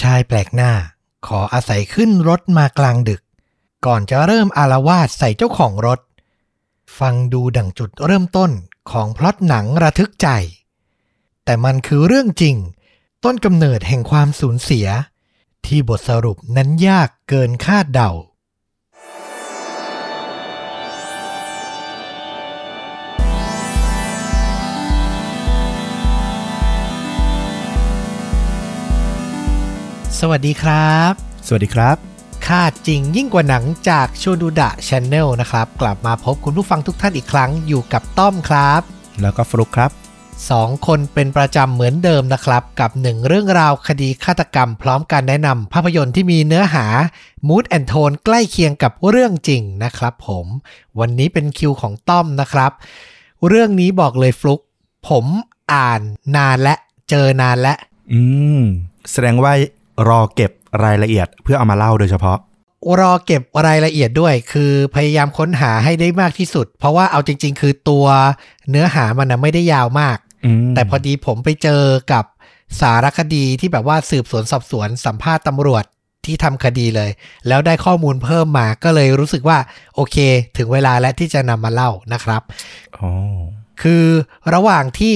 ชายแปลกหน้าขออาศัยขึ้นรถมากลางดึก ก่อนจะเริ่มอารวาสใส่เจ้าของรถ ฟังดูดั่งจุดเริ่มต้นของพล็อตหนังระทึกใจ แต่มันคือเรื่องจริง ต้นกำเนิดแห่งความสูญเสีย ที่บทสรุปนั้นยากเกินคาดเดา สวัสดีครับ สวัสดีครับคาดจริงยิ่งกว่าหนังจากโชดูดะช n แนลนะครับ กลับมาพบคุณผู้ฟังทุกท่านอีกครั้งอยู่กับต้อมครับ แล้วก็ฟลุกครับสองคนเป็นประจำเหมือนเดิมนะครับ กับหนึ่งเรื่องราวคดีฆาตกรรม พร้อมการแนะนำภาพยนตร์ที่มีเนื้อหา mood and tone ใกล้เคียงกับเรื่องจริงนะครับผม วันนี้เป็นคิวของต้อมนะครับ เรื่องนี้บอกเลยฟลุก ผมอ่านนานและเจอนานและ อืม แสดงว่า รอเก็บรายละเอียดเพื่อเอามาเล่าโดยเฉพาะ รอเก็บรายละเอียดด้วย คือพยายามค้นหาให้ได้มากที่สุด เพราะว่าเอาจริง ๆ คือตัวเนื้อหามันนะไม่ได้ยาวมากอืมแต่พอดีผมไปเจอกับสารคดีที่แบบว่าสืบสวนสอบสวนสัมภาษณ์ตำรวจที่ทำคดีเลย แล้วได้ข้อมูลเพิ่มมาก็เลยรู้สึกว่า โอเค ถึงเวลาแล้วที่จะนำมาเล่านะครับอ๋อคือระหว่างที่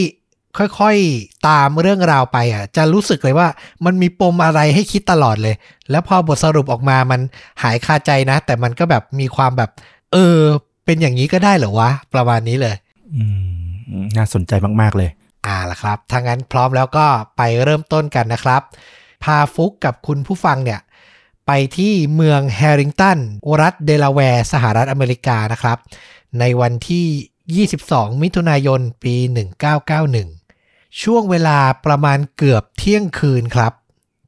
ค่อยๆตามเรื่องราวไปอะ จะรู้สึกเลยว่ามันมีปมอะไรให้คิดตลอดเลย แล้วพอบทสรุปออกมามันหายคาใจนะ แต่มันก็แบบมีความแบบ เออ เป็นอย่างนี้ก็ได้เหรอวะ ประมาณนี้เลย อืม น่าสนใจมากๆเลย อ่าละครับถ้างั้นพร้อมแล้วก็ไปเริ่มต้นกันนะครับ พาฟุกกับคุณผู้ฟังเนี่ย ไปที่เมืองแฮริงตันรัฐเดลาแวร์สหรัฐอเมริกานะครับ ในวันที่ 22 มิถุนายน ปี 1991 ช่วงเวลาประมาณเกือบเที่ยงคืนครับ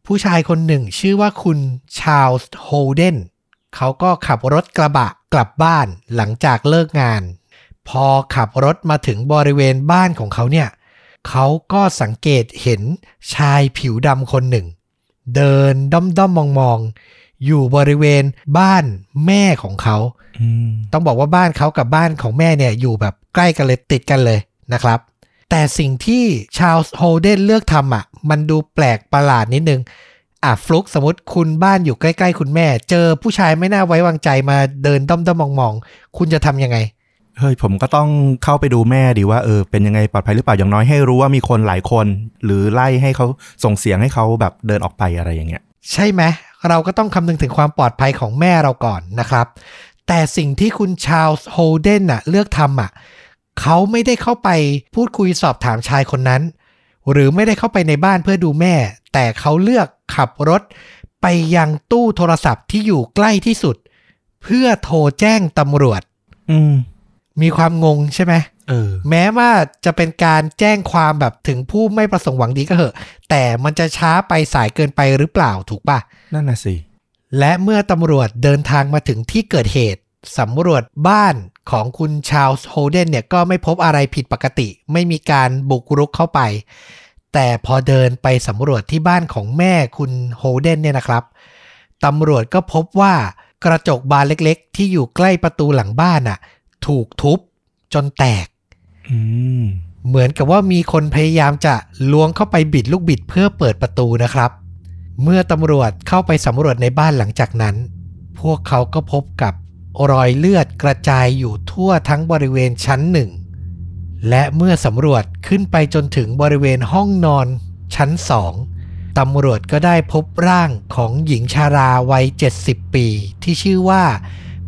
ผู้ชายคนหนึ่งชื่อว่าคุณชาลส์โฮเดนเขาก็ขับรถกระบะกลับบ้านหลังจากเลิกงาน พอขับรถมาถึงบริเวณบ้านของเขาเนี่ยเขาก็สังเกตเห็นชายผิวดำคนหนึ่ง เดินด้อมด้อมมองมองๆอยู่บริเวณบ้านแม่ของเขาอืมต้องบอกว่าบ้านเขากับบ้านของแม่เนี่ยอยู่แบบใกล้กันเลยติดกันเลยนะครับ แต่สิ่งที่ชาลส์โฮเดนเลือกทำอะ มันดูแปลกประหลาดนิดนึง อะฟลุกสมมติคุณบ้านอยู่ใกล้ๆ คุณแม่ เจอผู้ชายไม่น่าไว้วางใจมาเดินด้อมด้อมมองมองๆ คุณจะทำยังไงเฮ้ยผมก็ต้องเข้าไปดูแม่ดีว่าเออเป็นยังไงปลอดภัยหรือเปล่าอย่างน้อยให้รู้ว่ามีคนหลายคน หรือไล่ให้เขาส่งเสียงให้เขาแบบเดินออกไปอะไรอย่างเงี้ย ใช่ไหมเราก็ต้องคำนึงถึงความปลอดภัยของแม่เราก่อนนะครับ แต่สิ่งที่คุณชาลส์โฮเดนน่ะเลือกทำอะ เขาไม่ได้เข้าไปพูดคุยสอบถามชายคนนั้น หรือไม่ได้เข้าไปในบ้านเพื่อดูแม่ แต่เขาเลือกขับรถไปยังตู้โทรศัพท์ที่อยู่ใกล้ที่สุด เพื่อโทรแจ้งตำรวจ อืม มีความงงใช่ไหมเออ แม้ว่าจะเป็นการแจ้งความแบบถึงผู้ไม่ประสงค์หวังดีก็เหอะ แต่มันจะช้าไปสายเกินไปหรือเปล่าถูกปะนั่นน่ะสิ และเมื่อตำรวจเดินทางมาถึงที่เกิดเหตุสำรวจบ้าน ของคุณชาลส์โฮเดนเนี่ยก็ไม่พบอะไรผิดปกติ ไม่มีการบุกรุกเข้าไป แต่พอเดินไปสำรวจที่บ้านของแม่คุณโฮเดนเนี่ยนะครับตำรวจก็พบว่ากระจกบานเล็กๆ ที่อยู่ใกล้ประตูหลังบ้านน่ะ ถูกทุบจนแตกอืมเหมือนกับว่ามีคนพยายามจะล้วงเข้าไปบิดลูกบิดเพื่อเปิดประตูนะครับ เมื่อตำรวจเข้าไปสำรวจในบ้านหลังจากนั้น พวกเขาก็พบกับ รอยเลือดกระจายอยู่ทั่วทั้งบริเวณชั้นหนึ่ง และเมื่อสำรวจขึ้นไปจนถึงบริเวณห้องนอนชั้นสองตำรวจก็ได้พบร่างของหญิงชาราวัย 70 ปี ที่ชื่อว่า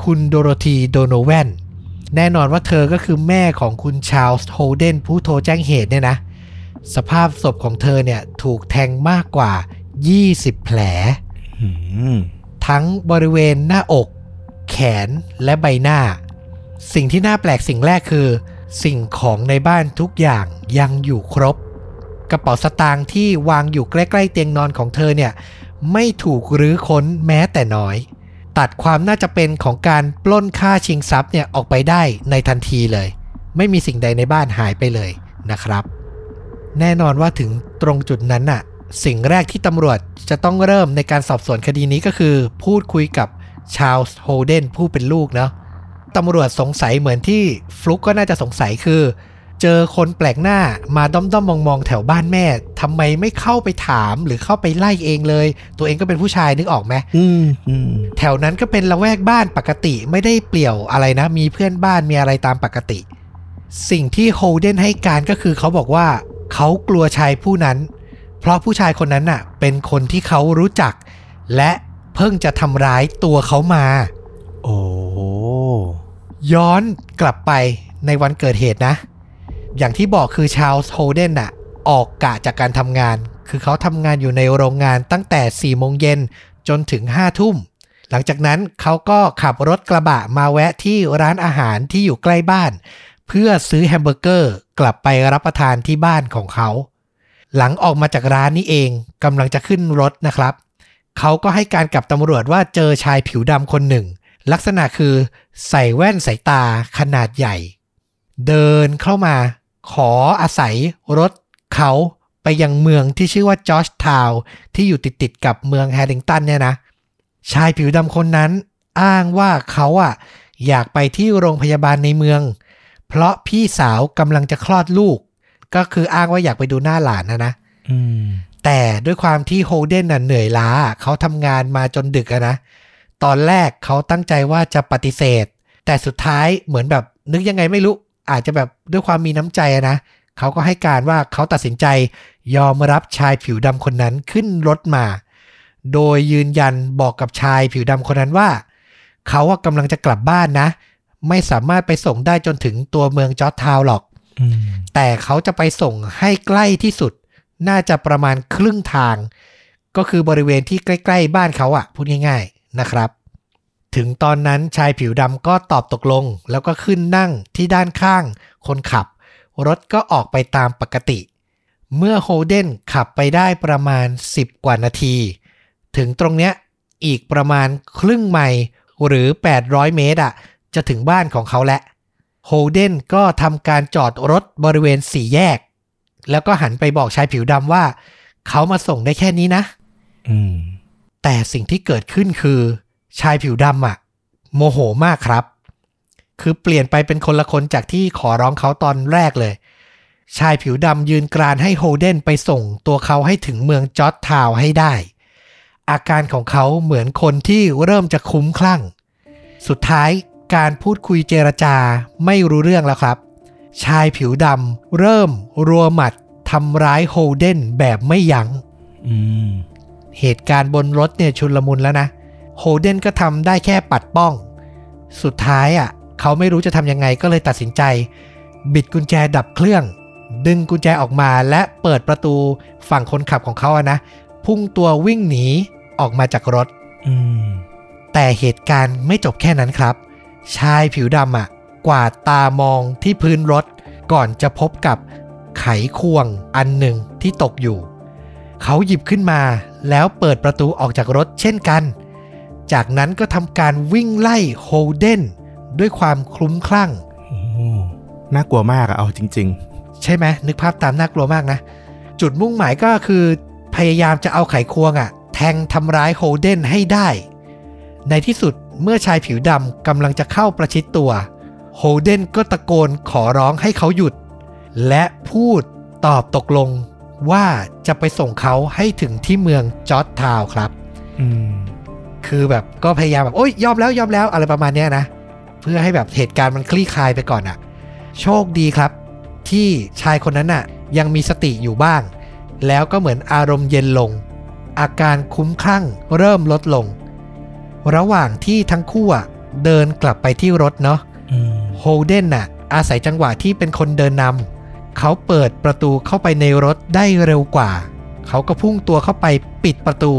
คุณโดโรธีโดโนแวนแน่นอนว่าเธอก็คือแม่ของคุณชาลส์โฮเดนผู้โทรแจ้งเหตุเนี่ยนะ สภาพศพของเธอเนี่ยถูกแทงมากกว่า 20 แผลอืมทั้งบริเวณหน้าอก แขนและใบหน้า สิ่งที่น่าแปลกสิ่งแรกคือ สิ่งของในบ้านทุกอย่างยังอยู่ครบ กระเป๋าสตางค์ที่วางอยู่ใกล้ๆเตียงนอนของเธอเนี่ยไม่ถูกรื้อค้นแม้แต่น้อย ตัดความน่าจะเป็นของการปล้นค่าชิงทรัพย์เนี่ยออกไปได้ในทันทีเลย ไม่มีสิ่งใดในบ้านหายไปเลยนะครับ แน่นอนว่าถึงตรงจุดนั้นน่ะ สิ่งแรกที่ตำรวจจะต้องเริ่มในการสอบสวนคดีนี้ก็คือ พูดคุยกับ ชาลส์โฮเดนผู้เป็นลูกเนาะตำรวจสงสัยเหมือนที่ฟลุกก็น่าจะสงสัยคือ เจอคนแปลกหน้ามาด้อมๆมองๆแถวบ้านแม่ทำไมไม่เข้าไปถามหรือเข้าไปไล่เองเลย ตัวเองก็เป็นผู้ชายนึกออกไหมอืมอืมแถวนั้นก็เป็นละแวกบ้านปกติไม่ได้เปลี่ยวอะไรนะ มีเพื่อนบ้านมีอะไรตามปกติ สิ่งที่โฮเดนให้การก็คือเขาบอกว่าเขากลัวชายผู้นั้น เพราะผู้ชายคนนั้นน่ะ เป็นคนที่เขารู้จัก และ เพิ่งจะทำร้ายตัวเขามา โอ้โหย้อนกลับไปในวันเกิดเหตุนะ อย่างที่บอกคือชาลส์โฮเดนน่ะออกกะจากการทำงาน คือเขาทำงานอยู่ในโรงงานตั้งแต่4โมงเย็นจนถึง5ทุ่ม หลังจากนั้นเขาก็ขับรถกระบะมาแวะที่ร้านอาหารที่อยู่ใกล้บ้าน เพื่อซื้อแฮมเบอร์เกอร์กลับไปรับประทานที่บ้านของเขา หลังออกมาจากร้านนี้เองกำลังจะขึ้นรถนะครับ เขาก็ให้การกับตำรวจว่าเจอชายผิวดำคนหนึ่ง ลักษณะคือใส่แว่นสายตาขนาดใหญ่ เดินเข้ามา ขออาศัยรถเขาไปยังเมืองที่ชื่อว่าจอร์จทาวที่อยู่ติดติดกับเมืองแฮริงตันเนี่ยนะ ชายผิวดำคนนั้น อ้างว่าเขาอะอยากไปที่โรงพยาบาลในเมือง เพราะพี่สาวกำลังจะคลอดลูก ก็คืออ้างว่าอยากไปดูหน้าหลานนะนะ แต่ด้วยความที่โฮเดนน่ะเหนื่อยล้าเขาทำงานมาจนดึกอะนะ ตอนแรกเขาตั้งใจว่าจะปฏิเสธ แต่สุดท้ายเหมือนแบบนึกยังไงไม่รู้ อาจจะแบบด้วยความมีน้ำใจอะนะเขาก็ให้การว่าเขาตัดสินใจยอมรับชายผิวดำคนนั้นขึ้นรถมา โดยยืนยันบอกกับชายผิวดำคนนั้นว่า เขาว่ากำลังจะกลับบ้านนะ ไม่สามารถไปส่งได้จนถึงตัวเมืองจอร์จทาวน์หรอกอืมแต่เขาจะไปส่งให้ใกล้ที่สุด น่าจะประมาณครึ่งทาง ก็คือบริเวณที่ใกล้ ๆ บ้านเขาอะพูดง่าย ๆนะครับ ถึงตอนนั้นชายผิวดำก็ตอบตกลง แล้วก็ขึ้นนั่งที่ด้านข้างคนขับ รถก็ออกไปตามปกติ เมื่อโฮเดนขับไปได้ประมาณ 10 กว่านาที ถึงตรงเนี้ยอีกประมาณครึ่งไมล์หรือ 800 เมตรอะจะถึงบ้านของเขาแล้วโฮเดนก็ทำการจอดรถบริเวณสี่แยก แล้วก็หันไปบอกชายผิวดำว่า เขามาส่งได้แค่นี้นะอืมแต่สิ่งที่เกิดขึ้นคือ ชายผิวดำอะโมโหมากครับ คือเปลี่ยนไปเป็นคนละคนจากที่ขอร้องเขาตอนแรกเลย ชายผิวดำยืนกรานให้โฮเดนไปส่งตัวเขาให้ถึงเมืองจอร์จทาวน์ให้ได้ อาการของเขาเหมือนคนที่เริ่มจะคลุ้มคลั่ง สุดท้ายการพูดคุยเจรจาไม่รู้เรื่องแล้วครับ ชายผิวดำเริ่มรัวหมัดทำร้ายโฮเดนแบบไม่ยัง้งอืมเหตุการณ์บนรถเนี่ยชุลมุนแล้วนะ โฮเดนก็ทำได้แค่ปัดป้อง สุดท้ายอะ เขาไม่รู้จะทำยังไงก็เลยตัดสินใจ บิดกุญแจดับเครื่อง ดึงกุญแจออกมาและเปิดประตูฝั่งคนขับของเขาอะนะ พุ่งตัววิ่งหนีออกมาจากรถอืมแต่เหตุการณ์ไม่จบแค่นั้นครับ ชายผิวดำอะ กวาดตามองที่พื้นรถ ก่อนจะพบกับไขควงอันหนึ่งที่ตกอยู่ เขาหยิบขึ้นมาแล้วเปิดประตูออกจากรถเช่นกัน จากนั้นก็ทำการวิ่งไล่โฮเดนด้วยความคลุ้มคลั่งโอ้น่ากลัวมากอะเอาจริงใช่ไหมนึกภาพตามน่ากลัวมากนะ จุดมุ่งหมายก็คือ พยายามจะเอาไขควงอะ่ะแทงทำร้ายโฮเดนให้ได้ ในที่สุดเมื่อชายผิวดำกำลังจะเข้าประชิดตัว โฮเดนก็ตะโกนขอร้องให้เขาหยุด และพูดตอบตกลงว่าจะไปส่งเขาให้ถึงที่เมืองจอร์จทาวน์ครับๆอืมคือแบบก็พยายามแบบ โอ้ยยอมแล้วยอมแล้วอะไรประมาณเนี้ยนะ เพื่อให้แบบเหตุการณ์มันคลี่คลายไปก่อนอะโชคดีครับ ที่ชายคนนั้นน่ะ ยังมีสติอยู่บ้าง แล้วก็เหมือนอารมณ์เย็นลง อาการคุ้มคลั่งเริ่มลดลง ระหว่างที่ทั้งคู่อะเดินกลับไปที่รถเนาะอืม โฮเดนน่ะอาศัยจังหวะที่เป็นคนเดินนำเขาเปิดประตูเข้าไปในรถได้เร็วกว่า เขาก็พุ่งตัวเข้าไปปิดประตู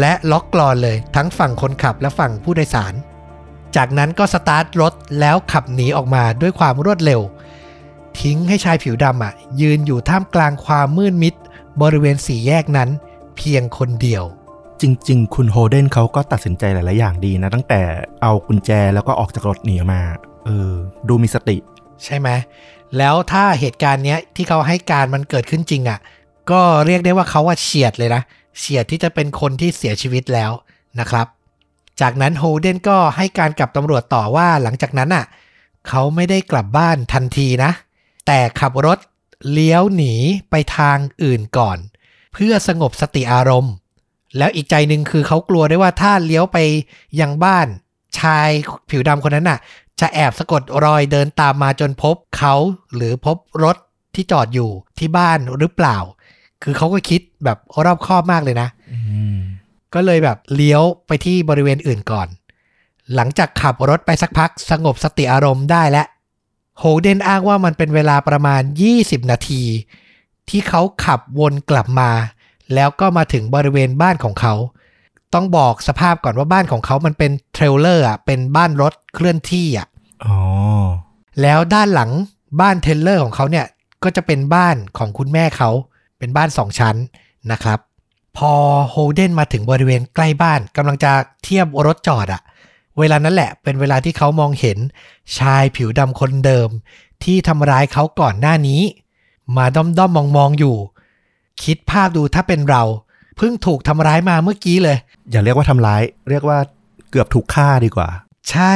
และล็อกกลอนเลย ทั้งฝั่งคนขับและฝั่งผู้โดยสาร จากนั้นก็สตาร์ทรถแล้วขับหนีออกมาด้วยความรวดเร็ว ทิ้งให้ชายผิวดำอะ ยืนอยู่ท่ามกลางความมืดมิด บริเวณสี่แยกนั้น เพียงคนเดียวจริง ๆ คุณโฮเดนเขาก็ตัดสินใจหลาย ๆ อย่างดีนะ ตั้งแต่เอากุญแจแล้วก็ออกจากรถหนีมา เออ ดูมีสติ ใช่ไหมแล้วถ้าเหตุการณ์เนี้ยที่เขาให้การมันเกิดขึ้นจริงอะ่ะ ก็เรียกได้ว่าเขาว่าเฉียดเลยนะ เฉียดที่จะเป็นคนที่เสียชีวิตแล้วนะครับ จากนั้นโฮเดนก็ให้การกับตำรวจต่อว่าหลังจากนั้นอะเขาไม่ได้กลับบ้านทันทีนะ แต่ขับรถเลี้ยวหนีไปทางอื่นก่อน เพื่อสงบสติอารมณ์ แล้วอีกใจหนึ่งคือเขากลัวได้ว่าถ้าเลี้ยวไปยังบ้านชายผิวดำคนนั้นน่ะ จะแอบสะกดรอยเดินตามมาจนพบเขาหรือพบรถที่จอดอยู่ที่บ้านหรือเปล่า คือเขาก็คิดแบบรอบคอบมากเลยนะอืมก็เลยแบบเลี้ยวไปที่บริเวณอื่นก่อน หลังจากขับรถไปสักพักสงบสติอารมณ์ได้แล้วโฮเดนอ้างว่ามันเป็นเวลาประมาณ 20 นาที ที่เขาขับวนกลับมา แล้วก็มาถึงบริเวณบ้านของเขา ต้องบอกสภาพก่อนว่าบ้านของเขามันเป็นเทรลเลอร์อะเป็นบ้านรถเคลื่อนที่อะอ๋อแล้วด้านหลังบ้านเทรลเลอร์ของเขาเนี่ยก็จะเป็นบ้านของคุณแม่เขา เป็นบ้านสองชั้นนะครับ พอโฮเดนมาถึงบริเวณใกล้บ้านกำลังจะเทียบรถจอดอะเวลานั้นแหละเป็นเวลาที่เขามองเห็นชายผิวดำคนเดิม ที่ทำร้ายเขาก่อนหน้านี้ มาด้อมด้อมมองมองๆอยู่ คิดภาพดูถ้าเป็นเรา เพิ่งถูกทำร้ายมาเมื่อกี้เลย อย่าเรียกว่าทำร้าย เรียกว่าเกือบถูกฆ่าดีกว่า ใช่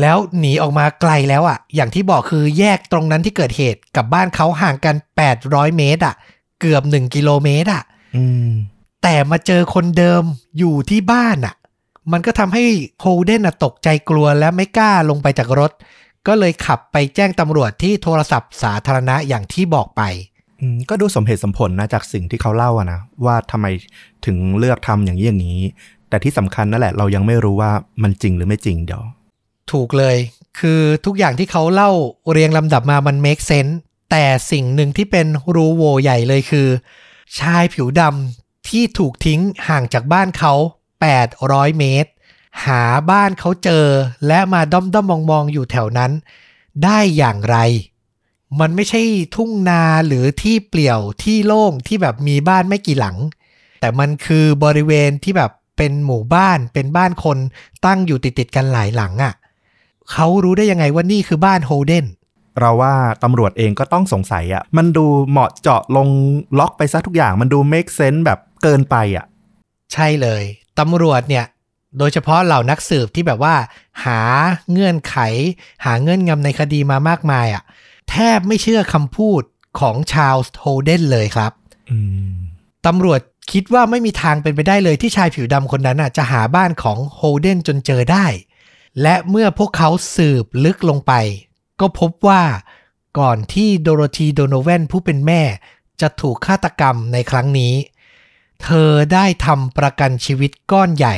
แล้วหนีออกมาไกลแล้วอะ่ะ อย่างที่บอกคือแยกตรงนั้นที่เกิดเหตุกับบ้านเขาห่างกัน 800 เมตรอะ่ะ เกือบ 1 กิโลเมตรอะ่ะอืมแต่มาเจอคนเดิมอยู่ที่บ้านอะ่ะ มันก็ทำให้โฮเดนอะตกใจกลัวและไม่กล้าลงไปจากรถ ก็เลยขับไปแจ้งตำรวจที่โทรศัพท์สาธารณะอย่างที่บอกไปอืม ก็ดูสมเหตุสมผลนะจากสิ่งที่เขาเล่าอะนะว่าทำไมถึงเลือกทำอย่างนี้อย่างนี้ แต่ที่สำคัญนั่นแหละเรายังไม่รู้ว่ามันจริงหรือไม่จริงเดี๋ยว ถูกเลย คือทุกอย่างที่เขาเล่าเรียงลำดับมามัน make sense แต่สิ่งหนึ่งที่เป็นรูโวใหญ่เลยคือ ชายผิวดำที่ถูกทิ้งห่างจากบ้านเขา 800 เมตร หาบ้านเขาเจอและมาด้อมด้อมมองมองๆอยู่แถวนั้น ได้อย่างไร มันไม่ใช่ทุ่งนาหรือที่เปลี่ยวที่โล่งที่แบบมีบ้านไม่กี่หลัง แต่มันคือบริเวณที่แบบเป็นหมู่บ้านเป็นบ้านคนตั้งอยู่ติดติดๆกันหลายหลังอะ่ะเขารู้ได้ยังไงว่านี่คือบ้านโฮเดนเราว่าตำรวจเองก็ต้องสงสัยอะมันดูเหมาะเจาะลงล็อกไปซะทุกอย่าง มันดู make sense แบบเกินไปอะใช่เลยตำรวจเนี่ยโดยเฉพาะเหล่านักสืบที่แบบว่า หาเงื่อนไข หาเงื่อนงำในคดีมามากมายอะ่ะ แทบไม่เชื่อคำพูดของชาลส์โฮเดนเลยครับอืมตำรวจคิดว่าไม่มีทางเป็นไปได้เลยที่ชายผิวดำคนนั้นน่ะจะหาบ้านของโฮเดนจนเจอได้ และเมื่อพวกเขาสืบลึกลงไป ก็พบว่าก่อนที่โดโรธีโดโนแวนผู้เป็นแม่จะถูกฆาตกรรมในครั้งนี้ เธอได้ทำประกันชีวิตก้อนใหญ่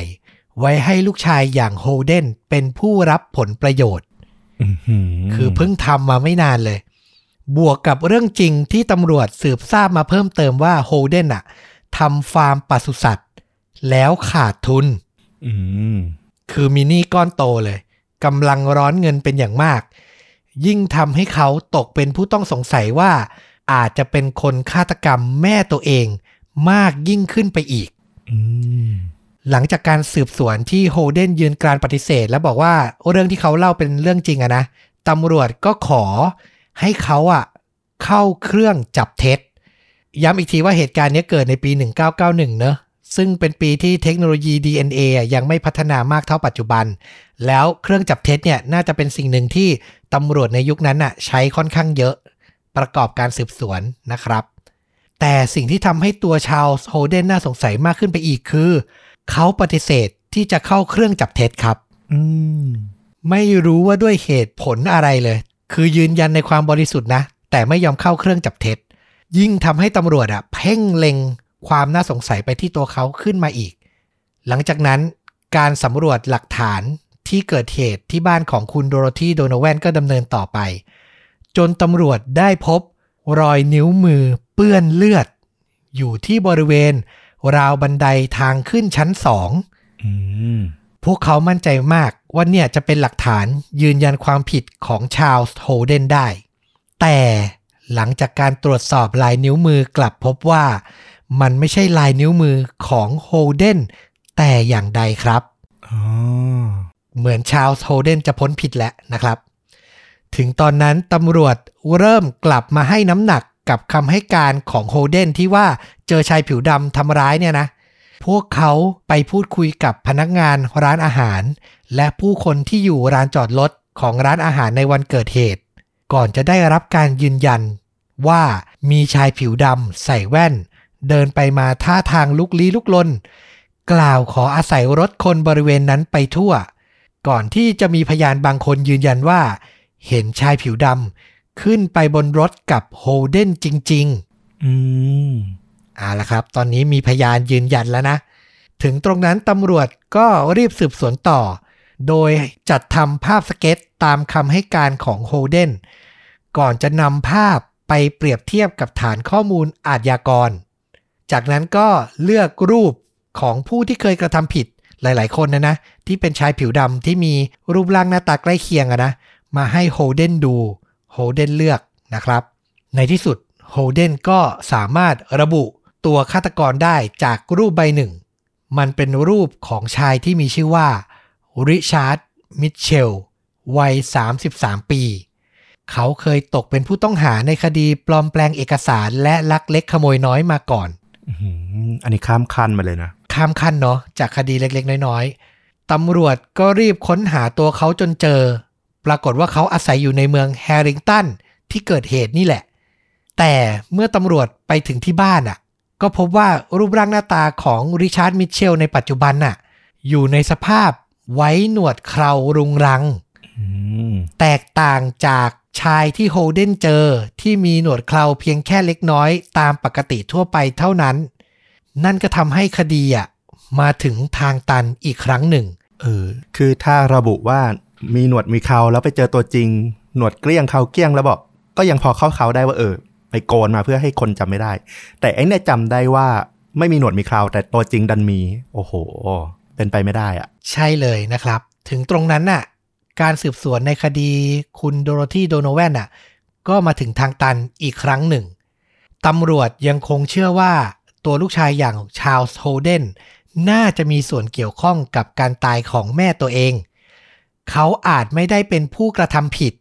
ไว้ให้ลูกชายอย่างโฮเดนเป็นผู้รับผลประโยชน์อื้อหื คือเพิ่งทำมาไม่นานเลย บวกกับเรื่องจริงที่ตำรวจสืบทราบมาเพิ่มเติมว่าโฮเดนอะทำฟาร์มปศุสัตว์ แล้วขาดทุนอืมคือมินี่ก้อนโตเลยกำลังร้อนเงินเป็นอย่างมาก ยิ่งทำให้เขาตกเป็นผู้ต้องสงสัยว่า อาจจะเป็นคนฆาตกรรมแม่ตัวเอง มากยิ่งขึ้นไปอีกอืม หลังจากการสืบสวนที่โฮเดนยืนกรานปฏิเสธ และบอกว่าเรื่องที่เขาเล่าเป็นเรื่องจริงอะนะตำรวจก็ขอให้เขาอะเข้าเครื่องจับเท็จ ย้ำอีกทีว่าเหตุการณ์นี้เกิดในปี 1991 เนอะซึ่งเป็นปีที่เทคโนโลยี DNA อะยังไม่พัฒนามากเท่าปัจจุบัน แล้วเครื่องจับเท็จเนี่ยน่าจะเป็นสิ่งหนึ่งที่ตำรวจในยุคนั้นอะใช้ค่อนข้างเยอะ ประกอบการสืบสวนนะครับ แต่สิ่งที่ทำให้ตัวชาวโฮเดนน่าสงสัยมากขึ้นไปอีกคือ เขาปฏิเสธที่จะเข้าเครื่องจับเท็จครับ อืม ไม่รู้ว่าด้วยเหตุผลอะไรเลย คือยืนยันในความบริสุทธิ์นะ แต่ไม่ยอมเข้าเครื่องจับเท็จ ยิ่งทำให้ตำรวจอะเพ่งเล็งความน่าสงสัยไปที่ตัวเขาขึ้นมาอีก หลังจากนั้นการสำรวจหลักฐานที่เกิดเหตุที่บ้านของคุณโดโรธีโดโนแวนก็ดำเนินต่อไป จนตำรวจได้พบรอยนิ้วมือเปื้อนเลือด อยู่ที่บริเวณ ราวบันไดทางขึ้นชั้นสองอืมพวกเขามั่นใจมากว่าเนี่ยจะเป็นหลักฐานยืนยันความผิดของชาลส์โฮเดนได้ แต่หลังจากการตรวจสอบลายนิ้วมือกลับพบว่า มันไม่ใช่ลายนิ้วมือของโฮเดนแต่อย่างใดครับอ๋อเหมือนชาลส์โฮเดนจะพ้นผิดแล้วนะครับ ถึงตอนนั้นตำรวจเริ่มกลับมาให้น้ำหนัก กับคำให้การของโฮเดนที่ว่าเจอชายผิวดำทำร้ายเนี่ยนะ พวกเขาไปพูดคุยกับพนักงานร้านอาหาร และผู้คนที่อยู่ร้านจอดรถของร้านอาหารในวันเกิดเหตุ ก่อนจะได้รับการยืนยัน ว่ามีชายผิวดำใส่แว่น เดินไปมาท่าทางลุกลี้ลุกลน กล่าวขออาศัยรถคนบริเวณนั้นไปทั่ว ก่อนที่จะมีพยานบางคนยืนยันว่า เห็นชายผิวดำ ขึ้นไปบนรถกับโฮเดนจริง ๆ อืมเอาละครับ ตอนนี้มีพยานยืนยันแล้วนะ ถึงตรงนั้นตำรวจก็รีบสืบสวนต่อ โดยจัดทำภาพสเก็ตตามคำให้การของโฮเดน ก่อนจะนำภาพไปเปรียบเทียบกับฐานข้อมูลอาชญากร จากนั้นก็เลือกรูปของผู้ที่เคยกระทำผิดหลาย ๆ คนนะนะ ที่เป็นชายผิวดำที่มีรูปร่างหน้าตาใกล้เคียงอะนะ มาให้โฮเดนดู โฮเดนเลือกนะครับ ในที่สุดโฮเดนก็สามารถระบุตัวฆาตกรได้จากรูปใบหนึ่ง มันเป็นรูปของชายที่มีชื่อว่าริชาร์ดมิทเชลวัย 33 ปี เขาเคยตกเป็นผู้ต้องหาในคดีปลอมแปลงเอกสารและลักเล็กขโมยน้อยมาก่อนอื้อหืออันนี้ข้ามขั้นมาเลยนะ ข้ามขั้นเนาะจากคดีเล็กๆ น้อยๆตำรวจก็รีบค้นหาตัวเขาจนเจอ ปรากฏว่าเขาอาศัยอยู่ในเมืองแฮริงตันที่เกิดเหตุนี่แหละ แต่เมื่อตำรวจไปถึงที่บ้านอะ ก็พบว่ารูปร่างหน้าตาของริชาร์ดมิทเชลในปัจจุบันน่ะ อยู่ในสภาพไว้หนวดเครารุงรังอืมแตกต่างจากชายที่โฮเดนเจอที่มีหนวดเคราเพียงแค่เล็กน้อยตามปกติทั่วไปเท่านั้น นั่นก็ทำให้คดีอะมาถึงทางตันอีกครั้งหนึ่ง เออ คือถ้าระบุว่า มีหนวดมีเขาแล้วไปเจอตัวจริง หนวดเกลี้ยงเขาเกลี้ยงแล้วบอกก็ยังพอเข้าเขาได้ว่าเออ ไปโกนมาเพื่อให้คนจำไม่ได้ แต่ไอ้เนี่ยจำได้ว่าไม่มีหนวดมีเคราแต่ตัวจริงดันมี โอ้โห เป็นไปไม่ได้อะใช่เลยนะครับ ถึงตรงนั้นน่ะ การสืบสวนในคดีคุณโดโรธีโดโนแวนน่ะ ก็มาถึงทางตันอีกครั้งหนึ่งตำรวจยังคงเชื่อว่าตัวลูกชายอย่างชาลส์โฮเดนน่าจะมีส่วนเกี่ยวข้องกับการตายของแม่ตัวเอง เขาอาจไม่ได้เป็นผู้กระทำผิด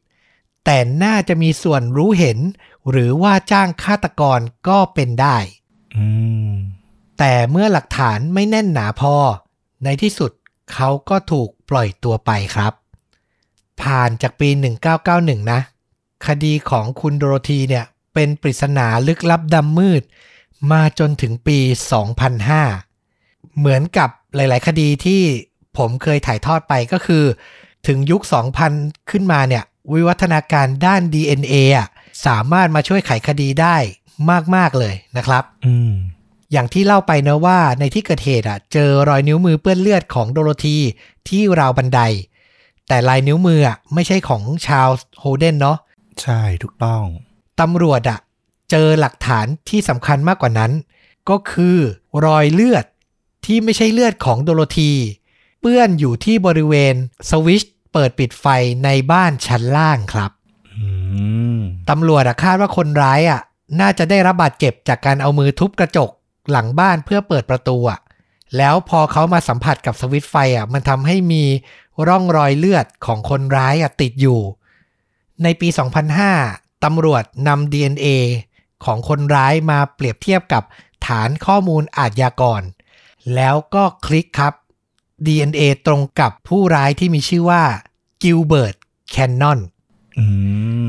แต่น่าจะมีส่วนรู้เห็น หรือว่าจ้างฆาตกรก็เป็นได้อืมแต่เมื่อหลักฐานไม่แน่นหนาพอ ในที่สุดเขาก็ถูกปล่อยตัวไปครับ ผ่านจากปี 1991 นะ คดีของคุณโดโรธีเนี่ย เป็นปริศนาลึกลับดำมืด มาจนถึงปี 2005 เหมือนกับหลาย ๆ คดีที่ผมเคยถ่ายทอดไปก็คือ ถึงยุค 2000 ขึ้นมาเนี่ย วิวัฒนาการด้าน DNA อะสามารถมาช่วยไขคดีได้มาก ๆ เลยนะครับอืมอย่างที่เล่าไปเนะว่าในที่เกิดเหตุอะ เจอรอยนิ้วมือเปื้อนเลือดของโดโรธีที่ราวบันได แต่ลายนิ้วมืออะไม่ใช่ของชาวโฮเดนเนาะใช่ถูกต้องตำรวจอะ เจอหลักฐานที่สำคัญมากกว่านั้น ก็คือรอยเลือดที่ไม่ใช่เลือดของโดโรธี เปื้อนอยู่ที่บริเวณสวิตช์เปิดปิดไฟในบ้านชั้นล่างครับอืมตำรวจอะคาดว่าคนร้ายอะน่าจะได้รับบาดเจ็บจากการเอามือทุบกระจกหลังบ้านเพื่อเปิดประตูอะแล้วพอเขามาสัมผัสกับสวิตช์ไฟอะมันทำให้มีร่องรอยเลือดของคนร้ายอะติดอยู่ ในปี 2005ตำรวจนำ DNA ของคนร้ายมาเปรียบเทียบกับฐานข้อมูลอาชญากร แล้วก็คลิกครับ DNA ตรงกับผู้ร้ายที่มีชื่อว่ากิลเบิร์ตแคนนอนอื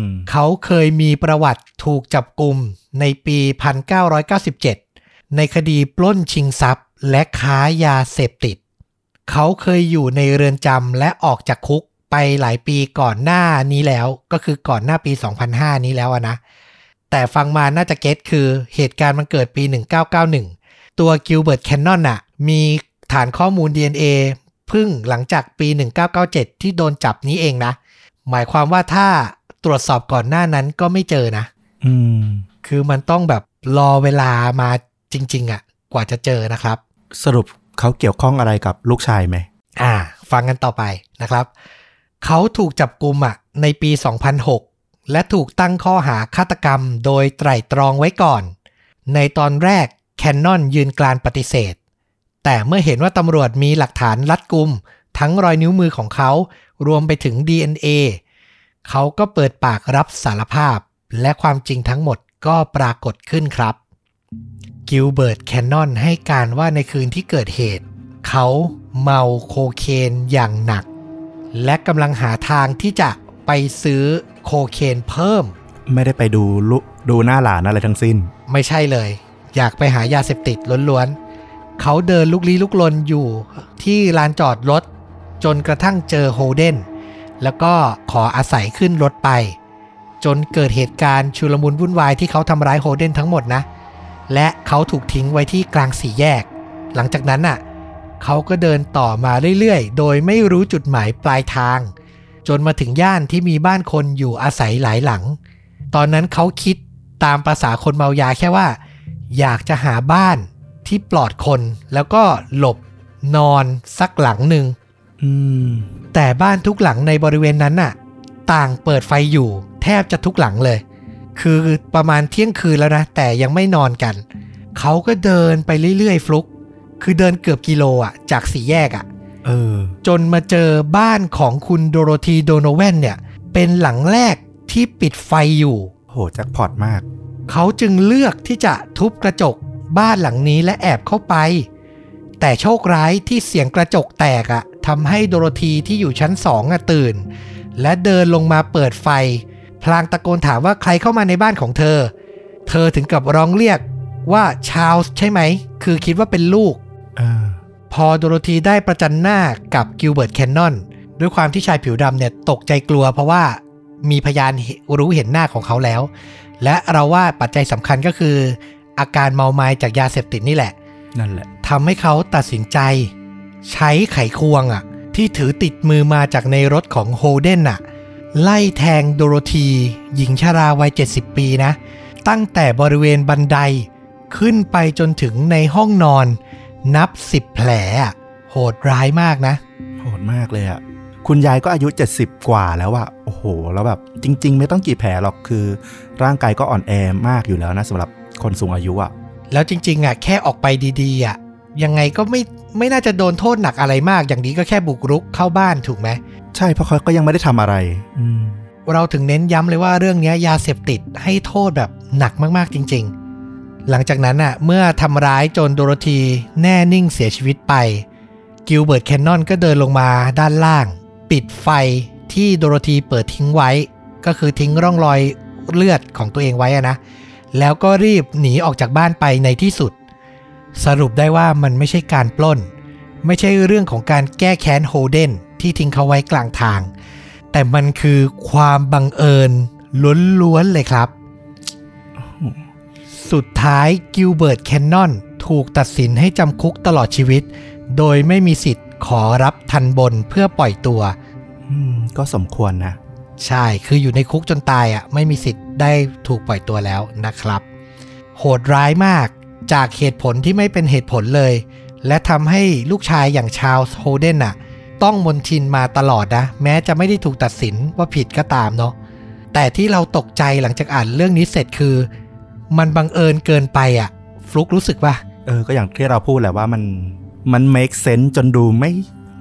มเขาเคยมีประวัติถูกจับกลุ่มในปี 1997 ในคดีปล้นชิงทรัพย์ และค้ายาเสพติด เขาเคยอยู่ในเรือนจำและออกจากคุกไปหลายปีก่อนหน้านี้แล้ว ก็คือก่อนหน้าปี 2005 นี้แล้วอะนะ แต่ฟังมาน่าจะ get คือเหตุการณ์มันเกิดปี 1991 ตัวกิลเบิร์ตแคนนอนน่ะมี ฐานข้อมูล DNA เพึ่งหลังจากปี 1997 ที่โดนจับนี้เองนะ หมายความว่าถ้าตรวจสอบก่อนหน้านั้นก็ไม่เจอนะ อืม คือมันต้องแบบรอเวลามาจริง ๆอะ่ะ กว่าจะเจอนะครับ สรุปเขาเกี่ยวข้องอะไรกับลูกชายไหม อ่า ฟังกันต่อไปนะครับ เขาถูกจับกลุมอะ ในปี 2006 และถูกตั้งข้อหาฆาตกรรม โดยไตร่ตรองไว้ก่อน ในตอนแรกแคนนอนยืนกรานปฏิเสธ แต่เมื่อเห็นว่าตำรวจมีหลักฐานรัดกุม ทั้งรอยนิ้วมือของเขา รวมไปถึง DNA เขาก็เปิดปากรับสารภาพ และความจริงทั้งหมดก็ปรากฏขึ้นครับ กิลเบิร์ตแคนนอนให้การว่าในคืนที่เกิดเหตุ เขาเมาโคเคนอย่างหนัก และกำลังหาทางที่จะไปซื้อโคเคนเพิ่ม ไม่ได้ไปดูลุดูหน้าหลานอะไรทั้งสิ้น ไม่ใช่เลย อยากไปหายาเสพติดล้วนๆ เขาเดินลุกลี้ลุกลนอยู่ที่ลานจอดรถ จนกระทั่งเจอโฮเดนแล้วก็ขออาศัยขึ้นรถไป จนเกิดเหตุการณ์ชุลมุนวุ่นวายที่เขาทำร้ายโฮเดนทั้งหมดนะ และเขาถูกทิ้งไว้ที่กลางสี่แยก หลังจากนั้นน่ะเขาก็เดินต่อมาเรื่อยๆ โดยไม่รู้จุดหมายปลายทาง จนมาถึงย่านที่มีบ้านคนอยู่อาศัยหลายหลัง ตอนนั้นเขาคิดตามภาษาคนเมายาแค่ว่า อยากจะหาบ้าน ที่ปลอดคนแล้วก็หลบนอนสักหลังหนึ่งอืมแต่บ้านทุกหลังในบริเวณนั้นน่ะ ต่างเปิดไฟอยู่ แทบจะทุกหลังเลย คือประมาณเที่ยงคืนแล้วนะ แต่ยังไม่นอนกัน เขาก็เดินไปเรื่อยๆ ฟลุก คือเดินเกือบกิโลอะ จากสี่แยกอะเออ จนมาเจอบ้านของคุณโดโรธีโดโนแวนเนี่ย เป็นหลังแรกที่ปิดไฟอยู่ โหแจ็คพอตมาก เขาจึงเลือกที่จะทุบกระจก บ้านหลังนี้และแอบเข้าไป แต่โชคร้ายที่เสียงกระจกแตกอะทำให้โดโรธีที่อยู่ชั้นสองอะตื่น และเดินลงมาเปิดไฟ พลางตะโกนถามว่าใครเข้ามาในบ้านของเธอ เธอถึงกับร้องเรียกว่าชาลส์ใช่ไหม คือคิดว่าเป็นลูกเออพอโดโรธีได้ประจันหน้ากับกิลเบิร์ตแคนนอนด้วยความที่ชายผิวดำเนี่ยตกใจกลัว เพราะว่ามีพยานรู้เห็นหน้าของเขาแล้ว และเราว่าปัจจัยสำคัญก็คือ อาการเมาไม้จากยาเสพติดนี่แหละ นั่นแหละทำให้เขาตัดสินใจ ใช้ไขควงอะ ที่ถือติดมือมาจากในรถของโฮเดนอะ ไล่แทงโดโรธี หญิงชราวัย 70 ปีนะ ตั้งแต่บริเวณบันไดขึ้นไปจนถึงในห้องนอน นับ10แผลอะโหดร้ายมากนะ โหดมากเลยอะคุณยายก็อายุ 70 กว่าแล้วอะโอ้โห แล้วแบบจริง ๆ ไม่ต้องกี่แผลหรอกคือ ร่างกายก็อ่อนแอมากอยู่แล้วนะสำหรับ คนสูงอายุอะแล้วจริง ๆอะแค่ออกไปดีๆอะยังไงก็ไม่ไม่น่าจะโดนโทษหนักอะไรมาก อย่างนี้ก็แค่บุกรุกเข้าบ้านถูกไหมใช่เพราะเขาก็ยังไม่ได้ทำอะไรอืมเราถึงเน้นย้ำเลยว่าเรื่องเนี้ยยาเสพติดให้โทษแบบหนักมากๆจริง ๆ หลังจากนั้นอะเมื่อทำร้ายจนโดโรธีแน่นิ่งเสียชีวิตไปกิลเบิร์ตแคนนอนก็เดินลงมาด้านล่าง ปิดไฟที่โดโรธีเปิดทิ้งไว้ ก็คือทิ้งร่องรอยเลือดของตัวเองไว้อะนะ แล้วก็รีบหนีออกจากบ้านไปในที่สุด สรุปได้ว่ามันไม่ใช่การปล้น ไม่ใช่เรื่องของการแก้แค้นโฮเดนที่ทิ้งเขาไว้กลางทาง แต่มันคือความบังเอิญล้วนๆเลยครับ สุดท้ายกิลเบิร์ตแคนนอนถูกตัดสินให้จำคุกตลอดชีวิต โดยไม่มีสิทธิ์ขอรับทันบนเพื่อปล่อยตัว ก็สมควรนะ ใช่ คืออยู่ในคุกจนตายอะไม่มีสิทธิ์ได้ถูกปล่อยตัวแล้วนะครับ โหดร้ายมากจากเหตุผลที่ไม่เป็นเหตุผลเลย และทำให้ลูกชายอย่างชาลส์โฮเดนอะ ต้องมนทินมาตลอดนะ แม้จะไม่ได้ถูกตัดสินว่าผิดก็ตามเนาะแต่ที่เราตกใจหลังจากอ่านเรื่องนี้เสร็จคือ มันบังเอิญเกินไปอะ ฟลุกรู้สึกว่าเออ ก็อย่างที่เราพูดแหละว่ามันมัน make sense จนดูไม่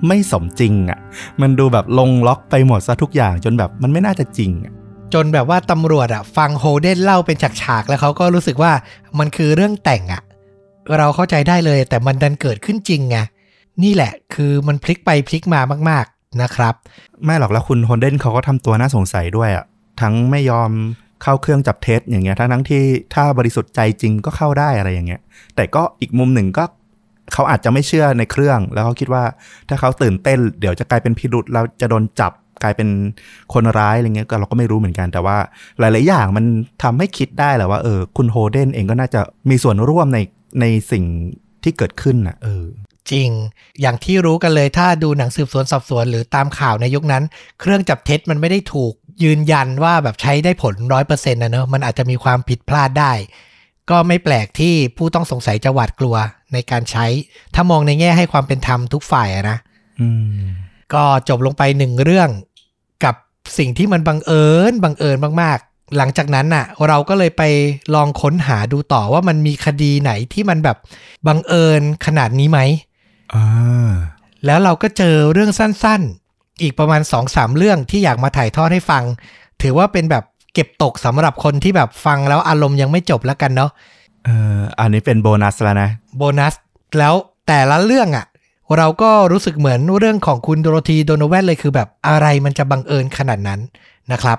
ไม่สมจริงอะ่ะ มันดูแบบลงล็อกไปหมดซะทุกอย่างจนแบบมันไม่น่าจะจริงอะจนแบบว่าตำรวจอะฟังโฮเดนเล่าเป็นฉากๆแล้วเขาก็รู้สึกว่ามันคือเรื่องแต่งอะเราเข้าใจได้เลยแต่มันดันเกิดขึ้นจริงไงนี่แหละคือมันพลิกไปพลิกมามาก ๆนะครับ ไม่หรอกแล้วคุณฮอนเดนเขาก็ทำตัวน่าสงสัยด้วยอะ่ะทั้งไม่ยอมเข้าเครื่องจับเท็จอย่างเงี้ยทั้งทั้งที่ถ้าบริสุทธิ์ใจจริงก็เข้าได้อะไรอย่างเงี้ย แต่ก็อีกมุมหนึ่งก็ เขาอาจจะไม่เชื่อในเครื่อง แล้วเขาคิดว่า ถ้าเขาตื่นเต้น เดี๋ยวจะกลายเป็นพิรุษแล้วจะโดนจับกลายเป็นคนร้ายอะไรเงี้ยก็เราก็ไม่รู้เหมือนกันแต่ว่าหลาย ๆ อย่างมันทำให้คิดได้แหละว่าเออคุณโฮเดนเองก็น่าจะมีส่วนร่วมในในสิ่งที่เกิดขึ้นนะเออ จริง อย่างที่รู้กันเลยถ้าดูหนังสืบสวนสอบสวนหรือตามข่าวในยุคนั้น เครื่องจับเท็จมันไม่ได้ถูกยืนยันว่าแบบใช้ได้ผลร้อยเปอร์เซ็นต์นะเนอะมันอาจจะมีความผิดพลาดได้ ก็ไม่แปลกที่ผู้ต้องสงสัยจะหวาดกลัว ในการใช้ ถ้ามองในแง่ให้ความเป็นธรรมทุกฝ่ายอะนะอืมก็จบลงไปหนึ่งเรื่องกับสิ่งที่มันบังเอิญบังเอิญมากๆ หลังจากนั้นน่ะ เราก็เลยไปลองค้นหาดูต่อว่ามันมีคดีไหนที่มันแบบบังเอิญขนาดนี้ไหมอ่าแล้วเราก็เจอเรื่องสั้นๆ อีกประมาณ2อสามเรื่องที่อยากมาถ่ายทอดให้ฟัง ถือว่าเป็นแบบเก็บตกสำหรับคนที่แบบฟังแล้วอารมณ์ยังไม่จบแล้วกันเนาะ เอออันนี้เป็นโบนัสแล้วนะโบนัสแล้วแต่ละเรื่องอะ่ะ เราก็รู้สึกเหมือนเรื่องของคุณโดโรธีโดโนแวนเลยคือแบบอะไรมันจะบังเอิญขนาดนั้นนะครับ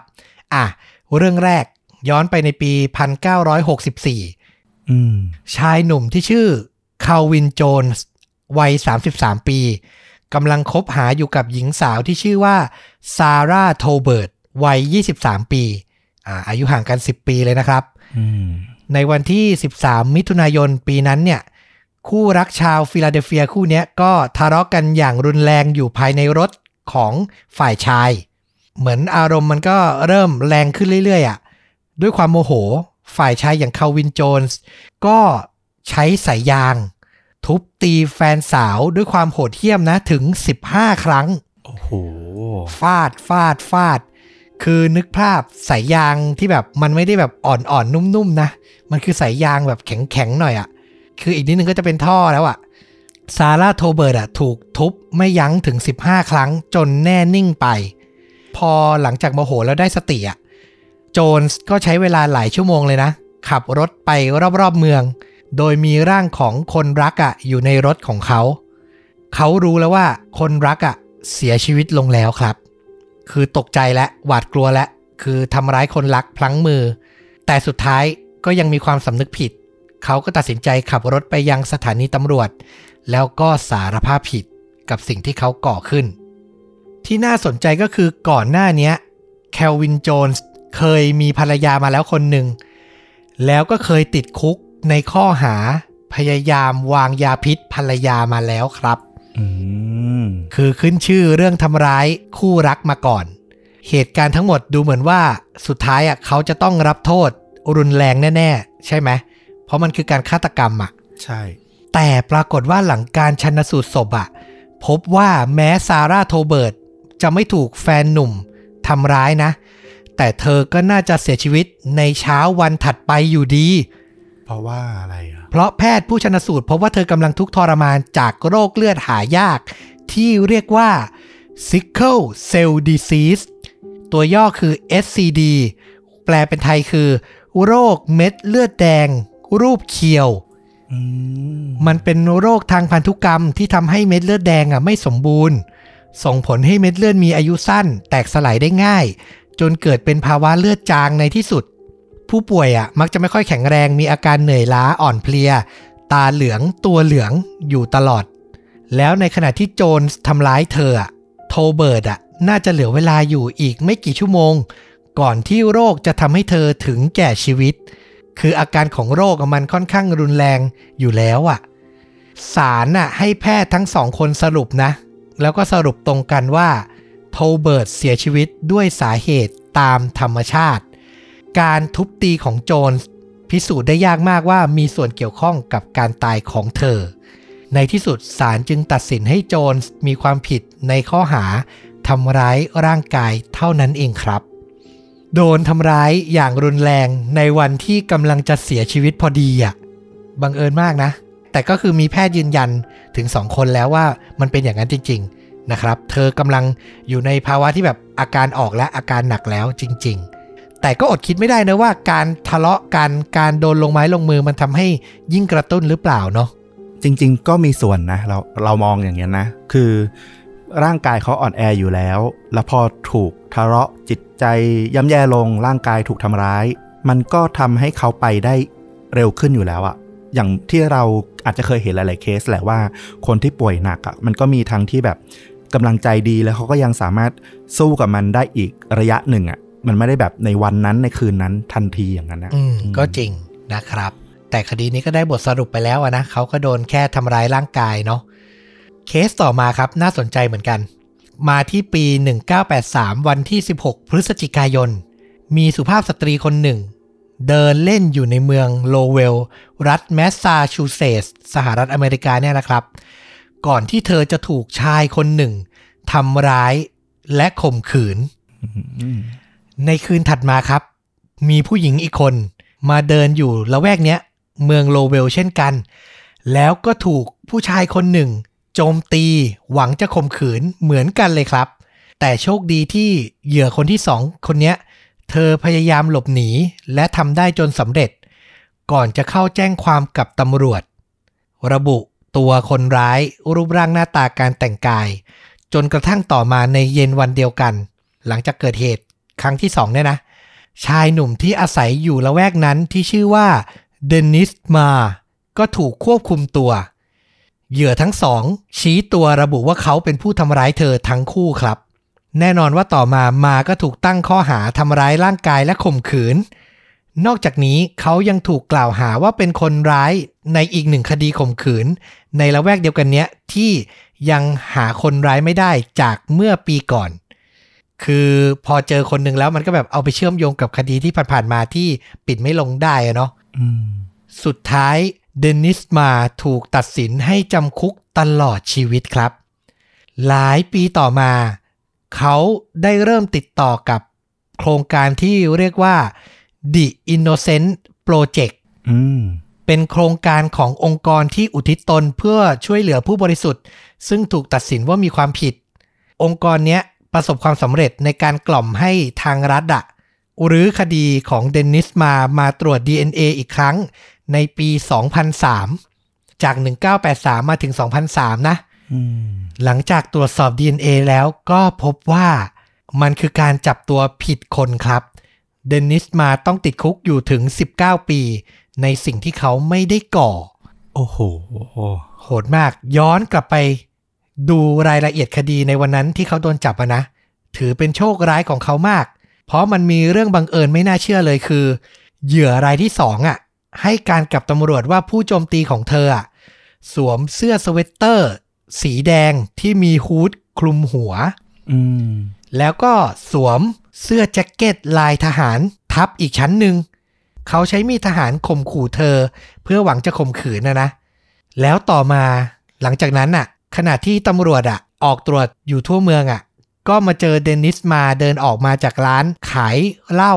อะ เรื่องแรกย้อนไปในปี 1964อืมชายหนุ่มที่ชื่อคาวินโจนส์วัย 33 ปีกำลังคบหาอยู่กับหญิงสาวที่ชื่อว่าซาร่าโทเบิร์ตวัย 23 ปีอ่าอายุห่างกัน 10 ปีเลยนะครับอืม ในวันที่ 13 มิถุนายนปีนั้นเนี่ยคู่รักชาวฟิลาเดลเฟียคู่เนี้ยก็ทะเลาะกันอย่างรุนแรงอยู่ภายในรถของฝ่ายชาย เหมือนอารมณ์มันก็เริ่มแรงขึ้นเรื่อยๆอะด้วยความโมโหฝ่ายชายอย่างคาวินโจนส์ก็ใช้สายยาง ทุบตีแฟนสาวด้วยความโหดเหี้ยมนะถึง 15 ครั้ง โอ้โห ฟาดฟาดฟาด คือนึกภาพสายยางที่แบบมันไม่ได้แบบอ่อนๆนุ่มๆนะ มันคือสายยางแบบแข็งๆหน่อยอะ่ะ คืออีกนิดนึงก็จะเป็นท่อแล้วอะ่ะ ซาร่าโทเบิร์ตอะถูกทุบไม่ยั้งถึง 15 ครั้งจนแน่นิ่งไป พอหลังจากโมโหแล้วได้สติอะ โจนส์ก็ใช้เวลาหลายชั่วโมงเลยนะ ขับรถไปรอบๆเมือง โดยมีร่างของคนรักอะอยู่ในรถของเขา เขารู้แล้วว่าคนรักอะเสียชีวิตลงแล้วครับ คือตกใจและหวาดกลัวและ คือทำร้ายคนรักพลั้งมือ แต่สุดท้ายก็ยังมีความสำนึกผิด เขาก็ตัดสินใจขับรถไปยังสถานีตำรวจ แล้วก็สารภาพผิดกับสิ่งที่เขาก่อขึ้น ที่น่าสนใจก็คือก่อนหน้านี้แคลวินโจนส์เคยมีภรรยามาแล้วคนหนึ่ง แล้วก็เคยติดคุกในข้อหาพยายามวางยาพิษภรรยามาแล้วครับ คือขึ้นชื่อเรื่องทำร้ายคู่รักมาก่อน เหตุการณ์ทั้งหมดดูเหมือนว่าสุดท้ายอะเขาจะต้องรับโทษรุนแรงแน่ ๆ ใช่ไหม เพราะมันคือการฆาตกรรมอะ ใช่ แต่ปรากฏว่าหลังการชันสูตรศพอะ พบว่าแม้ซาร่าโทเบิร์ตจะไม่ถูกแฟนหนุ่มทำร้ายนะ แต่เธอก็น่าจะเสียชีวิตในเช้าวันถัดไปอยู่ดี เพราะว่าอะไรอะเพราะแพทย์ผู้ชนสูตรพบว่าเธอกำลังทุกข์ทรมานจากโรคเลือดหายาก ที่เรียกว่า sickle cell disease ตัวย่อคือ SCD แปลเป็นไทยคือ โรคเม็ดเลือดแดง รูปเขียวอืมมันเป็นโรคทางพันธุกรรมที่ทำให้เม็ดเลือดแดงอะไม่สมบูรณ์ ส่งผลให้เม็ดเลือดมีอายุสั้น แตกสลายได้ง่าย จนเกิดเป็นภาวะเลือดจางในที่สุด ผู้ป่วยอะมักจะไม่ค่อยแข็งแรงมีอาการเหนื่อยล้าอ่อนเพลีย ตาเหลืองตัวเหลืองอยู่ตลอด แล้วในขณะที่โจนส์ทำร้ายเธออะโทเบิร์ดอะน่าจะเหลือเวลาอยู่อีกไม่กี่ชั่วโมง ก่อนที่โรคจะทำให้เธอถึงแก่ชีวิต คืออาการของโรคมันค่อนข้างรุนแรงอยู่แล้วอะศาลน่ะให้แพทย์ทั้งสองคนสรุปนะ แล้วก็สรุปตรงกันว่าโทเบิร์ตเสียชีวิตด้วยสาเหตุตามธรรมชาติ การทุบตีของโจนส์พิสูจน์ได้ยากมากว่ามีส่วนเกี่ยวข้องกับการตายของเธอ ในที่สุดศาลจึงตัดสินให้โจนส์มีความผิดในข้อหาทำร้ายร่างกายเท่านั้นเองครับ โดนทำร้ายอย่างรุนแรงในวันที่กำลังจะเสียชีวิตพอดีอะบังเอิญมากนะ แต่ก็คือมีแพทย์ยืนยันถึง2คนแล้วว่ามันเป็นอย่างนั้นจริง ๆ นะครับ เธอกำลังอยู่ในภาวะที่แบบอาการออกและอาการหนักแล้วจริง ๆ แต่ก็อดคิดไม่ได้นะว่าการทะเลาะกันการโดนลงไม้ลงมือมันทำให้ยิ่งกระตุ้นหรือเปล่าเนาะจริง ๆ ก็มีส่วนนะเราเรามองอย่างเงี้ยนะ คือร่างกายเขาอ่อนแออยู่แล้ว แล้วพอถูกทะเลาะจิตใจย่ำแย่ลงร่างกายถูกทำร้าย มันก็ทำให้เขาไปได้เร็วขึ้นอยู่แล้วอะอย่างที่เราอาจจะเคยเห็นหลาย ๆ เคสแหละว่าคนที่ป่วยหนักอะมันก็มีทั้งที่แบบกำลังใจดีแล้วเขาก็ยังสามารถสู้กับมันได้อีกระยะหนึ่งอะ มันไม่ได้แบบในวันนั้นในคืนนั้นทันทีอย่างนั้นนะอืมก็จริงนะครับ แต่คดีนี้ก็ได้บทสรุปไปแล้วอะนะเขาก็โดนแค่ทำร้ายร่างกายเนาะเคสต่อมาครับน่าสนใจเหมือนกัน มาที่ปี 1983 วันที่ 16 พฤศจิกายน มีสุภาพสตรีคนหนึ่ง เดินเล่นอยู่ในเมืองโลเวล รัฐแมสซาชูเซตส์สหรัฐอเมริกาเนี่ยนะครับ ก่อนที่เธอจะถูกชายคนหนึ่งทำร้ายและข่มขืนอืม ในคืนถัดมาครับ มีผู้หญิงอีกคน มาเดินอยู่ละแวกเนี้ย เมืองโลเวลเช่นกัน แล้วก็ถูกผู้ชายคนหนึ่ง โจมตีหวังจะข่มขืนเหมือนกันเลยครับ แต่โชคดีที่เหยื่อคนที่สองคนเนี้ย เธอพยายามหลบหนีและทำได้จนสำเร็จ ก่อนจะเข้าแจ้งความกับตำรวจ ระบุตัวคนร้ายรูปร่างหน้าตาการแต่งกาย จนกระทั่งต่อมาในเย็นวันเดียวกัน หลังจากเกิดเหตุ ครั้งที่สองเนี่ยนะ ชายหนุ่มที่อาศัยอยู่ละแวกนั้นที่ชื่อว่าเดนิสมา ก็ถูกควบคุมตัว เหยื่อทั้งสอง ชี้ตัวระบุว่าเขาเป็นผู้ทำร้ายเธอทั้งคู่ครับ แน่นอนว่าต่อมามาก็ถูกตั้งข้อหาทำร้ายร่างกายและข่มขืน นอกจากนี้เขายังถูกกล่าวหาว่าเป็นคนร้ายในอีกหนึ่งคดีข่มขืน ในละแวกเดียวกันเนี้ยที่ยังหาคนร้ายไม่ได้จากเมื่อปีก่อน คือพอเจอคนหนึ่งแล้วมันก็แบบเอาไปเชื่อมโยงกับคดีที่ผ่านๆมาที่ปิดไม่ลงได้อะเนาะอืมสุดท้ายเดนิสมาถูกตัดสินให้จำคุกตลอดชีวิตครับ หลายปีต่อมา เขาได้เริ่มติดต่อกับโครงการที่เรียกว่า The Innocent Project อืมเป็นโครงการขององค์กรที่อุทิศตนเพื่อช่วยเหลือผู้บริสุทธิ์ ซึ่งถูกตัดสินว่ามีความผิด องค์กรเนี้ย ประสบความสำเร็จในการกล่อมให้ทางรัฐอะหรือคดีของเดนนิสมามาตรวจ DNA อีกครั้งในปี 2003 จาก 1983 มาถึง 2003 นะอืมหลังจากตรวจสอบ DNA แล้วก็พบว่ามันคือการจับตัวผิดคนครับ เดนนิสมาต้องติดคุกอยู่ถึง 19 ปี ในสิ่งที่เขาไม่ได้ก่อ โอ้โห โหดมาก ย้อนกลับไป ดูรายละเอียดคดีในวันนั้นที่เขาโดนจับอะนะ ถือเป็นโชคร้ายของเขามาก เพราะมันมีเรื่องบังเอิญไม่น่าเชื่อเลยคือ เหยื่อรายที่สองอะ ให้การกับตำรวจว่าผู้โจมตีของเธออะสวมเสื้อสเวตเตอร์ สีแดงที่มีฮูดคลุมหัวอืมแล้วก็สวมเสื้อแจ็คเก็ตลายทหารทับอีกชั้นหนึ่ง เขาใช้มีดทหารข่มขู่เธอ เพื่อหวังจะข่มขืนนะนะ แล้วต่อมาหลังจากนั้นน่ะ ขณะที่ตำรวจอะออกตรวจอยู่ทั่วเมืองอะก็มาเจอเดนิสมาเดินออกมาจากร้านขายเหล้า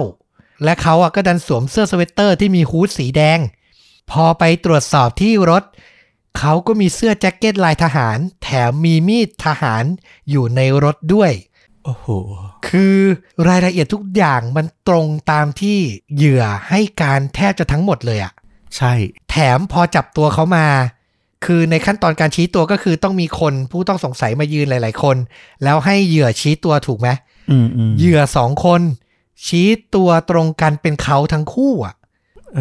และเขาอะก็ดันสวมเสื้อสเวตเตอร์ที่มี hood สีแดง พอไปตรวจสอบที่รถ เขาก็มีเสื้อแจ็คเก็ตลายทหาร แถมมีมีดทหารอยู่ในรถด้วย โอ้โห คือรายละเอียดทุกอย่างมันตรงตามที่เหยื่อให้การแทบจะทั้งหมดเลยอะใช่ แถมพอจับตัวเขามา คือในขั้นตอนการชี้ตัวก็คือต้องมีคนผู้ต้องสงสัยมายืนหลาย ๆ คน แล้วให้เหยื่อชี้ตัวถูกไหมอืมอืมเหยื่อสองคน ชี้ตัวตรงกันเป็นเขาทั้งคู่อะเอ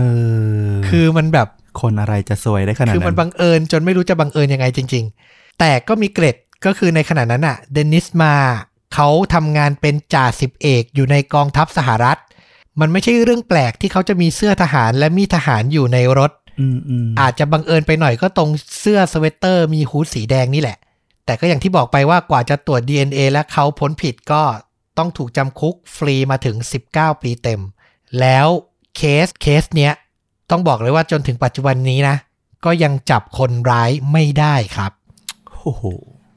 อคือมันแบบคนอะไรจะสวยได้ขนาดคือมันนั้นบังเอิญจนไม่รู้จะบังเอิญยังไงจริง ๆ แต่ก็มีเกร็ดก็คือในขณะนั้นอะเดนิสมาเขาทำงานเป็นจ่าสิบเอกอยู่ในกองทัพสหรัฐ มันไม่ใช่เรื่องแปลกที่เขาจะมีเสื้อทหารและมีทหารอยู่ในรถ อืมอืมอาจจะบังเอิญไปหน่อยก็ตรงเสื้อสเวตเตอร์มีฮูดสีแดงนี่แหละ แต่ก็อย่างที่บอกไปว่ากว่าจะตรวจ DNA และเขาพ้นผิดก็ต้องถูกจำคุกฟรีมาถึง 19 ปีเต็ม แล้วเคสเคสเนี้ย ต้องบอกเลยว่าจนถึงปัจจุบันนี้นะ ก็ยังจับคนร้ายไม่ได้ครับโอ้โห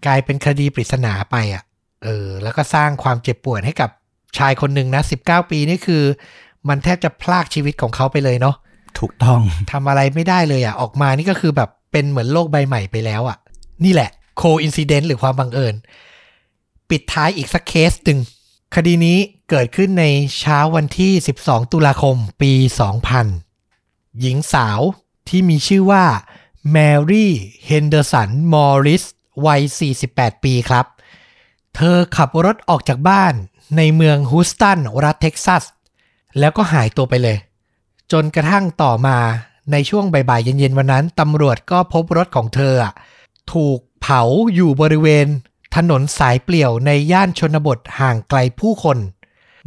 กลายเป็นคดีปริศนาไปอะ เออ แล้วก็สร้างความเจ็บปวดให้กับชายคนหนึ่งนะ 19 ปีนี่คือ มันแทบจะพรากชีวิตของเขาไปเลยเนาะ ถูกต้องทำอะไรไม่ได้เลยอะออกมานี่ก็คือแบบเป็นเหมือนโลกใบใหม่ไปแล้วอะ นี่แหละ coincidence หรือความบังเอิญ ปิดท้ายอีกสักเคสหนึ่งคดีนี้เกิดขึ้นในเช้าวันที่ 12 ตุลาคมปี 2000 หญิงสาวที่มีชื่อว่าแมรี่เฮนเดอร์สันมอริสวัย 48 ปีครับ เธอขับรถออกจากบ้านในเมืองฮูสตัน รัฐเท็กซัส แล้วก็หายตัวไปเลย จนกระทั่งต่อมาในช่วงบ่ายๆเย็นๆวันนั้นตำรวจก็พบรถของเธอ ถูกเผาอยู่บริเวณ ถนนสายเปลี่ยวในย่านชนบทห่างไกลผู้คน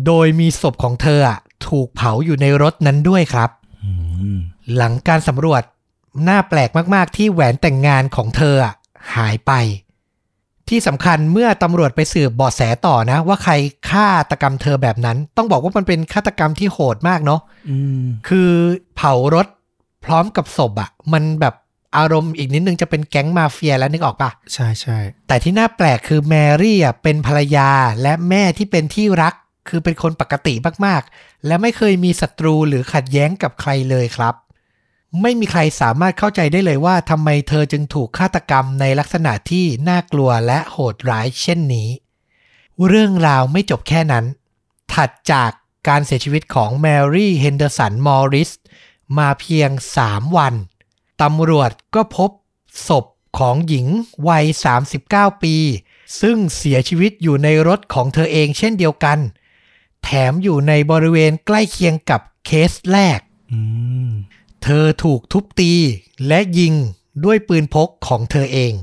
โดยมีศพของเธอถูกเผาอยู่ในรถนั้นด้วยครับ หลังการสำรวจน่าแปลกมากๆที่แหวนแต่งงานของเธอหายไป ที่สำคัญเมื่อตำรวจไปสืบเบาะแสต่อนะ ว่าใครฆ่าตกรรมเธอแบบนั้น ต้องบอกว่ามันเป็นฆาตกรรมที่โหดมากเนาะอืมคือเผารถพร้อมกับศพอะมันแบบอารมณ์อีกนิดนึงจะเป็นแก๊งมาเฟียแล้วนึกออกปะใช่ใช่แต่ที่น่าแปลกคือแมรี่อะเป็นภรรยาและแม่ที่เป็นที่รัก คือเป็นคนปกติมากๆ และไม่เคยมีศัตรูหรือขัดแย้งกับใครเลยครับ ไม่มีใครสามารถเข้าใจได้เลยว่าทำไมเธอจึงถูกฆาตกรรมในลักษณะที่น่ากลัวและโหดร้ายเช่นนี้ เรื่องราวไม่จบแค่นั้น ถัดจากการเสียชีวิตของแมรี่เฮนเดอร์สันมอริสมาเพียง 3 วัน ตำรวจก็พบศพของหญิงวัย 39 ปี ซึ่งเสียชีวิตอยู่ในรถของเธอเองเช่นเดียวกัน แถมอยู่ในบริเวณใกล้เคียงกับเคสแรก เธอถูกทุบตีและยิงด้วยปืนพกของเธอเอง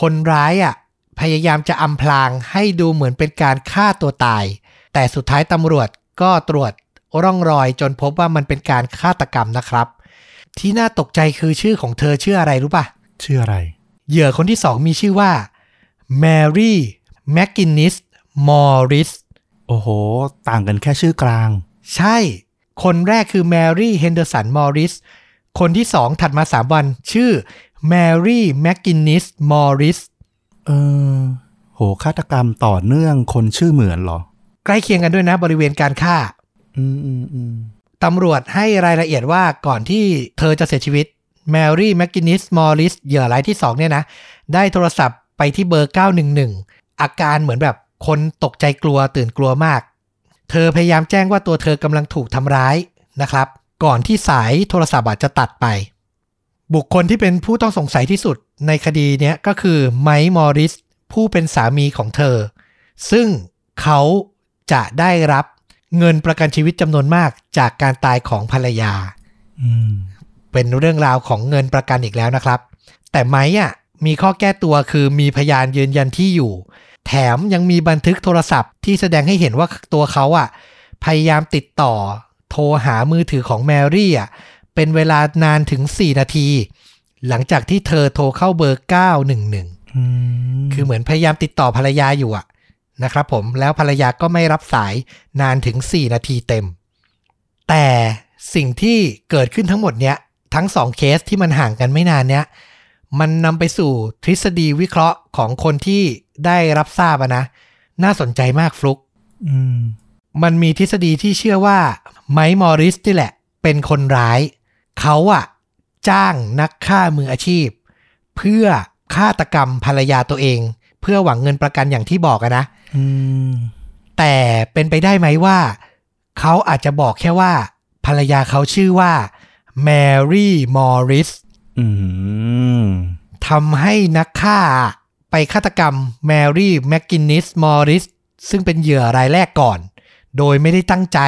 คนร้ายอะพยายามจะอำพรางให้ดูเหมือนเป็นการฆ่าตัวตาย แต่สุดท้ายตำรวจก็ตรวจร่องรอยจนพบว่ามันเป็นการฆาตกรรมนะครับ ที่น่าตกใจคือชื่อของเธอชื่ออะไรรู้ปะชื่ออะไร เหยื่อคนที่สองมีชื่อว่าแมรี่แมกกินนิสมอริสโอ้โห ต่างกันแค่ชื่อกลาง ใช่ คนแรกคือแมรี่เฮนเดอร์สันมอริส คนที่สองถัดมา3วัน ชื่อแมรี่แมกกินนิสมอริส เออ โหฆาตกรรมต่อเนื่องคนชื่อเหมือนเหรอ ใกล้เคียงกันด้วยนะบริเวณการฆ่า อืมอืมอืมตำรวจให้รายละเอียดว่าก่อนที่เธอจะเสียชีวิตแมรี่แมกกินนิสมอริสเหยื่อรายที่2เนี่ยนะ ได้โทรศัพท์ไปที่เบอร์ 911 อาการเหมือนแบบคนตกใจกลัวตื่นกลัวมาก เธอพยายามแจ้งว่าตัวเธอกำลังถูกทำร้ายนะครับ ก่อนที่สายโทรศัพท์จะตัดไป บุคคลที่เป็นผู้ต้องสงสัยที่สุดในคดีนี้ก็คือไมค์มอริสผู้เป็นสามีของเธอ ซึ่งเขาจะได้รับเงินประกันชีวิตจำนวนมากจากการตายของภรรยาเป็นเรื่องราวของเงินประกันอีกแล้วนะครับ แต่ไม้อะมีข้อแก้ตัวคือมีพยานยืนยันที่อยู่ แถมยังมีบันทึกโทรศัพท์ที่แสดงให้เห็นว่าตัวเขาอะพยายามติดต่อ โทรหามือถือของแมรี่อะเป็นเวลานานถึง 4 นาที หลังจากที่เธอโทรเข้าเบอร์ 911อืมคือเหมือนพยายามติดต่อภรรยาอยู่อะนะครับผมแล้วภรรยาก็ไม่รับสายนานถึง 4 นาทีเต็ม แต่สิ่งที่เกิดขึ้นทั้งหมดเนี้ย ทั้งสองเคสที่มันห่างกันไม่นานเนี้ยมันนำไปสู่ทฤษฎีวิเคราะห์ของคนที่ ได้รับทราบอะนะ น่าสนใจมากฟลุกอืมมันมีทฤษฎีที่เชื่อว่าไมค์มอริสนี่แหละ เป็นคนร้าย เขาอะจ้างนักฆ่ามืออาชีพ เพื่อฆาตกรรมภรรยาตัวเอง เพื่อหวังเงินประกันอย่างที่บอกอะนะอืมแต่เป็นไปได้ไหมว่า เขาอาจจะบอกแค่ว่า ภรรยาเขาชื่อว่าแมรี่มอริสอืมทำให้นักฆ่า ไปฆาตกรรมแมรี่แมกกินนิสมอริสซึ่งเป็นเหยื่อรายแรกก่อน โดยไม่ได้ตั้งใจ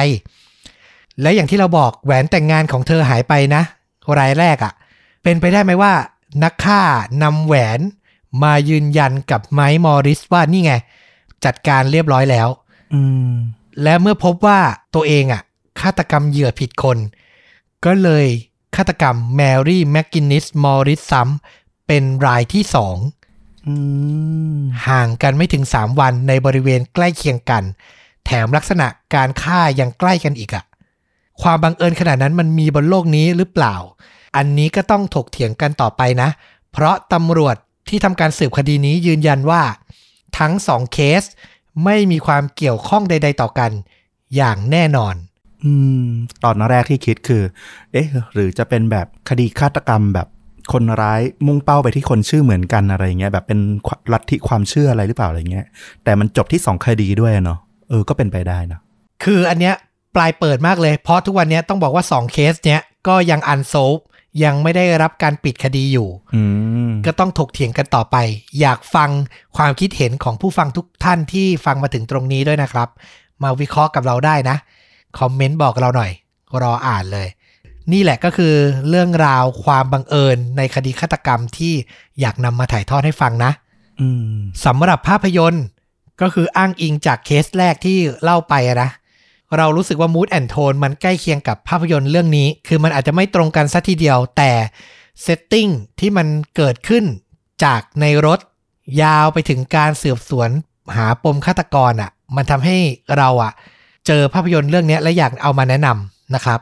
และอย่างที่เราบอกแหวนแต่งงานของเธอหายไปนะ รายแรกอะ่ะ เป็นไปได้ไหมว่า นักฆ่านำแหวนมายืนยันกับไมค์มอริสว่านี่ไง จัดการเรียบร้อยแล้วอืมและเมื่อพบว่าตัวเองอะฆาตกรรมเหยื่อผิดคน ก็เลยฆาตกรรมแมรี่แมกกินนิสมอริสซ้ำเป็นรายที่สองอืม ห่างกันไม่ถึง3วันในบริเวณใกล้เคียงกัน แถมลักษณะการฆ่ายังใกล้กันอีกอะความบังเอิญขนาดนั้นมันมีบนโลกนี้หรือเปล่า อันนี้ก็ต้องถกเถียงกันต่อไปนะ เพราะตำรวจที่ทำการสืบคดีนี้ยืนยันว่า ทั้งสองเคสไม่มีความเกี่ยวข้องใด ๆ ต่อกัน อย่างแน่นอน อืม ตอนแรกที่คิดคือ เอ๊ะ หรือจะเป็นแบบคดีฆาตกรรมแบบ คนร้ายมุ่งเป้าไปที่คนชื่อเหมือนกันอะไรเงี้ยแบบเป็นลัทธิความเชื่ออะไรหรือเปล่าอะไรเงี้ย แต่มันจบที่สองคดีด้วยอะเนาะเออก็เป็นไปได้นะคืออันเนี้ยปลายเปิดมากเลย เพราะทุกวันเนี้ยต้องบอกว่า 2 เคสเนี้ยก็ยังอันโซฟยังไม่ได้รับการปิดคดีอยู่อืมก็ต้องถกเถียงกันต่อไป อยากฟังความคิดเห็นของผู้ฟังทุกท่านที่ฟังมาถึงตรงนี้ด้วยนะครับ มาวิเคราะห์กับเราได้นะ คอมเมนต์บอกเราหน่อย รออ่านเลย นี่แหละก็คือเรื่องราวความบังเอิญในคดีฆาตกรรมที่อยากนำมาถ่ายทอดให้ฟังนะอืมสำหรับภาพยนตร์ก็คืออ้างอิงจากเคสแรกที่เล่าไปอะนะ เรารู้สึกว่า mood and tone มันใกล้เคียงกับภาพยนตร์เรื่องนี้ คือมันอาจจะไม่ตรงกันสัทีเดียว แต่setting ที่มันเกิดขึ้นจากในรถยาวไปถึงการสืบสวนหาปมฆาตกรอะ่ะ มันทำให้เราอะ่ะ เจอภาพยนตร์เรื่องเนี้ยและอยากเอามาแนะนำนะครับ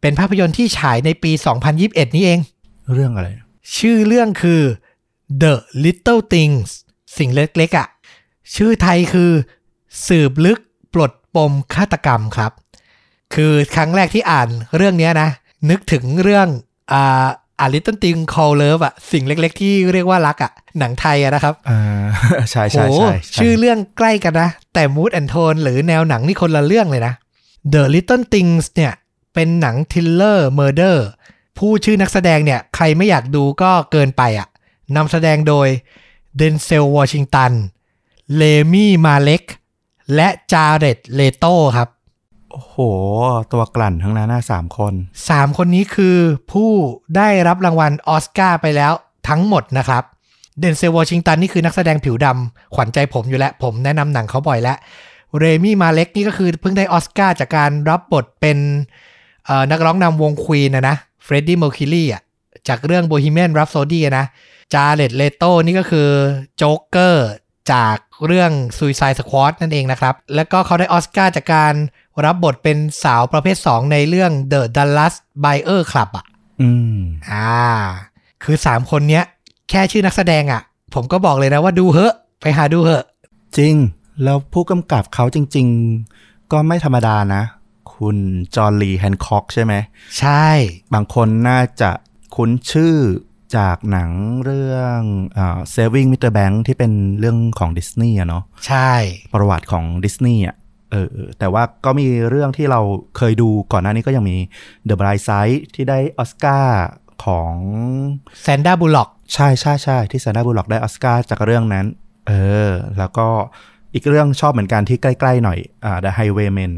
เป็นภาพยนตร์ที่ฉายในปี 2021 นี้เอง เรื่องอะไร ชื่อเรื่องคือ The Little Things สิ่งเล็กๆอะ่ะ ชื่อไทยคือ สืบลึกปลดปมฆาตกรรมครับ คือครั้งแรกที่อ่านเรื่องเนี้ยนะ นึกถึงเรื่องอ่า A Little Thing Called Love อะสิ่งเล็กๆ ที่เรียกว่ารักอะหนังไทยอะนะครับอ่าใช่ใช่โหใช่ชื่อเรื่องใกล้กันนะ แต่ mood and tone หรือแนวหนังนี่คนละเรื่องเลยนะ The Little Things เนี่ย เป็นหนัง thriller murder พูดชื่อนักแสดงเนี่ย ใครไม่อยากดูก็เกินไปอะ่ะนำแสดงโดยเดนเซลวอชิงตันเรมี่มาเล็ก และจาเรตเลโตครับ โอ้โห ตัวกลั่นทั้งนั้นนะสามคนสามคนนี้คือผู้ได้รับรางวัลออสการ์ไปแล้วทั้งหมดนะครับเดนเซลวอชิงตันนี่คือนักแสดงผิวดำขวัญใจผมอยู่แล้ว ผมแนะนำหนังเขาบ่อยแล้วเรมี่มาเล็กนี่ก็คือเพิ่งได้ออสการ์จากการรับบทเป็นเอ่อ นักร้องนำวงควีนนะนะเฟรดดี้เมอร์คิวรีอะจากเรื่อง Bohemian Rhapsody อะนะจาเ e ตเลโตนี่ก็คือโจ๊กเกอร์จากเรื่อง Suicide Squad นั่นเองนะครับ แล้วก็เขาได้ออสการ์จากการรับบทเป็นสาวประเภท 2 ในเรื่อง The Dallas Buyer Club อะ อืม อ่า คือ 3 คนเนี้ย แค่ชื่อนักแสดงอะ ผมก็บอกเลยนะว่าดูเหอะ ไปหาดูเหอะ จริง แล้วผู้กำกับเขาจริง ๆ ก็ไม่ธรรมดานะ คุณจอห์นลีแฮนค็อกใช่ไหม ใช่ บางคนน่าจะคุ้นชื่อจากหนังเรื่องอ่า Saving Mr. Bank ที่เป็นเรื่องของดิสนีย์อะเนาะใช่ ประวัติของดิสนีย์อะเออเออแต่ว่าก็มีเรื่องที่เราเคยดูก่อนหน้านี้ก็ยังมี The Bright Side ที่ได้ออสการ์ของแซนด้าบูล็อกใช่ใช่ใช่ที่ซานาบูล็อกได้ออสการ์จากเรื่องนั้น เออ แล้วก็อีกเรื่องชอบเหมือนกันที่ใกล้ ๆ หน่อยอ่า The Highwaymen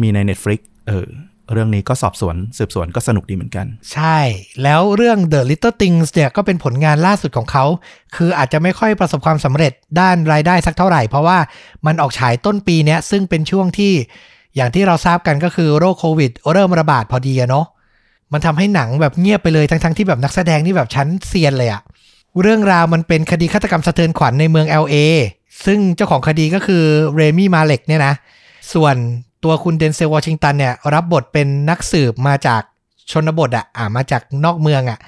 มีใน Netflix เออเรื่องนี้ก็สอบสวนสืบสวนก็สนุกดีเหมือนกัน ใช่ แล้วเรื่อง The Little Things เนี่ยก็เป็นผลงานล่าสุดของเขา คืออาจจะไม่ค่อยประสบความสำเร็จด้านรายได้สักเท่าไหร่ เพราะว่ามันออกฉายต้นปีเนี้ยซึ่งเป็นช่วงที่อย่างที่เราทราบกันก็คือโรคโควิด เริ่มระบาดพอดีอะเนาะมันทำให้หนังแบบเงียบไปเลยทั้งๆที่แบบนักแสดงนี่แบบชั้นเซียนเลยอะเรื่องราวมันเป็นคดีฆาตกรรมสะเทือนขวัญในเมือง LA ซึ่งเจ้าของคดีก็คือเรมี่มาเล็กเนี่ยนะส่วน ตัวคุณเดนเซลวอชิงตันเนี่ยรับบทเป็นนักสืบมาจากชนบทอะอ่ามาจากนอกเมืองอะ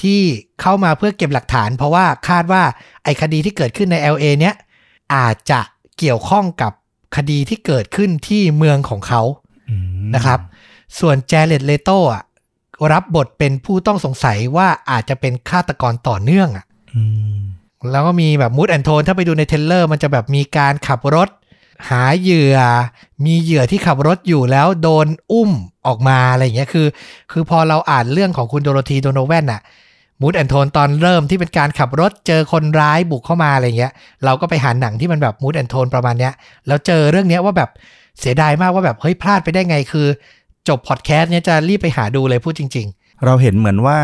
ที่เข้ามาเพื่อเก็บหลักฐาน เพราะว่าคาดว่าไอ้คดีที่เกิดขึ้นใน LA เนี้ยอาจจะเกี่ยวข้องกับคดีที่เกิดขึ้นที่เมืองของเขาอืมนะครับ ส่วนแจเลตเลโตอะรับบทเป็นผู้ต้องสงสัยว่าอาจจะเป็นฆาตกรต่อเนื่องอะอืมแล้วก็มีแบบ mood and tone ถ้าไปดูใน trailer มันจะแบบมีการขับรถ หาเหยื่อ มีเหยื่อที่ขับรถอยู่แล้วโดนอุ้มออกมาอะไรอย่างเงี้ยคือ คือพอเราอ่านเรื่องของคุณโดโรธีโดโนแวนน่ะ mood and tone ตอนเริ่มที่เป็นการขับรถเจอคนร้ายบุกเข้ามาอะไรเงี้ย เราก็ไปหาหนังที่มันแบบ mood and tone ประมาณเนี้ยแล้วเจอเรื่องเนี้ยว่าแบบเสียดายมากว่าแบบเฮ้ยพลาดไปได้ไงคือ จบพอดแคสต์เนี้ยจะรีบไปหาดูเลยพูดจริงเราเห็นเหมือนว่า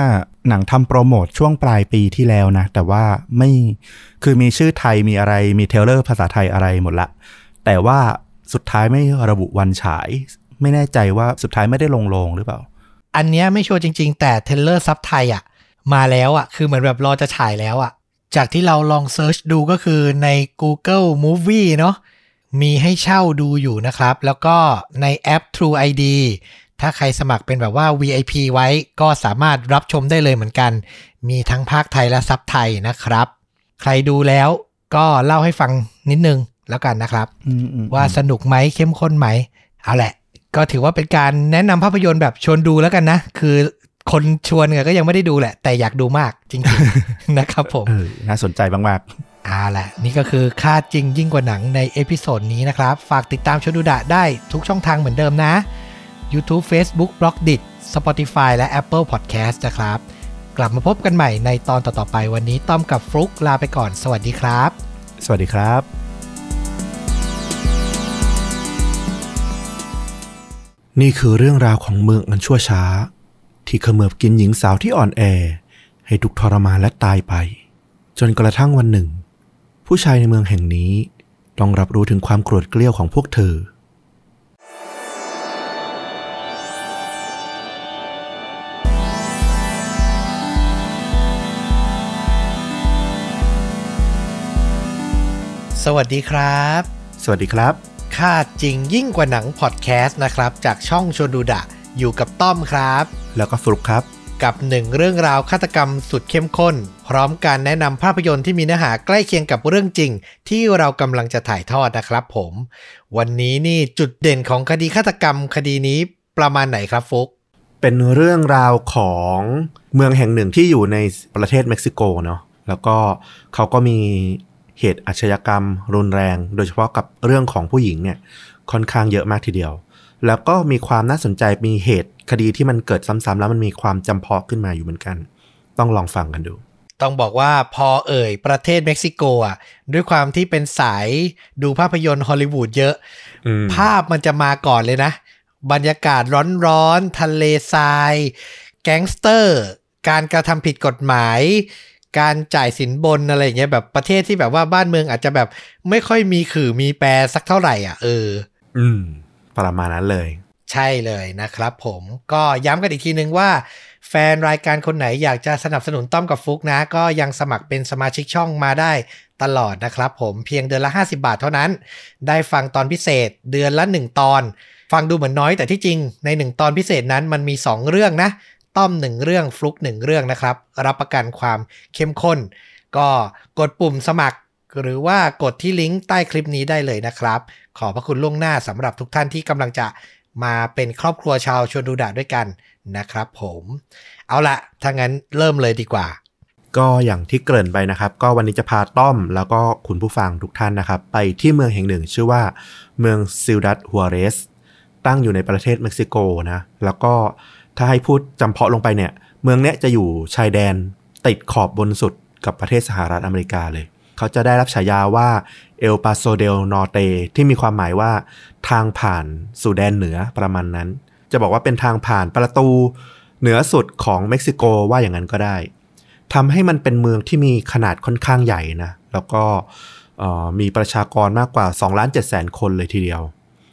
หนังทำโปรโมทช่วงปลายปีที่แล้วนะ แต่ว่าไม่คือมีชื่อไทยมีอะไรมี trailer ภาษาไทยอะไรหมดละ แต่ว่าสุดท้ายไม่ระบุวันฉาย ไม่แน่ใจว่าสุดท้ายไม่ได้ลงโรงหรือเปล่า อันเนี้ยไม่ชัวร์จริง ๆ แต่ trailer ซับไทยอะ มาแล้วอะ คือเหมือนแบบรอจะฉายแล้วอะ จากที่เราลอง search ดูก็คือใน Google Movie เนาะมีให้เช่าดูอยู่นะครับ แล้วก็ในแอป True ID ถ้าใครสมัครเป็นแบบว่า VIP ไว้ก็สามารถรับชมได้เลยเหมือนกัน มีทั้งพากย์ไทยและซับไทยนะครับ ใครดูแล้วก็เล่าให้ฟังนิดนึง แล้วกันนะครับอืมอืมว่าสนุกไหมเข้มข้นไหม เอาแหละ ก็ถือว่าเป็นการแนะนำภาพยนตร์แบบชวนดูแล้วกันนะ คือคนชวนก็ยังไม่ได้ดูแหละ แต่อยากดูมากจริงๆนะครับผมเออน่าสนใจมากเอาแหละนี่ก็คือฆ่าจริงยิ่งกว่าหนังใน episode นี้นะครับ ฝากติดตามชวนดูดะได้ทุกช่องทางเหมือนเดิมนะ YouTube Facebook b l o g d i t Spotify และ Apple Podcast นะครับ กลับมาพบกันใหม่ในตอนต่อๆไปวันนี้ต้อมกับฟลุกลาไปก่อน สวัสดีครับๆสวัสดีครับ นี่คือเรื่องราวของเมืองอันชั่วช้า ที่ขมือบกินหญิงสาวที่อ่อนแอ ให้ทุกทรมานและตายไป จนกระทั่งวันหนึ่ง ผู้ชายในเมืองแห่งนี้ต้องรับรู้ถึงความโกรธเกลี้ยวของพวกเธอ สวัสดีครับ สวัสดีครับ ค่าจริงยิ่งกว่าหนังพอดแคสต์นะครับ จากช่องชวนดูดะ อยู่กับต้อมครับ แล้วก็ฟลุกครับ กับหนึ่งเรื่องราวฆาตกรรมสุดเข้มข้น พร้อมการแนะนำภาพยนตร์ที่มีเนื้อหาใกล้เคียงกับเรื่องจริง ที่เรากำลังจะถ่ายทอดนะครับผม วันนี้นี่จุดเด่นของคดีฆาตกรรมคดีนี้ประมาณไหนครับฟุกเป็นเรื่องราวของเมืองแห่งหนึ่งที่อยู่ในประเทศเม็กซิโกเนาะแล้วก็เขาก็มี เหตุอาชญากรรม รุนแรง โดยเฉพาะกับเรื่องของผู้หญิงเนี่ยค่อนข้างเยอะมากทีเดียว แล้วก็มีความน่าสนใจมีเหตุคดีที่มันเกิดซ้ำๆแล้วมันมีความจำเพาะขึ้นมาอยู่เหมือนกัน ต้องลองฟังกันดู ต้องบอกว่าพอเอ่ยประเทศเม็กซิโกอะด้วยความที่เป็นสายดูภาพยนตร์ฮอลลีวูดเยอะอืมภาพมันจะมาก่อนเลยนะ บรรยากาศร้อนๆทะเลทราย แก๊งสเตอร์ การกระทำผิดกฎหมาย การจ่ายสินบนอะไรอย่างเงี้ยแบบประเทศที่แบบว่าบ้านเมืองอาจจะแบบไม่ค่อยมีขื่อมีแปสักเท่าไหร่อะ เออ อืม ประมาณนั้นเลย ใช่เลยนะครับผมก็ย้ำกันอีกทีนึงว่าแฟนรายการคนไหนอยากจะสนับสนุนต้อมกับฟุกนะ ก็ยังสมัครเป็นสมาชิกช่องมาได้ตลอดนะครับผมเพียงเดือนละ 50 บาทเท่านั้น ได้ฟังตอนพิเศษเดือนละ 1 ตอน ฟังดูเหมือนน้อยแต่ที่จริงใน 1 ตอนพิเศษนั้นมันมี 2 เรื่องนะ ต้อม1เรื่องฟลุก1เรื่องนะครับ รับประกันความเข้มข้น ก็กดปุ่มสมัคร หรือว่ากดที่ลิงก์ใต้คลิปนี้ได้เลยนะครับ ขอพระคุณล่วงหน้าสำหรับทุกท่านที่กำลังจะมาเป็นครอบครัวชาวชวนดูดะด้วยกันนะครับผม เอาละถ้างั้นเริ่มเลยดีกว่า ก็อย่างที่เกริ่นไปนะครับ ก็วันนี้จะพาต้อมแล้วก็คุณผู้ฟังทุกท่านนะครับ ไปที่เมืองแห่งหนึ่ง ชื่อว่า เมืองซิลดัตฮัวเรส ตั้งอยู่ในประเทศเม็กซิโกนะ แล้วก็ ถ้าให้พูดจำเพาะลงไปเนี่ย เมืองเนี้ยจะอยู่ชายแดนติดขอบบนสุดกับประเทศสหรัฐอเมริกาเลย เขาจะได้รับฉายาว่าเอลปาโซเดลนอเตที่มีความหมายว่าทางผ่านสู่แดนเหนือประมาณนั้น จะบอกว่าเป็นทางผ่านประตูเหนือสุดของเม็กซิโกว่าอย่างนั้นก็ได้ทำให้มันเป็นเมืองที่มีขนาดค่อนข้างใหญ่นะ แล้วก็มีประชากรมากกว่า2ล้าน7แสนคนเลยทีเดียว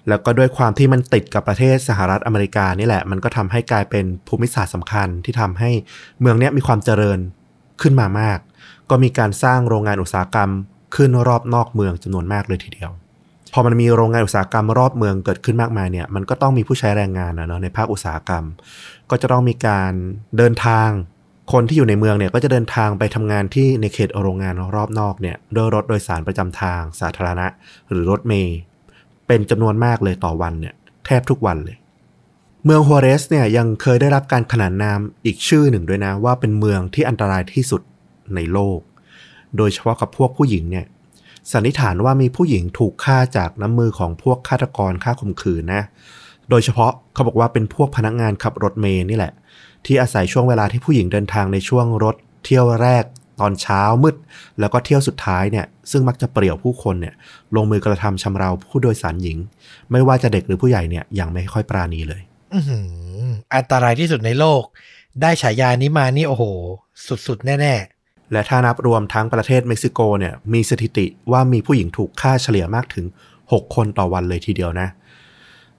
แล้วก็ด้วยความที่มันติดกับประเทศสหรัฐอเมริกานี่แหละ มันก็ทำให้กลายเป็นภูมิศาสตร์สำคัญที่ทำให้เมืองนี้มีความเจริญขึ้นมามาก ก็มีการสร้างโรงงานอุตสาหกรรมขึ้นรอบนอกเมืองจำนวนมากเลยทีเดียว พอมันมีโรงงานอุตสาหกรรมรอบเมืองเกิดขึ้นมากมายเนี่ย มันก็ต้องมีผู้ใช้แรงงานนะเนาะในภาคอุตสาหกรรม ก็จะต้องมีการเดินทาง คนที่อยู่ในเมืองเนี่ยก็จะเดินทางไปทำงานที่ในเขตโรงงานรอบนอกเนี่ยด้วยรถโดยสารประจำทางสาธารณะ หรือรถเมย์ เป็นจำนวนมากเลยต่อวันเนี่ยแทบทุกวันเลย เมืองฮัวเรสเนี่ยยังเคยได้รับการขนานนามอีกชื่อหนึ่งด้วยนะว่าเป็นเมืองที่อันตรายที่สุดในโลก โดยเฉพาะกับพวกผู้หญิงเนี่ยสันนิษฐานว่ามีผู้หญิงถูกฆ่าจากน้ำมือของพวกฆาตกรฆ่าข่มขืนนะ โดยเฉพาะเขาบอกว่าเป็นพวกพนักงานขับรถเมย์นี่แหละ ที่อาศัยช่วงเวลาที่ผู้หญิงเดินทางในช่วงรถเที่ยวแรก ตอนเช้ามืด แล้วก็เที่ยวสุดท้ายเนี่ยซึ่งมักจะเปรี่ยวผู้คนเนี่ยลงมือกระทำชำเราผู้โดยสารหญิง ไม่ว่าจะเด็กหรือผู้ใหญ่เนี่ยยังไม่ค่อยปราณีเลยอื้อหืออันตรายที่สุดในโลก ได้ฉายานี้มานี่โอ้โห สุดๆ แน่และถ้านับรวมทั้งประเทศเม็กซิโกเนี่ยมีสถิติว่ามีผู้หญิงถูกฆ่าเฉลี่ยมากถึง 6 คนต่อวันเลยทีเดียวนะ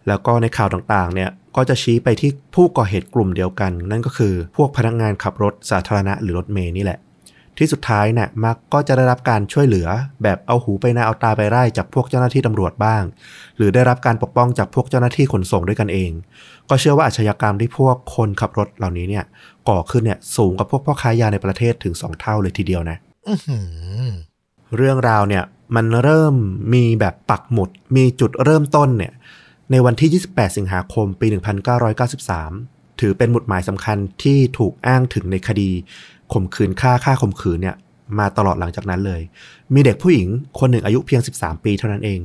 แล้วก็ในข่าวต่างๆเนี่ยก็จะชี้ไปที่ผู้ก่อเหตุกลุ่มเดียวกัน นั่นก็คือพวกพนักงานขับรถสาธารณะหรือรถเมย์นี่แหละ ที่สุดท้ายเนี่ยมักก็จะได้รับการช่วยเหลือ แบบเอาหูไปนาเอาตาไปไล่จากพวกเจ้าหน้าที่ตำรวจบ้าง หรือได้รับการปกป้องจากพวกเจ้าหน้าที่ขนส่งด้วยกันเอง ก็เชื่อว่าอาชญากรรมที่พวกคนขับรถเหล่านี้เนี่ย ก่อขึ้นเนี่ยสูงกว่าพวกพ่อค้ายาในประเทศถึง2เท่าเลยทีเดียวนะๆอื้อหือเรื่องราวเนี่ยมันเริ่มมีแบบปักหมุด มีจุดเริ่มต้นเนี่ยในวันที่ 28 สิงหาคม ปี 1993 ถือเป็นหมุดหมายสำคัญที่ถูกอ้างถึงในคดี ข่มขืนฆ่าฆ่าข่มขืนเนี่ยมาตลอดหลังจากนั้นเลย มีเด็กผู้หญิงคนหนึ่งอายุเพียง 13 ปีเท่านั้นเอง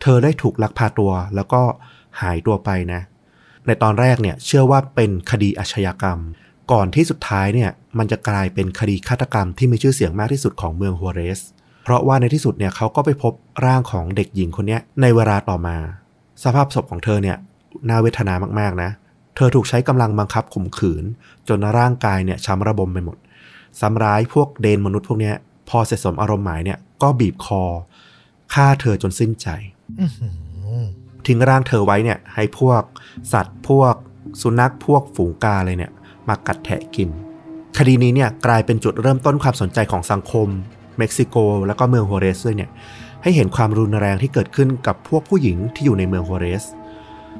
เธอได้ถูกลักพาตัว แล้วก็หายตัวไปนะ ในตอนแรกเนี่ยเชื่อว่าเป็นคดีอาชญากรรม ก่อนที่สุดท้ายเนี่ยมันจะกลายเป็นคดีฆาตกรรมที่มีชื่อเสียงมากที่สุดของเมืองฮัวเรส เพราะว่าในที่สุดเนี่ยเขาก็ไปพบร่างของเด็กหญิงคนนี้ในเวลาต่อมา สภาพศพของเธอเนี่ยน่าเวทนามากๆนะ เธอถูกใช้กำลังบังคับข่มขืน จนร่างกายเนี่ยช้ำระบมไปหมด ซ้ำร้ายพวกเดนมนุษย์พวกเนี้ย พอเสร็จสมอารมณ์หมายเนี่ยก็บีบคอฆ่าเธอจนสิ้นใจอื้อหือทิ้งร่างเธอไว้เนี่ย ให้พวกสัตว์พวกสุนัขพวกฝูงกาเลยเนี่ย มากัดแทะกิน คดีนี้เนี่ยกลายเป็นจุดเริ่มต้นความสนใจของสังคม เม็กซิโก แล้วก็เมืองโฮเรสด้วยเนี่ย ให้เห็นความรุนแรงที่เกิดขึ้นกับพวกผู้หญิงที่อยู่ในเมืองโฮเรส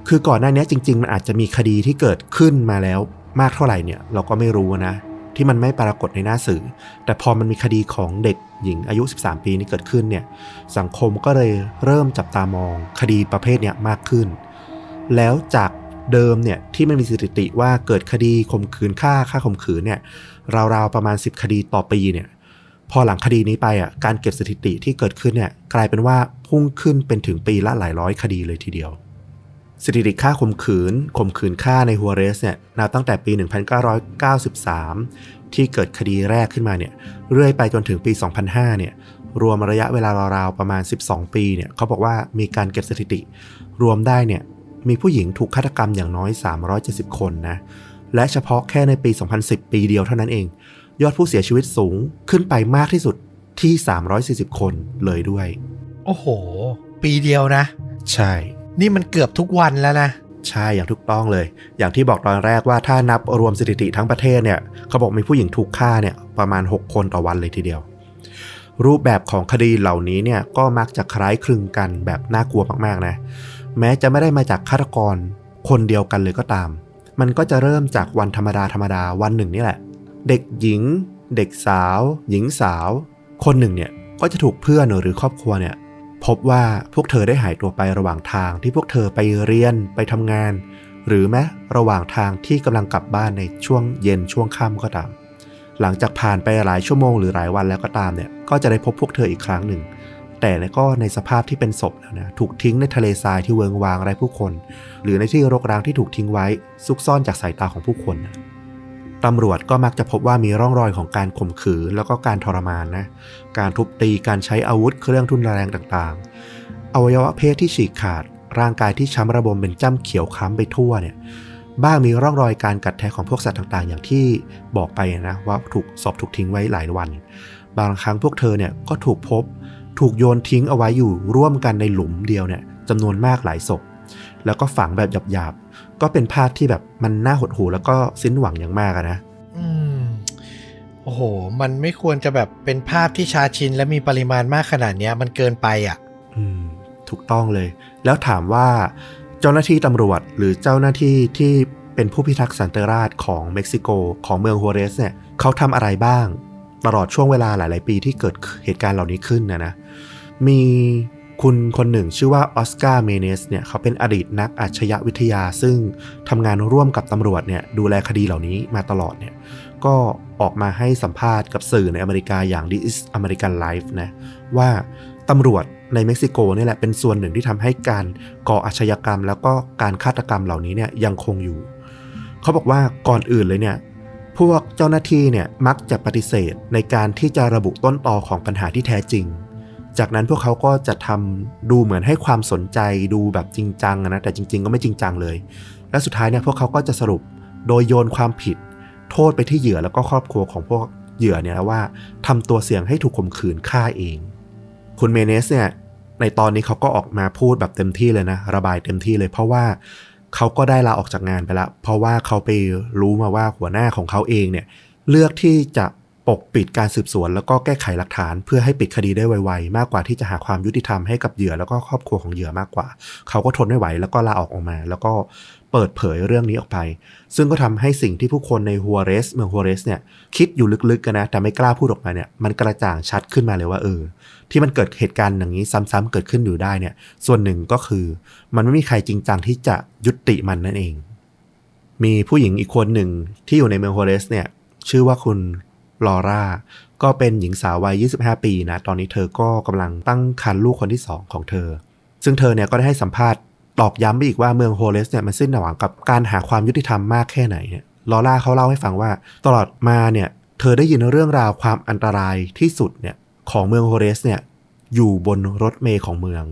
คือก่อนหน้านี้จริง ๆ มันอาจจะมีคดีที่เกิดขึ้นมาแล้วมากเท่าไหร่เนี่ย เราก็ไม่รู้นะ ที่มันไม่ปรากฏในหน้าสื่อ แต่พอมันมีคดีของเด็กหญิงอายุ 13 ปีนี้เกิดขึ้นเนี่ยสังคมก็เลยเริ่มจับตามองคดีประเภทเนี้ยมากขึ้น แล้วจากเดิมเนี่ยที่มันมีสถิติว่าเกิดคดีข่มขืนฆ่าฆ่าข่มขืนเนี่ยราวๆประมาณ 10 คดีต่อปีเนี่ยพอหลังคดีนี้ไปอะการเก็บสถิติที่เกิดขึ้นเนี่ยกลายเป็นว่าพุ่งขึ้นเป็นถึงปีละหลายร้อยคดีเลยทีเดียว สถิติค่าข่มขืนข่มขืนฆ่าในฮัวเรสเนี่ยนับตั้งแต่ปี 1993 ที่เกิดคดีแรกขึ้นมาเนี่ยเรื่อยไปจนถึงปี 2005 เนี่ยรวมระยะเวลาราวๆประมาณ 12 ปีเนี่ยเขาบอกว่ามีการเก็บสถิติ รวมได้เนี่ยมีผู้หญิงถูกฆาตกรรมอย่างน้อย 370 คนนะและเฉพาะแค่ในปี 2010 ปีเดียวเท่านั้นเอง ยอดผู้เสียชีวิตสูงขึ้นไปมากที่สุดที่ 340 คนเลยด้วย โอ้โห ปีเดียวนะ ใช่ นี่มันเกือบทุกวันแล้วนะ ใช่อย่างถูกต้องเลย อย่างที่บอกตอนแรกว่าถ้านับรวมสถิติทั้งประเทศเนี่ยเขาบอกมีผู้หญิงถูกฆ่าเนี่ยประมาณ 6 คนต่อวันเลยทีเดียว รูปแบบของคดีเหล่านี้เนี่ยก็มักจะคล้ายคลึงกันแบบน่ากลัวมากๆนะ แม้จะไม่ได้มาจากฆาตกรคนเดียวกันเลยก็ตาม มันก็จะเริ่มจากวันธรรมดาธรรมดาวันหนึ่งนี่แหละ เด็กหญิง เด็กสาว หญิงสาว คนหนึ่งเนี่ยก็จะถูกเพื่อนหรือครอบครัวเนี่ย พบว่าพวกเธอได้หายตัวไประหว่างทางที่พวกเธอไปเรียนไปทำงาน หรือแม้ระหว่างทางที่กำลังกลับบ้านในช่วงเย็นช่วงค่ำก็ตาม หลังจากผ่านไปหลายชั่วโมงหรือหลายวันแล้วก็ตามเนี่ยก็จะได้พบพวกเธออีกครั้งหนึ่ง แต่ก็ในสภาพที่เป็นศพแล้วนะถูกทิ้งในทะเลทรายที่เวิงวางไร้ผู้คน หรือในที่รกร้างที่ถูกทิ้งไว้ซุกซ่อนจากสายตาของผู้คนนะ ตำรวจก็มักจะพบว่ามีร่องรอยของการข่มขืนแล้วก็การทรมานนะ การทุบตี การใช้อาวุธเครื่องทุนแรงต่างๆ อวัยวะเพศที่ฉีกขาด ร่างกายที่ช้ำระบมเป็นจ้ำเขียวคล้ำไปทั่วเนี่ย บ้างมีร่องรอยการกัดแทะของพวกสัตว์ต่างๆ อย่างที่บอกไปนะว่าถูกศพถูกทิ้งไว้หลายวัน บางครั้งพวกเธอเนี่ยก็ถูกพบ ถูกโยนทิ้งเอาไว้อยู่ร่วมกันในหลุมเดียวเนี่ยจำนวนมากหลายศพ แล้วก็ฝังแบบหยาบๆ ก็เป็นภาพที่แบบมันน่าหดหู่แล้วก็สิ้นหวังอย่างมากอะนะอืมโอ้โห มันไม่ควรจะแบบเป็นภาพที่ชาชินและมีปริมาณมากขนาดเนี้ย มันเกินไปอะ อืม ถูกต้องเลย แล้วถามว่าเจ้าหน้าที่ตำรวจหรือเจ้าหน้าที่ที่เป็นผู้พิทักษ์สันติราษฎร์ของเม็กซิโกของเมืองโฮเรสเนี่ยเขาทำอะไรบ้าง ตลอดช่วงเวลาหลาย ๆ ปีที่เกิดเหตุการณ์เหล่านี้ขึ้นนะนะมี คุณคนหนึ่งชื่อว่าออสการ์เมเนสเนี่ยเขาเป็นอดีตนักอาชญาวิทยาซึ่งทำงานร่วมกับตำรวจเนี่ยดูแลคดีเหล่านี้มาตลอดเนี่ยก็ออกมาให้สัมภาษณ์กับสื่อในอเมริกาอย่าง This is American Life นะว่าตำรวจในเม็กซิโกนี่แหละเป็นส่วนหนึ่งที่ทำให้การก่ออาชญากรรม แล้วก็การฆาตกรรมเหล่านี้เนี่ยยังคงอยู่ เขาบอกว่าก่อนอื่นเลยเนี่ยพวกเจ้าหน้าที่เนี่ยมักจะปฏิเสธในการที่จะระบุต้นตอของปัญหาที่แท้จริง จากนั้นพวกเขาก็จะทำดูเหมือนให้ความสนใจดูแบบจริงจังนะแต่จริง ๆ ก็ไม่จริงจังเลย และสุดท้ายเนี่ยพวกเขาก็จะสรุปโดยโยนความผิด โทษไปที่เหยื่อแล้วก็ครอบครัวของพวกเหยื่อเนี่ยว่าทำตัวเสี่ยงให้ถูกข่มขืนฆ่าเอง คุณเมเนสเนี่ยในตอนนี้เขาก็ออกมาพูดแบบเต็มที่เลยนะ ระบายเต็มที่เลย เพราะว่าเขาก็ได้ลาออกจากงานไปแล้วเพราะว่าเขาไปรู้มาว่าหัวหน้าของเขาเองเนี่ยเลือกที่จะ ปกปิดการสืบสวนแล้วก็แก้ไขหลักฐานเพื่อให้ปิดคดีได้ไวๆ มากกว่าที่จะหาความยุติธรรมให้กับเหยื่อแล้วก็ครอบครัวของเหยื่อมากกว่า เขาก็ทนไม่ไหวแล้วก็ลาออกออกมา แล้วก็เปิดเผยเรื่องนี้ออกไป ซึ่งก็ทำให้สิ่งที่ผู้คนในฮัวเรสเมืองฮัวเรสเนี่ยคิดอยู่ลึกๆกันนะแต่ไม่กล้าพูดออกมาเนี่ยมันกระจ่างชัดขึ้นมาเลยว่าเออที่มันเกิดเหตุการณ์อย่างนี้ซ้ำๆเกิดขึ้นอยู่ได้เนี่ย ส่วนหนึ่งก็คือ มันไม่มีใครจริงจังที่จะยุติมันนั่นเอง มีผู้หญิงอีกคนหนึ่งที่อยู่ในเมืองโฮเรสเนี่ยชื่อว่าคุณ ลอร่าก็เป็นหญิงสาววัย 25 ปีนะ ตอนนี้เธอก็กำลังตั้งครรภ์ลูกคนที่ 2 ของเธอ ซึ่งเธอเนี่ยก็ได้ให้สัมภาษณ์ตอกย้ำไปอีกว่าเมืองโฮเรสเนี่ยมันสิ้นหวังกับการหาความยุติธรรมมากแค่ไหนเนี่ยลอร่าเขาเล่าให้ฟังว่า ตลอดมาเนี่ยเธอได้ยินเรื่องราวความอันตรายที่สุดเนี่ยของเมืองโฮเรสเนี่ยอยู่บนรถเมล์ของเมือง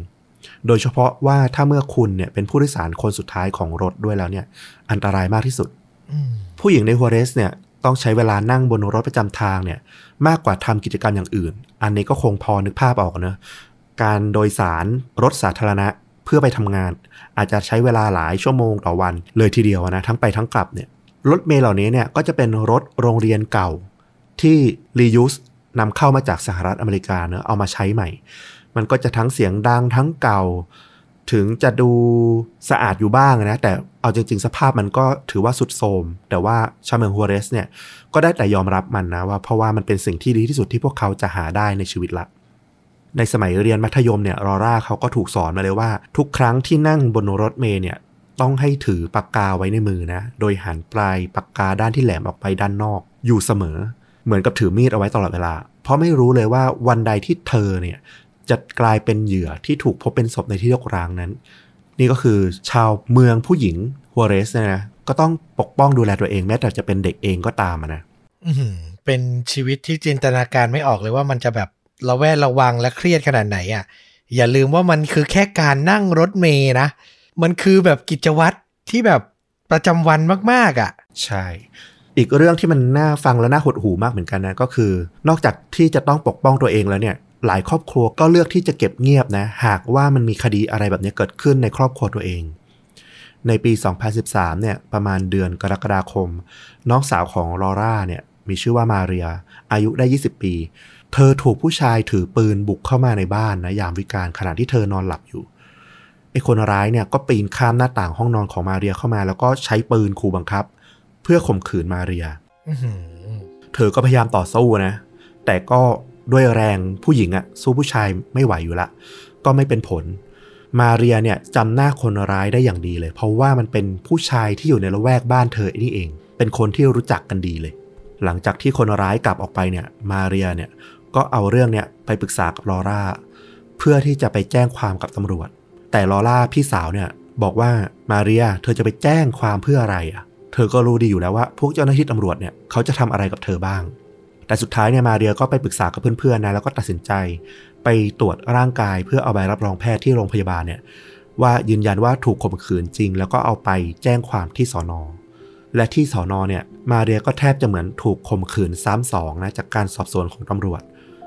โดยเฉพาะว่าถ้าเมื่อคุณเนี่ยเป็นผู้โดยสารคนสุดท้ายของรถด้วยแล้วเนี่ยอันตรายมากที่สุดอืมผู้หญิงในฮัวเรสเนี่ย ต้องใช้เวลานั่งบนรถประจำทางเนี่ยมากกว่าทำกิจกรรมอย่างอื่น อันนี้ก็คงพอนึกภาพออกเนะการโดยสารรถสาธารณะเพื่อไปทำงาน อาจจะใช้เวลาหลายชั่วโมงต่อวันเลยทีเดียวนะทั้งไปทั้งกลับเนี่ยรถเมล์เหล่านี้เนี่ยก็จะเป็นรถโรงเรียนเก่าที่รียูสนำเข้ามาจากสหรัฐอเมริกาเนอะเอามาใช้ใหม่ มันก็จะทั้งเสียงดังทั้งเก่า ถึงจะดูสะอาดอยู่บ้างนะ แต่เอาจริง ๆ สภาพมันก็ถือว่าสุดโทรมแต่ว่าชาวเมืองฮัวเรสเนี่ยก็ได้แต่ยอมรับมันนะว่าเพราะว่ามันเป็นสิ่งที่ดีที่สุดที่พวกเขาจะหาได้ในชีวิตละ ในสมัยเรียนมัธยมเนี่ยรอร่าเขาก็ถูกสอนมาเลยว่า ทุกครั้งที่นั่งบนรถเมล์เนี่ยต้องให้ถือปากกาไว้ในมือนะ โดยหันปลายปากกาด้านที่แหลมออกไปด้านนอก อยู่เสมอ เหมือนกับถือมีดเอาไว้ตลอดเวลา เพราะไม่รู้เลยว่าวันใดที่เธอเนี่ย จะกลายเป็นเหยื่อที่ถูกพบเป็นศพในที่รกร้างนั้น นี่ก็คือชาวเมืองผู้หญิงฮัวเรสเนี่ยนะก็ต้องปกป้องดูแลตัวเองแม้แต่จะเป็นเด็กเองก็ตามอะนะอื้อหือเป็นชีวิตที่จินตนาการไม่ออกเลยว่ามันจะแบบระแวดระวังและเครียดขนาดไหนอะ อย่าลืมว่ามันคือแค่การนั่งรถเมย์นะ มันคือแบบกิจวัตรที่แบบประจำวันมากๆอะ ใช่ อีกเรื่องที่มันน่าฟังและน่าหดหูมากเหมือนกันนะก็คือ นอกจากที่จะต้องปกป้องตัวเองแล้วเนี่ย หลายครอบครัวก็เลือกที่จะเก็บเงียบนะ หากว่ามันมีคดีอะไรแบบนี้เกิดขึ้นในครอบครัวตัวเอง ในปี 2013 เนี่ยประมาณเดือนกรกฎาคม น้องสาวของลอร่าเนี่ยมีชื่อว่ามาเรีย อายุได้ 20 ปี เธอถูกผู้ชายถือปืนบุกเข้ามาในบ้านนะยามวิกาลขณะที่เธอนอนหลับอยู่ไอ้คนร้ายเนี่ยก็ปีนข้ามหน้าต่างห้องนอนของมาเรียเข้ามา แล้วก็ใช้ปืนขู่บังคับ เพื่อข่มขืนมาเรียอื้อหือเธอก็พยายามต่อสู้นะ แต่ก็ ด้วยแรงผู้หญิงอะสู้ผู้ชายไม่ไหวอยู่ละ ก็ไม่เป็นผล มาเรียเนี่ยจำหน้าคนร้ายได้อย่างดีเลย เพราะว่ามันเป็นผู้ชายที่อยู่ในละแวกบ้านเธอนี่เอง เป็นคนที่รู้จักกันดีเลย หลังจากที่คนร้ายกลับออกไปเนี่ย มาเรียเนี่ยก็เอาเรื่องเนี่ยไปปรึกษากับลอร่า เพื่อที่จะไปแจ้งความกับตำรวจ แต่ลอร่าพี่สาวเนี่ยบอกว่ามาเรียเธอจะไปแจ้งความเพื่ออะไรอะ เธอก็รู้ดีอยู่แล้วว่า พวกเจ้าหน้าที่ตำรวจเนี่ยเขาจะทำอะไรกับเธอบ้าง แต่สุดท้ายเนี่ยมาเรียก็ไปปรึกษากับเพื่อนๆนะแล้วก็ตัดสินใจไปตรวจร่างกายเพื่อเอาใบรับรองแพทย์ที่โรงพยาบาลเนี่ยว่ายืนยันว่าถูกข่มขืนจริง แล้วก็เอาไปแจ้งความที่สอนอและที่สอนอเนี่ยมาเรียก็แทบจะเหมือนถูกข่มขืนซ้ำสองนะจากการสอบสวนของตำรวจ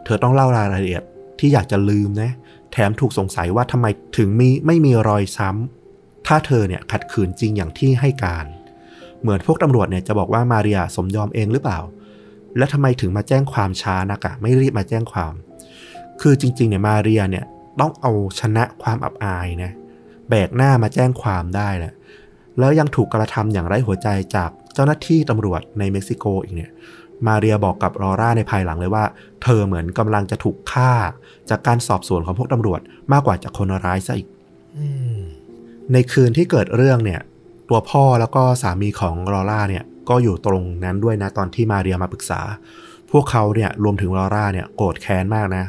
เธอต้องเล่ารายละเอียดที่อยากจะลืมนะแถมถูกสงสัยว่าทำไมถึงมีไม่มีรอยซ้ำถ้าเธอเนี่ยขัดขืนจริงอย่างที่ให้การ เหมือนพวกตำรวจเนี่ยจะบอกว่ามาเรียสมยอมเองหรือเปล่า และทำไมถึงมาแจ้งความช้านักอะไม่รีบมาแจ้งความ คือจริงๆเนี่ยมาเรียเนี่ยต้องเอาชนะความอับอายนะแบกหน้ามาแจ้งความได้แหละแล้วยังถูกกระทำอย่างไร้หัวใจจากเจ้าหน้าที่ตำรวจในเม็กซิโกอีกเนี่ยมาเรียบอกกับลอร่าในภายหลังเลยว่า เธอเหมือนกำลังจะถูกฆ่า จากการสอบสวนของพวกตำรวจมากกว่าจากคนร้ายซะอีกอืมในคืนที่เกิดเรื่องเนี่ย ตัวพ่อแล้วก็สามีของลอร่าเนี่ย ก็อยู่ตรงนั้นด้วยนะตอนที่มาเรียมาปรึกษา พวกเขาเนี่ยรวมถึงลอร่าเนี่ยโกรธแค้นมากนะ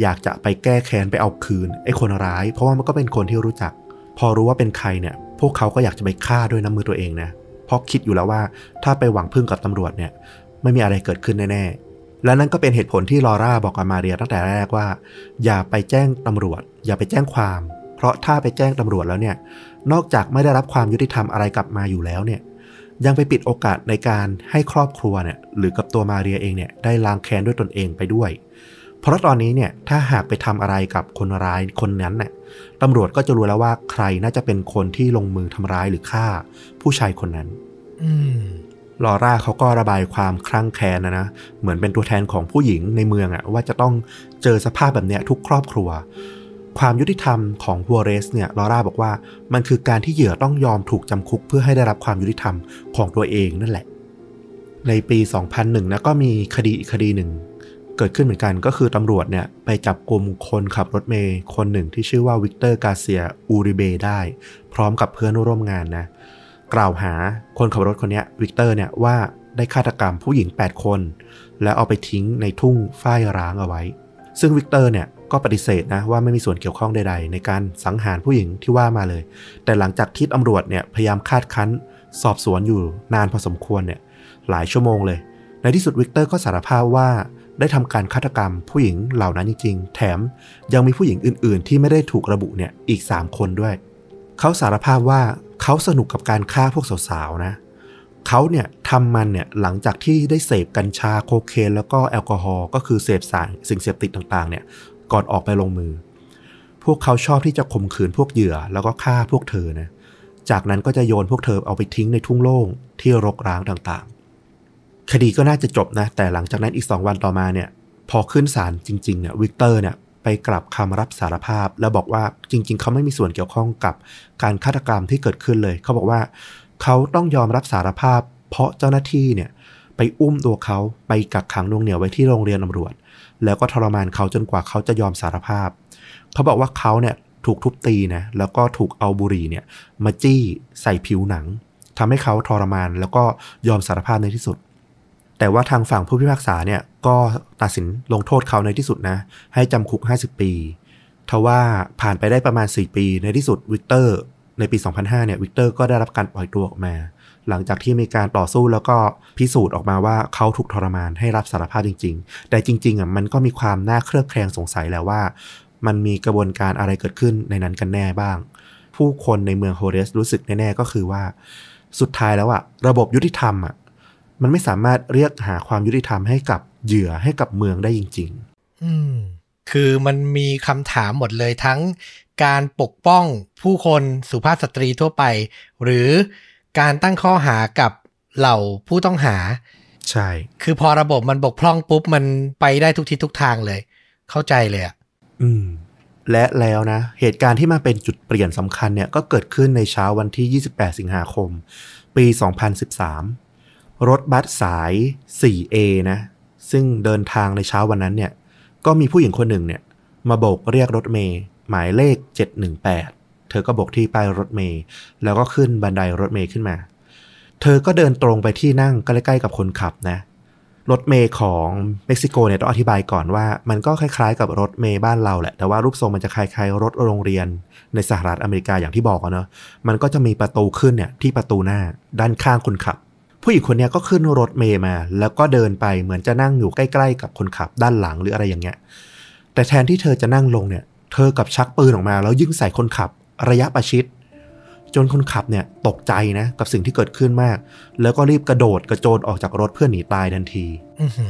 อยากจะไปแก้แค้นไปเอาคืนไอ้คนร้าย เพราะว่ามันก็เป็นคนที่รู้จัก พอรู้ว่าเป็นใครเนี่ย พวกเขาก็อยากจะไปฆ่าด้วยน้ำมือตัวเองนะเพราะคิดอยู่แล้วว่าถ้าไปหวังพึ่งกับตำรวจเนี่ยไม่มีอะไรเกิดขึ้นแน่ๆ และนั่นก็เป็นเหตุผลที่ลอร่าบอกกับมาเรียตั้งแต่แรกว่า อย่าไปแจ้งตำรวจ อย่าไปแจ้งความ เพราะถ้าไปแจ้งตำรวจแล้วเนี่ยนอกจากไม่ได้รับความยุติธรรมอะไรกลับมาอยู่แล้วเนี่ย ยังไปปิดโอกาสในการให้ครอบครัวเนี่ยหรือกับตัวมาเรียเองเนี่ยได้ล้างแค้นด้วยตนเองไปด้วย เพราะตอนนี้เนี่ยถ้าหากไปทำอะไรกับคนร้ายคนนั้นเนี่ยตำรวจก็จะรู้แล้วว่าใครน่าจะเป็นคนที่ลงมือทำร้ายหรือฆ่าผู้ชายคนนั้น อืมลอร่าเขาก็ระบายความคลั่งแค้นนะนะ เหมือนเป็นตัวแทนของผู้หญิงในเมืองอะว่าจะต้องเจอสภาพแบบเนี้ยทุกครอบครัว ความยุติธรรมของฮัวเรสเนี่ยลอร่าบอกว่ามันคือการที่เหยื่อต้องยอมถูกจำคุกเพื่อให้ได้รับความยุติธรรมของตัวเองนั่นแหละ ในปี 2001นะก็มีคดีอีกคดีหนึ่ง เกิดขึ้นเหมือนกันก็คือตำรวจเนี่ยไปจับกลุ่มคนขับรถเมย์คนหนึ่งที่ชื่อว่าวิกเตอร์กาเซียอูริเบได้ พร้อมกับเพื่อนร่วมงานนะกล่าวหาคนขับรถคนนี้วิกเตอร์เนี่ยว่าได้ฆาตกรรมผู้หญิง 8 คน แล้วเอาไปทิ้งในทุ่งฝ้ายร้างเอาไว้ ซึ่งวิกเตอร์เนี่ย ก็ปฏิเสธนะว่าไม่มีส่วนเกี่ยวข้องใดๆ ในการสังหารผู้หญิงที่ว่ามาเลย แต่หลังจากที่ตำรวจเนี่ยพยายามคาดคั้น สอบสวนอยู่นานพอสมควรเนี่ยหลายชั่วโมงเลย ในที่สุดวิกเตอร์ก็สารภาพว่าได้ทำการฆาตกรรมผู้หญิงเหล่านั้นจริง ๆ แถมยังมีผู้หญิงอื่น ๆ ที่ไม่ได้ถูกระบุเนี่ยอีก 3 คนด้วย เขาสารภาพว่าเขาสนุกกับการฆ่าพวกสาวๆนะเขาเนี่ยทำมันเนี่ยหลังจากที่ได้เสพกัญชาโคเคนแล้วก็แอลกอฮอล์ก็คือเสพสารสิ่งเสพติดต่างๆเนี่ย ก่อนออกไปลงมือ พวกเขาชอบที่จะข่มขืนพวกเหยื่อแล้วก็ฆ่าพวกเธอนะจากนั้นก็จะโยนพวกเธอเอาไปทิ้งในทุ่งโล่งที่รกร้างต่างๆ คดีก็น่าจะจบนะ แต่หลังจากนั้นอีก2วันต่อมาเนี่ย พอขึ้นศาลจริงๆเนี่ยวิกเตอร์เนี่ยไปกลับคำรับสารภาพ แล้วบอกว่าจริง ๆ เขาไม่มีส่วนเกี่ยวข้องกับการฆาตกรรมที่เกิดขึ้นเลย เขาบอกว่า เขาต้องยอมรับสารภาพ เพราะเจ้าหน้าที่เนี่ยไปอุ้มตัวเขาไปกักขังนวงเหนียวไว้ที่โรงเรียนตำรวจ แล้วก็ทรมานเขาจนกว่าเขาจะยอมสารภาพ เขาบอกว่าเขาเนี่ยถูกทุบตีนะแล้วก็ถูกเอาบุหรี่เนี่ยมาจี้ใส่ผิวหนังทำให้เขาทรมานแล้วก็ยอมสารภาพในที่สุด แต่ว่าทางฝั่งผู้พิพากษาเนี่ยก็ตัดสินลงโทษเขาในที่สุดนะ ให้จำคุก 50 ปีทว่าผ่านไปได้ประมาณ 4 ปีในที่สุดวิกเตอร์ในปี 2005 เนี่ยวิกเตอร์ก็ได้รับการปล่อยตัวออกมา หลังจากที่มีการต่อสู้แล้วก็พิสูจน์ออกมาว่าเขาถูกทรมานให้รับสารภาพจริง ๆ แต่จริงๆอะมันก็มีความน่าเคลือบแคลงสงสัยแล้วว่า มันมีกระบวนการอะไรเกิดขึ้นในนั้นกันแน่บ้าง ผู้คนในเมืองโฮเรสรู้สึกแน่ๆก็คือว่า สุดท้ายแล้วอะระบบยุติธรรมอะมันไม่สามารถเรียกหาความยุติธรรมให้กับเหยื่อให้กับเมืองได้จริงอืมคือมันมีคำถามหมดเลยทั้งการปกป้องผู้คนสุภาพสตรีทั่วไป หรือ การตั้งข้อหากับเหล่าผู้ต้องหาๆใช่ คือพอระบบมันบกพร่องปุ๊บ มันไปได้ทุกทิศทุกทางเลย เข้าใจเลยอะอืม และแล้วนะ เหตุการณ์ที่มาเป็นจุดเปลี่ยนสำคัญเนี่ยก็เกิดขึ้นในเช้าวันที่ 28 สิงหาคม ปี 2013 รถบัสสาย 4A นะ ซึ่งเดินทางในเช้าวันนั้นเนี่ย ก็มีผู้หญิงคนหนึ่งเนี่ย มาโบกเรียกรถเมย์หมายเลข 718 เธอก็บกที่ป้ายรถเมย์แล้วก็ขึ้นบันไดรถเมย์ขึ้นมา เธอก็เดินตรงไปที่นั่งใกล้ๆกับคนขับนะ รถเมย์ของเม็กซิโกเนี่ยต้องอธิบายก่อนว่า มันก็คล้ายๆ กับรถเมย์บ้านเราแหละ แต่ว่ารูปทรงมันจะคล้ายๆ รถโรงเรียนในสหรัฐอเมริกาอย่างที่บอกอะเนาะ มันก็จะมีประตูขึ้นเนี่ยที่ประตูหน้าด้านข้างคนขับ ผู้หญิงคนเนี้ยก็ขึ้นรถเมย์มา แล้วก็เดินไปเหมือนจะนั่งอยู่ใกล้ๆ กับคนขับด้านหลังหรืออะไรอย่างเงี้ย แต่แทนที่เธอจะนั่งลงเนี่ยเธอกับชักปืนออกมาแล้วยิงใส่คนขับ ระยะประชิด จนคนขับเนี่ยตกใจนะ กับสิ่งที่เกิดขึ้นมาก แล้วก็รีบกระโดดกระโจนออกจากรถเพื่อหนีตายทันทีอือหื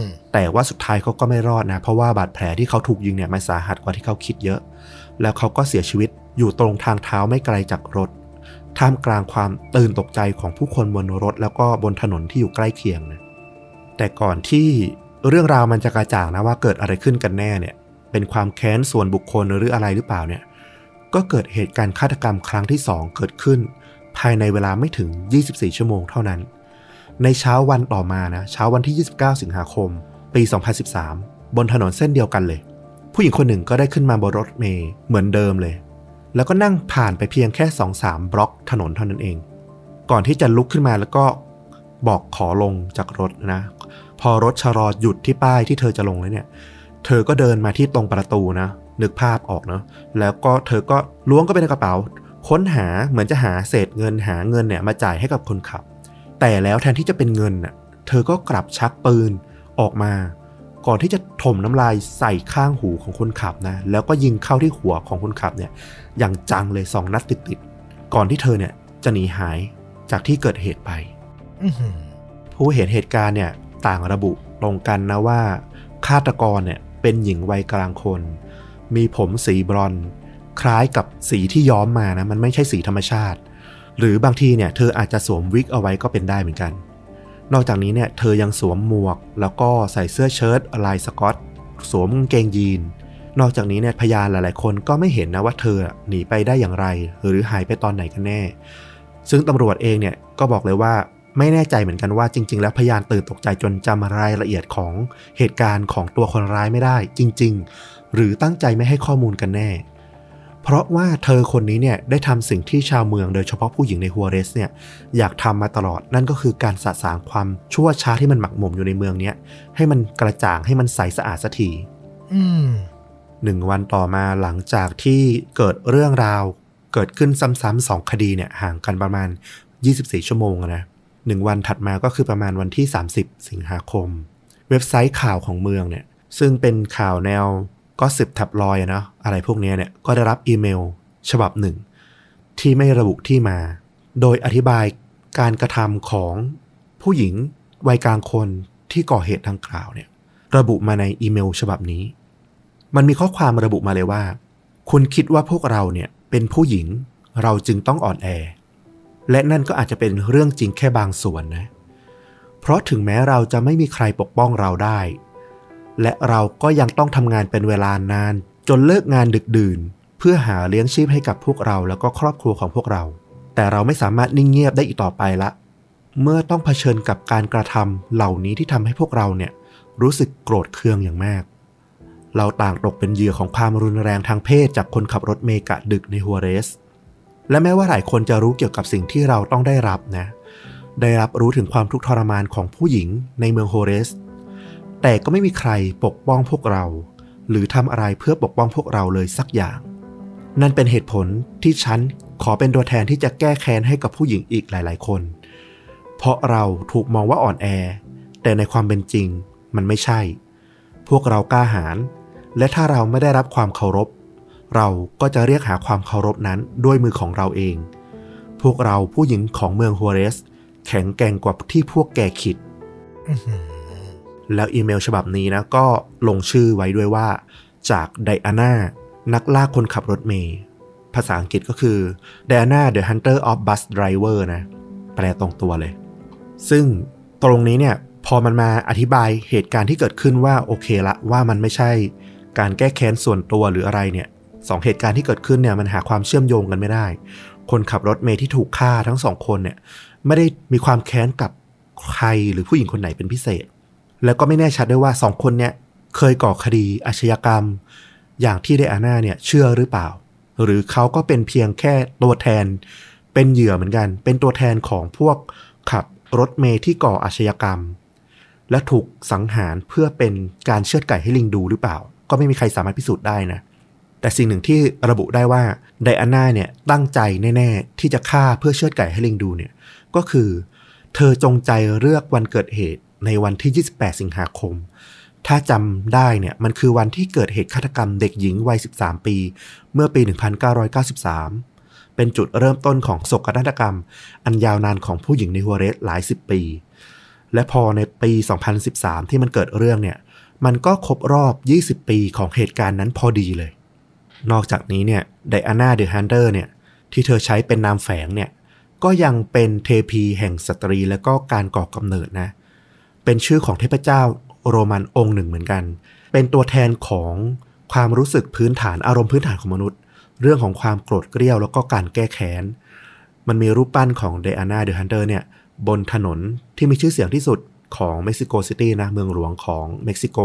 อแต่ว่าสุดท้ายเขาก็ไม่รอดนะ เพราะว่าบาดแผลที่เขาถูกยิงเนี่ยมันสาหัสกว่าที่เขาคิดเยอะ แล้วเขาก็เสียชีวิตอยู่ตรงทางเท้าไม่ไกลจากรถท่ามกลางความตื่นตกใจของผู้คนบนรถ แล้วก็บนถนนที่อยู่ใกล้เคียงนะแต่ก่อนที่เรื่องราวมันจะกระจ่างนะว่าเกิดอะไรขึ้นกันแน่เนี่ย เป็นความแค้นส่วนบุคคลหรืออะไรหรือเปล่าเนี่ย ก็เกิดเหตุการณ์ฆาตกรรมครั้งที่ 2 เกิดขึ้น ภายในเวลาไม่ถึง 24 ชั่วโมงเท่านั้น ในเช้าวันต่อมานะเช้าวันที่ 29 สิงหาคม ปี 2013 บนถนนเส้นเดียวกันเลย ผู้หญิงคนหนึ่งก็ได้ขึ้นมาบนรถเมย์เหมือนเดิมเลย แล้วก็นั่งผ่านไปเพียงแค่ 2-3 บล็อกถนนเท่านั้นเอง ก่อนที่จะลุกขึ้นมาแล้วก็บอกขอลงจากรถนะ พอรถชะลอหยุดที่ป้ายที่เธอจะลงแล้วเนี่ย เธอก็เดินมาที่ตรงประตูนะ นึกภาพออกเนาะแล้วก็เธอก็ล้วงก็ไปในกระเป๋า ค้นหาเหมือนจะหาเศษเงินหาเงินเนี่ยมาจ่ายให้กับคนขับ แต่แล้วแทนที่จะเป็นเงินน่ะเธอก็กลับชักปืนออกมา ก่อนที่จะถมน้ำลายใส่ข้างหูของคนขับนะแล้วก็ยิงเข้าที่หัวของคนขับเนี่ยอย่างจังเลยสองนัดติดๆก่อนที่เธอเนี่ยจะหนีหายจากที่เกิดเหตุไปอื้อหือผู้เห็นเหตุการณ์เนี่ยต่างระบุตรงกันนะว่าฆาตกรเนี่ยเป็นหญิงวัยกลางคน มีผมสีบรอน คล้ายกับสีที่ย้อมมานะมันไม่ใช่สีธรรมชาติ หรือบางทีเนี่ยเธออาจจะสวมวิกเอาไว้ก็เป็นได้เหมือนกัน นอกจากนี้เนี่ยเธอยังสวมหมวก แล้วก็ใส่เสื้อเชิ้ตลายสกอตสวมกางเกงยีน นอกจากนี้เนี่ยพยานหลาย ๆ คนก็ไม่เห็นนะว่าเธอหนีไปได้อย่างไร หรือหายไปตอนไหนกันแน่ ซึ่งตำรวจเองเนี่ยก็บอกเลยว่าไม่แน่ใจเหมือนกันว่าจริง ๆ แล้วพยานตื่นตกใจจนจำรายละเอียดของเหตุการณ์ของตัวคนร้ายไม่ได้ จริงๆ หรือตั้งใจไม่ให้ข้อมูลกันแน่ เพราะว่าเธอคนนี้เนี่ยได้ทำสิ่งที่ชาวเมืองโดยเฉพาะผู้หญิงในฮัวเรสเนี่ยอยากทำมาตลอดนั่นก็คือการสะสางความชั่วช้าที่มันหมักหมมอยู่ในเมืองเนี้ยให้มันกระจ่างให้มันใสสะอาดสักทีอืมหนึ่งวันต่อมาหลังจากที่เกิดเรื่องราว เกิดขึ้นซ้ำๆสองคดีเนี่ยห่างกันประมาณ 24 ชั่วโมงอะนะหนึ่งวันถัดมาก็คือประมาณวันที่ 30 สิงหาคม เว็บไซต์ข่าวของเมืองเนี่ย ซึ่งเป็นข่าวแนว ก็สิบทับลอยนะอะไรพวกนี้เนี่ยก็ได้รับอีเมล ฉบับหนึ่ง ที่ไม่ระบุที่มา โดยอธิบายการกระทำของผู้หญิงวัยกลางคนที่ก่อเหตุดังกล่าวเนี่ยระบุมาในอีเมล ฉบับนี้ มันมีข้อความระบุมาเลยว่า คุณคิดว่าพวกเราเนี่ยเป็นผู้หญิงเราจึงต้องอ่อนแอ และนั่นก็อาจจะเป็นเรื่องจริงแค่บางส่วนนะ เพราะถึงแม้เราจะไม่มีใครปกป้องเราได้ และเราก็ยังต้องทำงานเป็นเวลานาน จนเลิกงานดึกดื่น เพื่อหาเลี้ยงชีพให้กับพวกเราแล้วก็ครอบครัวของพวกเรา แต่เราไม่สามารถนิ่งเงียบได้อีกต่อไปละ เมื่อต้องเผชิญกับการกระทำเหล่านี้ที่ทำให้พวกเราเนี่ยรู้สึกโกรธเคืองอย่างมาก เราต่างตกเป็นเหยื่อของความรุนแรงทางเพศจากคนขับรถเมกะดึกในฮัวเรส และแม้ว่าหลายคนจะรู้เกี่ยวกับสิ่งที่เราต้องได้รับนะ ได้รับรู้ถึงความทุกข์ทรมานของผู้หญิงในเมืองโฮเรส แต่ก็ไม่มีใครปกป้องพวกเรา หรือทำอะไรเพื่อปกป้องพวกเราเลยสักอย่าง นั่นเป็นเหตุผลที่ฉันขอเป็นตัวแทนที่จะแก้แค้นให้กับผู้หญิงอีกหลาย ๆ คน เพราะเราถูกมองว่าอ่อนแอ แต่ในความเป็นจริงมันไม่ใช่ พวกเรากล้าหาญและถ้าเราไม่ได้รับความเคารพ เราก็จะเรียกหาความเคารพนั้นด้วยมือของเราเอง พวกเราผู้หญิงของเมืองฮัวเรส แข็งแกร่งกว่าที่พวกแกคิด แล้วอีเมลฉบับนี้นะก็ลงชื่อไว้ด้วยว่า จากไดอาน่านักล่าคนขับรถเมย์ภาษาอังกฤษก็คือ Diana the Hunter of Bus Driver นะ แปลตรงตัวเลย ซึ่งตรงนี้เนี่ยพอมันมาอธิบายเหตุการณ์ที่เกิดขึ้นว่าโอเคละว่ามันไม่ใช่การแก้แค้นส่วนตัวหรืออะไรเนี่ยสองเหตุการณ์ที่เกิดขึ้นเนี่ยมันหาความเชื่อมโยงกันไม่ได้ คนขับรถเมย์ที่ถูกฆ่าทั้งสองคนเนี่ยไม่ได้มีความแค้นกับใครหรือผู้หญิงคนไหนเป็นพิเศษ แล้วก็ไม่แน่ชัดด้วยว่าสองคนเนี่ยเคยก่อคดีอาชญากรรม อย่างที่เดอาน่าเนี่ยเชื่อหรือเปล่า หรือเขาก็เป็นเพียงแค่ตัวแทน เป็นเหยื่อเหมือนกัน เป็นตัวแทนของพวกขับรถเมย์ที่ก่ออาชญากรรม และถูกสังหารเพื่อเป็นการเชือดไก่ให้ลิงดูหรือเปล่า ก็ไม่มีใครสามารถพิสูจน์ได้นะแต่สิ่งหนึ่งที่ระบุได้ว่าไดอาน่าเนี่ยตั้งใจแน่ๆที่จะฆ่าเพื่อเชือดไก่ให้ลิงดูเนี่ยก็คือ เธอจงใจเลือกวันเกิดเหตุ ในวันที่ 28 สิงหาคม ถ้าจำได้เนี่ยมันคือวันที่เกิดเหตุฆาตกรรมเด็กหญิงวัย 13 ปี เมื่อปี 1993 เป็นจุดเริ่มต้นของโศกนาฏกรรม อันยาวนานของผู้หญิงในฮัวเรสหลายสิบปี และพอในปี 2013 ที่มันเกิดเรื่องเนี่ยมันก็ครบรอบ 20 ปีของเหตุการณ์นั้นพอดีเลย นอกจากนี้เนี่ยไดอาน่า the Hunter เนี่ยที่เธอใช้เป็นนามแฝงเนี่ยก็ยังเป็นเทพีแห่งสตรีและก็การก่อกำเนิดนะเป็นชื่อของเทพเจ้าโรมันองค์หนึ่งเหมือนกัน เป็นตัวแทนของความรู้สึกพื้นฐานอารมณ์พื้นฐานของมนุษย์ เรื่องของความโกรธเกรี้ยวแล้วก็การแก้แค้น มันมีรูปปั้นของไดอาน่า the Hunter เนี่ยบนถนนที่มีชื่อเสียงที่สุดของเม็กซิโกซิตี้นะเมืองหลวงของเม็กซิโก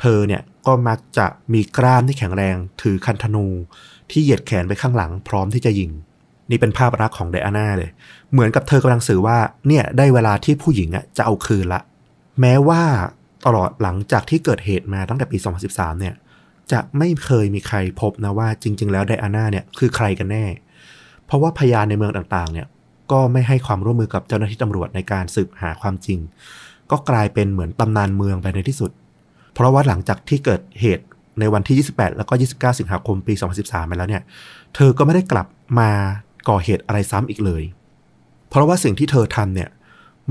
เธอเนี่ยก็มักจะมีกล้ามที่แข็งแรง ถือคันธนู ที่เหยียดแขนไปข้างหลังพร้อมที่จะยิง นี่เป็นภาพรักของไดอาน่าเลย เหมือนกับเธอกำลังสื่อว่าเนี่ยได้เวลาที่ผู้หญิงอะจะเอาคืนละ แม้ว่าตลอดหลังจากที่เกิดเหตุมาตั้งแต่ปี 2013 เนี่ย จะไม่เคยมีใครพบนะว่าจริง ๆ แล้วไดอาน่าเนี่ยคือใครกันแน่ เพราะว่าพยานในเมืองต่างๆ เนี่ยก็ไม่ให้ความร่วมมือกับเจ้าหน้าที่ตำรวจในการสืบหาความจริง ก็กลายเป็นเหมือนตำนานเมืองไปในที่สุด เพราะว่าหลังจากที่เกิดเหตุในวันที่ 28 แล้วก็ 29 สิงหาคมปี 2013 ไปแล้วเนี่ย เธอก็ไม่ได้กลับมาก่อเหตุอะไรซ้ำอีกเลย เพราะว่าสิ่งที่เธอทำเนี่ย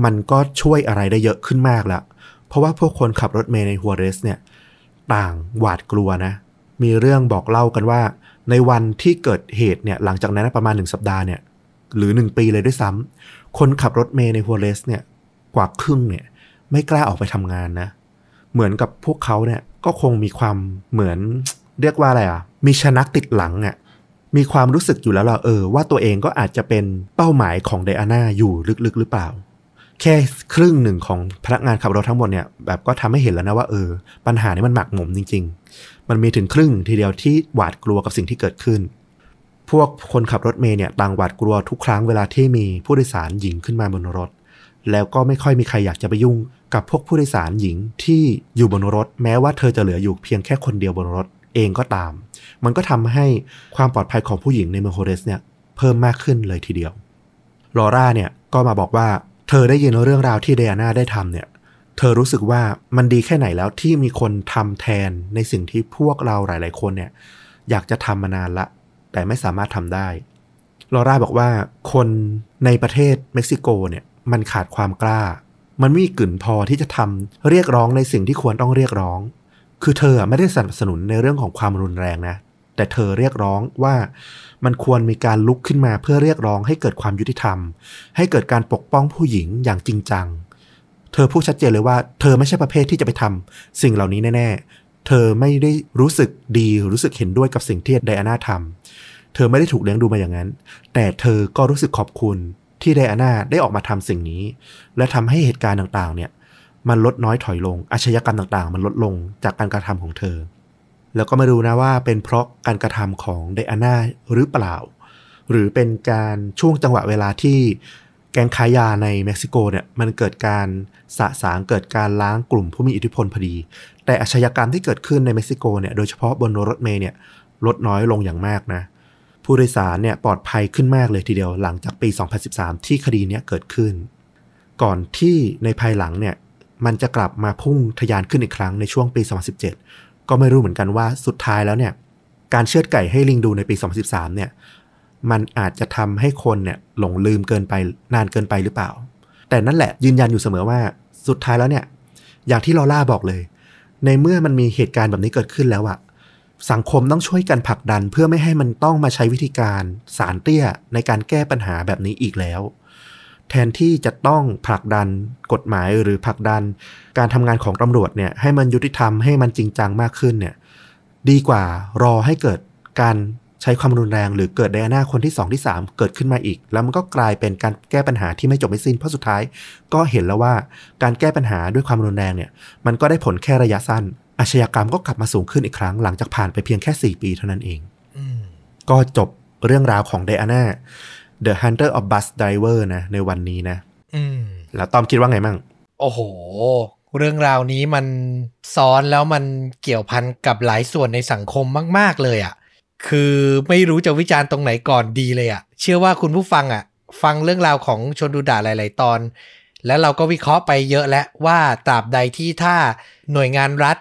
มันก็ช่วยอะไรได้เยอะขึ้นมากแล้วเพราะว่าพวกคนขับรถเมล์ในฮัวเรสเนี่ยต่างหวาดกลัวนะ มีเรื่องบอกเล่ากันว่า ในวันที่เกิดเหตุเนี่ยหลังจากนั้นประมาณหนึ่งสัปดาห์เนี่ยหรือหนึ่งปีเลยด้วยซ้ำคนขับรถเมล์ในฮัวเรสเนี่ยกว่าครึ่งเนี่ยไม่กล้าออกไปทำงานนะ เหมือนกับพวกเขาเนี่ยก็คงมีความเหมือนเรียกว่าอะไรอะ มีชนักติดหลังอะ มีความรู้สึกอยู่แล้วล่ะเออ ว่าตัวเองก็อาจจะเป็นเป้าหมายของไดอาน่าอยู่ลึกๆหรือเปล่า แค่ครึ่งหนึ่งของพนักงานขับรถทั้งหมดเนี่ยแบบก็ทำให้เห็นแล้วนะว่าเออ ปัญหานี้มันหมักหมมจริง ๆ มันมีถึงครึ่งทีเดียวที่หวาดกลัวกับสิ่งที่เกิดขึ้น พวกคนขับรถเมย์เนี่ยต่างหวาดกลัวทุกครั้งเวลาที่มีผู้โดยสารหญิงขึ้นมาบนรถ แล้วก็ไม่ค่อยมีใครอยากจะไปยุ่ง กับพวกผู้โดยสารหญิงที่อยู่บนรถ แม้ว่าเธอจะเหลืออยู่เพียงแค่คนเดียวบนรถเองก็ตาม มันก็ทำให้ความปลอดภัยของผู้หญิงในเมืองโฮเรสเนี่ยเพิ่มมากขึ้นเลยทีเดียวลอร่าเนี่ยก็มาบอกว่า เธอได้ยินเรื่องราวที่เดียนาได้ทำเนี่ย เธอรู้สึกว่ามันดีแค่ไหนแล้วที่มีคนทำแทนในสิ่งที่พวกเราหลาย ๆ คนเนี่ยอยากจะทำมานานละ แต่ไม่สามารถทำได้ลอร่าบอกว่าคนในประเทศเม็กซิโกเนี่ยมันขาดความกล้า มันไม่มีกลิ่นพอที่จะทำเรียกร้องในสิ่งที่ควรต้องเรียกร้อง คือเธอไม่ได้สนับสนุนในเรื่องของความรุนแรงนะ แต่เธอเรียกร้องว่ามันควรมีการลุกขึ้นมาเพื่อเรียกร้องให้เกิดความยุติธรรม ให้เกิดการปกป้องผู้หญิงอย่างจริงจัง เธอพูดชัดเจนเลยว่า เธอไม่ใช่ประเภทที่จะไปทำสิ่งเหล่านี้แน่ ๆ เธอไม่ได้รู้สึกดีรู้สึกเห็นด้วยกับสิ่งที่ไดอาน่าทำเธอไม่ได้ถูกเลี้ยงดูมาอย่างนั้น แต่เธอก็รู้สึกขอบคุณที่ไดอาน่าได้ออกมาทำสิ่งนี้ และทำให้เหตุการณ์ต่างๆ เนี่ย มันลดน้อยถอยลงอาชญากรรมต่างๆ มันลดลงจากการกระทำของเธอ แล้วก็ไม่รู้นะว่าเป็นเพราะการกระทำของไดอาน่าหรือเปล่า หรือเป็นการช่วงจังหวะเวลาที่แก๊งค้ายาในเม็กซิโกเนี่ยมันเกิดการสะสางเกิดการล้างกลุ่มผู้มีอิทธิพลพอดี แต่อาชญากรรมที่เกิดขึ้นในเม็กซิโกเนี่ยโดยเฉพาะบนรถเมล์เนี่ยลดน้อยลงอย่างมากนะ ผู้โดยสารเนี่ยปลอดภัยขึ้นมากเลยทีเดียวหลังจากปี 2013 ที่คดีเนี้ยเกิดขึ้น ก่อนที่ในภายหลังเนี่ยมันจะกลับมาพุ่งทะยานขึ้นอีกครั้งในช่วงปี 2017 ก็ไม่รู้เหมือนกันว่าสุดท้ายแล้วเนี่ย การเชือดไก่ให้ลิงดูในปี 2013 เนี่ย มันอาจจะทำให้คนเนี่ยหลงลืมเกินไปนานเกินไปหรือเปล่า แต่นั่นแหละยืนยันอยู่เสมอว่าสุดท้ายแล้วเนี่ย อย่างที่ลอล่าบอกเลย ในเมื่อมันมีเหตุการณ์แบบนี้เกิดขึ้นแล้วอะสังคมต้องช่วยกันผลักดันเพื่อไม่ให้มันต้องมาใช้วิธีการสารเตี้ยในการแก้ปัญหาแบบนี้อีกแล้ว แทนที่จะต้องผลักดันกฎหมายหรือผลักดัน การทำงานของตำรวจเนี่ยให้มันยุติธรรมให้มันจริงจังมากขึ้นเนี่ยดีกว่ารอให้เกิดการใช้ความรุนแรงหรือเกิดไดอาน่าคนที่ 2 ที่ 3 เกิดขึ้นมาอีก แล้วมันก็กลายเป็นการแก้ปัญหาที่ไม่จบไม่สิ้นเพราะสุดท้าย ก็เห็นแล้วว่าการแก้ปัญหาด้วยความรุนแรงเนี่ยมันก็ได้ผลแค่ระยะสั้น อาชญากรรมก็กลับมาสูงขึ้นอีกครั้งหลังจากผ่านไปเพียงแค่ 4 ปีเท่านั้นเองอก็จบเรื่องราวของไดอาน่า The Hunter of Bus Driver นะ ในวันนี้นะอืมแล้วตอมคิดว่าไงมั่ง โอ้โห เรื่องราวนี้มันซ้อนแล้วมันเกี่ยวพันกับหลายส่วนในสังคมมาก ๆ เลยอะ่ะ คือไม่รู้จะวิจารณ์ตรงไหนก่อนดีเลยอะ่ะ เชื่อว่าคุณผู้ฟังอะ่ะ ฟังเรื่องราวของชนดูด่าหลาย ๆ ตอน แล้วเราก็วิเคราะห์ไปเยอะแล้วว่าตราบใดที่ถ้าหน่วยงานรัฐ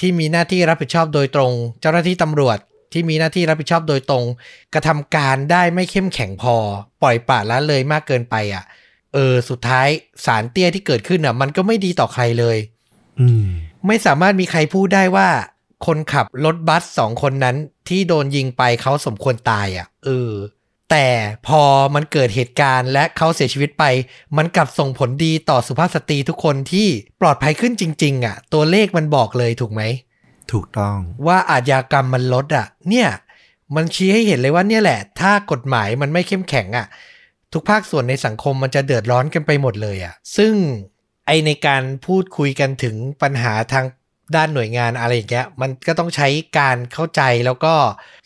ที่มีหน้าที่รับผิดชอบโดยตรง เจ้าหน้าที่ตำรวจ ที่มีหน้าที่รับผิดชอบโดยตรง กระทำการได้ไม่เข้มแข็งพอ ปล่อยปละละเลยมากเกินไปอะ เออ สุดท้ายสารเตี้ยที่เกิดขึ้นอะ มันก็ไม่ดีต่อใครเลยอืมไม่สามารถมีใครพูดได้ว่า คนขับรถบัสสองคนนั้นที่โดนยิงไปเขาสมควรตายอะเออแต่พอมันเกิดเหตุการณ์และเขาเสียชีวิตไป มันกลับส่งผลดีต่อสุภาพสตรีทุกคนที่ปลอดภัยขึ้นจริง ๆอะ ตัวเลขมันบอกเลยถูกไหม ถูกต้องว่าอาชญากรรมมันลดอะ เนี่ย มันชี้ให้เห็นเลยว่าเนี่ยแหละ ถ้ากฎหมายมันไม่เข้มแข็งอะ ทุกภาคส่วนในสังคมมันจะเดือดร้อนกันไปหมดเลยอะ ซึ่งไอในการพูดคุยกันถึงปัญหาทางด้านหน่วยงานอะไรอย่างเงี้ยมันก็ต้องใช้การเข้าใจแล้วก็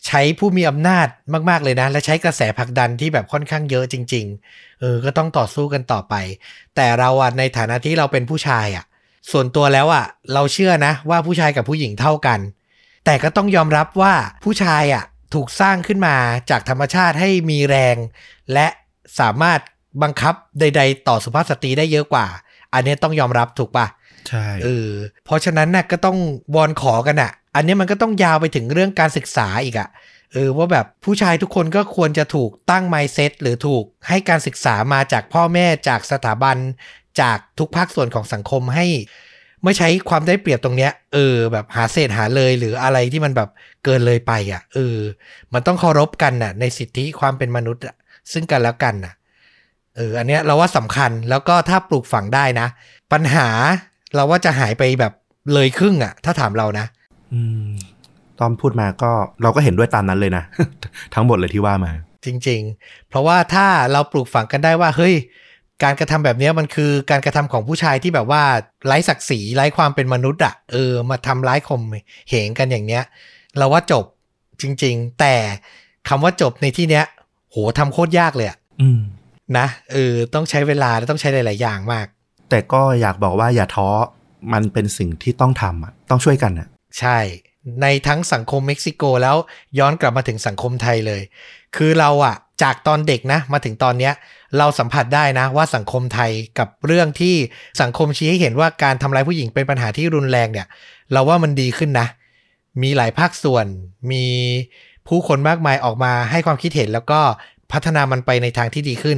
ใช้ผู้มีอำนาจมาก ๆ เลยนะ และใช้กระแสผลักดันที่แบบค่อนข้างเยอะจริง ๆ เออ ก็ต้องต่อสู้กันต่อไป แต่เราอะในฐานะที่เราเป็นผู้ชายอะ ส่วนตัวแล้วอะ เราเชื่อนะว่าผู้ชายกับผู้หญิงเท่ากัน แต่ก็ต้องยอมรับว่าผู้ชายอะถูกสร้างขึ้นมาจากธรรมชาติให้มีแรง และสามารถบังคับใด ๆ ต่อสุภาพสตรีได้เยอะกว่า อันนี้ต้องยอมรับถูกปะใช่เออเพราะฉะนั้นน่ะก็ต้องวอนขอกันอะ อันนี้มันก็ต้องยาวไปถึงเรื่องการศึกษาอีกอะเออว่าแบบผู้ชายทุกคนก็ควรจะถูกตั้ง mindset หรือถูกให้การศึกษามาจากพ่อแม่จากสถาบัน จากทุกภาคส่วนของสังคมให้ไม่ใช้ความได้เปรียบตรงเนี้ย เออ แบบหาเศษหาเลยหรืออะไรที่มันแบบเกินเลยไปอะเออ มันต้องเคารพกันน่ะ ในสิทธิความเป็นมนุษย์อะซึ่งกันแล้วกันน่ะ เออ อันเนี้ยเราว่าสำคัญแล้วก็ถ้าปลูกฝังได้นะ ปัญหาเราว่าจะหายไปแบบเลยครึ่งอะ ถ้าถามเรานะ อืมตอมพูดมาก็เราก็เห็นด้วยตามนั้นเลยนะ ทั้งหมดเลยที่ว่ามา จริง ๆ เพราะว่าถ้าเราปลูกฝังกันได้ว่า เฮ้ย การกระทำแบบเนี้ยมันคือการกระทำของผู้ชายที่แบบว่าไร้ศักดิ์ศรีไร้ความเป็นมนุษย์อะเออมาทำร้ายข่มเหงกันอย่างเนี้ย เราว่าจบจริง ๆ แต่คำว่าจบในที่เนี้ย โหทำโคตรยากเลยอะอืมนะเออต้องใช้เวลาและต้องใช้หลาย ๆ อย่างมาก แต่ก็อยากบอกว่าอย่าท้อมันเป็นสิ่งที่ต้องทำอะต้องช่วยกันอะใช่ในทั้งสังคมเม็กซิโกแล้วย้อนกลับมาถึงสังคมไทยเลย คือเราอะ จากตอนเด็กนะมาถึงตอนเนี้ยเราสัมผัสได้นะว่าสังคมไทยกับเรื่องที่สังคมชี้ให้เห็นว่าการทำร้ายผู้หญิงเป็นปัญหาที่รุนแรงเนี่ย เราว่ามันดีขึ้นนะ มีหลายภาคส่วน มีผู้คนมากมายออกมาให้ความคิดเห็นแล้วก็พัฒนามันไปในทางที่ดีขึ้น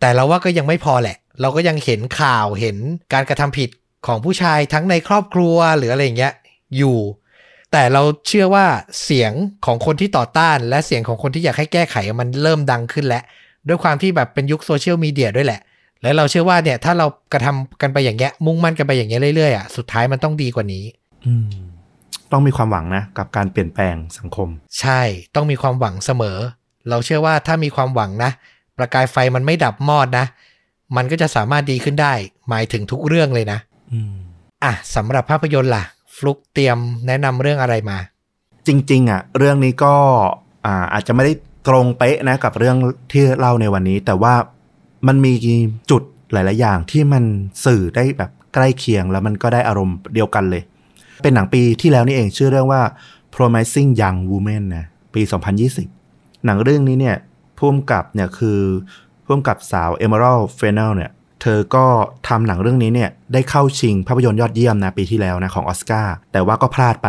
แต่เราว่าก็ยังไม่พอแหละ เราก็ยังเห็นข่าวเห็นการกระทำผิดของผู้ชายทั้งในครอบครัวหรืออะไรอย่างเงี้ยอยู่ แต่เราเชื่อว่าเสียงของคนที่ต่อต้าน และเสียงของคนที่อยากให้แก้ไขมันเริ่มดังขึ้นแล้ว ด้วยความที่แบบเป็นยุคโซเชียลมีเดียด้วยแหละ และเราเชื่อว่าเนี่ยถ้าเรากระทำกันไปอย่างเงี้ยมุ่งมั่นกันไปอย่างเงี้ยเรื่อยๆอะสุดท้ายมันต้องดีกว่านี้ อืมต้องมีความหวังนะกับการเปลี่ยนแปลงสังคม ใช่ต้องมีความหวังเสมอ เราเชื่อว่าถ้ามีความหวังนะ ประกายไฟมันไม่ดับมอดนะ มันก็จะสามารถดีขึ้นได้ หมายถึงทุกเรื่องเลยนะอืมอะสำหรับภาพยนตร์ล่ะ ฟลุกเตรียมแนะนำเรื่องอะไรมา จริง ๆอะเรื่องนี้ก็อ่าอาจจะไม่ได้ตรงเป๊ะนะกับเรื่องที่เล่าในวันนี้ แต่ว่ามันมีจุดหลาย ๆ อย่างที่มันสื่อได้แบบใกล้เคียงแล้วมันก็ได้อารมณ์เดียวกันเลย เป็นหนังปีที่แล้วนี่เองชื่อเรื่องว่า Promising Young Woman นะปี 2020 หนังเรื่องนี้เนี่ยพุ่มกับเนี่ยคือผู้กำกับสาวเอเมอรัลเฟนเนลเนี่ย เธอก็ทำหนังเรื่องนี้เนี่ยได้เข้าชิงภาพยนตร์ยอดเยี่ยมนะปีที่แล้วนะของออสการ์แต่ว่าก็พลาดไป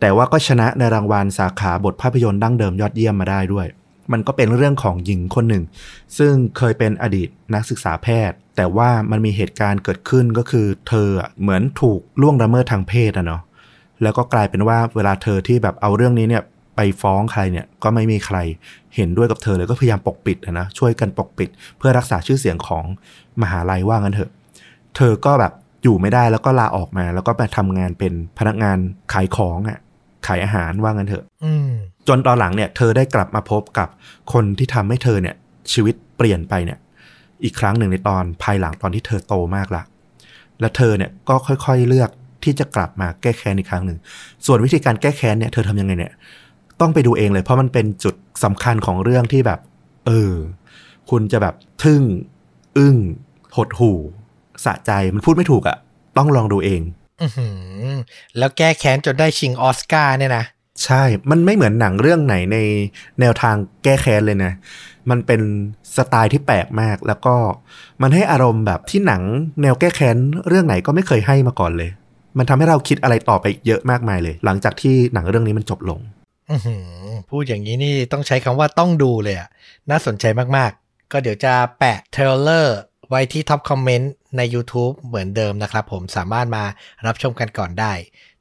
แต่ว่าก็ชนะในรางวัลสาขาบทภาพยนตร์ดั้งเดิมยอดเยี่ยมมาได้ด้วย มันก็เป็นเรื่องของหญิงคนหนึ่ง ซึ่งเคยเป็นอดีตนักศึกษาแพทย์ แต่ว่ามันมีเหตุการณ์เกิดขึ้นก็คือเธอเหมือนถูกล่วงละเมิดทางเพศอะเนาะแล้วก็กลายเป็นว่าเวลาเธอที่แบบเอาเรื่องนี้เนี่ยไปฟ้องใครเนี่ยก็ไม่มีใครเห็นด้วยกับเธอเลยก็พยายามปกปิดนะช่วยกันปกปิด เพื่อรักษาชื่อเสียงของ มหาลัยว่างั้นเถอะ เธอก็แบบอยู่ไม่ได้แล้วก็ลาออกมา แล้วก็ไปทำงานเป็นพนักงานขายของอะขายอาหารว่างั้นเถอะอืมจนตอนหลังเนี่ย เธอได้กลับมาพบกับคนที่ทำให้เธอเนี่ย ชีวิตเปลี่ยนไปเนี่ย อีกครั้งหนึ่งในตอนภายหลังตอนที่เธอโตมากละและเธอเนี่ยก็ค่อยๆเลือกที่จะกลับมาแก้แค้นอีกครั้งหนึ่ง ส่วนวิธีการแก้แค้นเนี่ยเธอทำยังไงเนี่ย ต้องไปดูเองเลย เพราะมันเป็นจุดสำคัญของเรื่องที่แบบ เออ คุณจะแบบทึ่ง อึ้ง หดหู่ สะใจมันพูดไม่ถูกอะต้องลองดูเองอือหือแล้วแก้แค้นจนได้ชิงออสการ์เนี่ยนะ ใช่ มันไม่เหมือนหนังเรื่องไหนในแนวทางแก้แค้นเลยนะ มันเป็นสไตล์ที่แปลกมาก แล้วก็มันให้อารมณ์แบบที่หนังแนวแก้แค้นเรื่องไหนก็ไม่เคยให้มาก่อนเลย มันทำให้เราคิดอะไรต่อไปอีกเยอะมากมายเลย หลังจากที่หนังเรื่องนี้มันจบลงอือหือพูดอย่างนี้นี่ต้องใช้คำว่าต้องดูเลยอะน่าสนใจมากๆ ก็เดี๋ยวจะแปะเทรลเลอร์ไว้ที่ท็อปคอมเมนต์ใน YouTube เหมือนเดิมนะครับผมสามารถมารับชมกันก่อนได้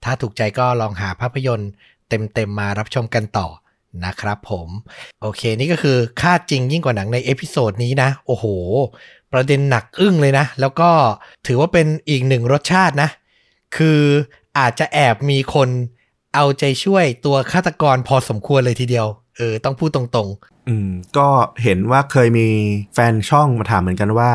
ถ้าถูกใจก็ลองหาภาพยนตร์เต็มๆมารับชมกันต่อนะครับผม โอเคนี่ก็คือฆ่าจริงยิ่งกว่าหนังใน episode นี้นะ โอ้โห ประเด็นหนักอึ้งเลยนะ แล้วก็ถือว่าเป็นอีกหนึ่งรสชาตินะ คืออาจจะแอบมีคนเอาใจช่วยตัวฆาตกรพอสมควรเลยทีเดียว เออต้องพูดตรงอืมก็เห็นว่าเคยมีแฟนช่องมาถามเหมือนกันว่า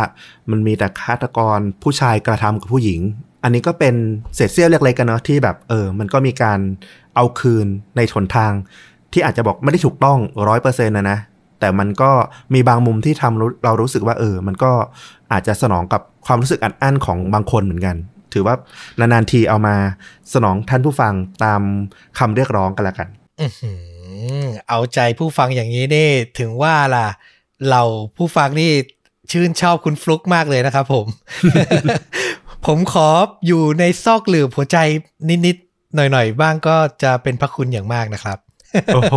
มันมีแต่ฆาตกรผู้ชายกระทำกับผู้หญิง อันนี้ก็เป็นเศษเสี้ยวเล็กๆกันเนาะที่แบบเออ มันก็มีการเอาคืนในชนทาง ที่อาจจะบอกไม่ได้ถูกต้องร้อยเปอร์เซ็นต์นะนะแต่มันก็มีบางมุมที่ทำรู้เรารู้สึกว่าเออ มันก็อาจจะสนองกับความรู้สึกอัดอั้นของบางคนเหมือนกัน ถือว่านานๆทีเอามาสนองท่านผู้ฟังตามคำเรียกร้องกันละกันๆอื้อหือ เอาใจผู้ฟังอย่างนี้นี่ถึงว่าล่ะ เราผู้ฟังนี่ชื่นชอบคุณฟลุกมากเลยนะครับผม ผมขออยู่ในซอกหลืบหัวใจนิดๆหน่อยๆ บ้างก็จะเป็นพระคุณอย่างมากนะครับ โอ้โห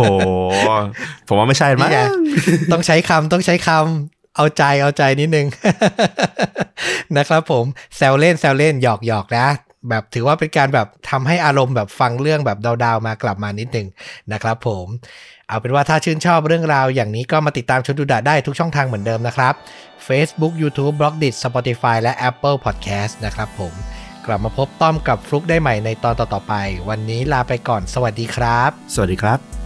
ผมว่าไม่ใช่มั้งนี่ไงต้องใช้คำต้องใช้คำเอาใจเอาใจนิดนึง นะครับผมแซวเล่นแซวเล่นหยอกหยอกนะ แบบถือว่าเป็นการแบบทำให้อารมณ์แบบฟังเรื่องแบบดาวๆมากลับมานิดหนึ่งนะครับผมเอาเป็นว่าถ้าชื่นชอบเรื่องราวอย่างนี้ก็มาติดตามชนดูดะได้ทุกช่องทางเหมือนเดิมนะครับ Facebook YouTube b l o g d i t Spotify และ Apple Podcast นะครับผมกลับมาพบต้อมกับฟลุกได้ใหม่ในตอนต่อๆไป วันนี้ลาไปก่อนสวัสดีครับ สวัสดีครับ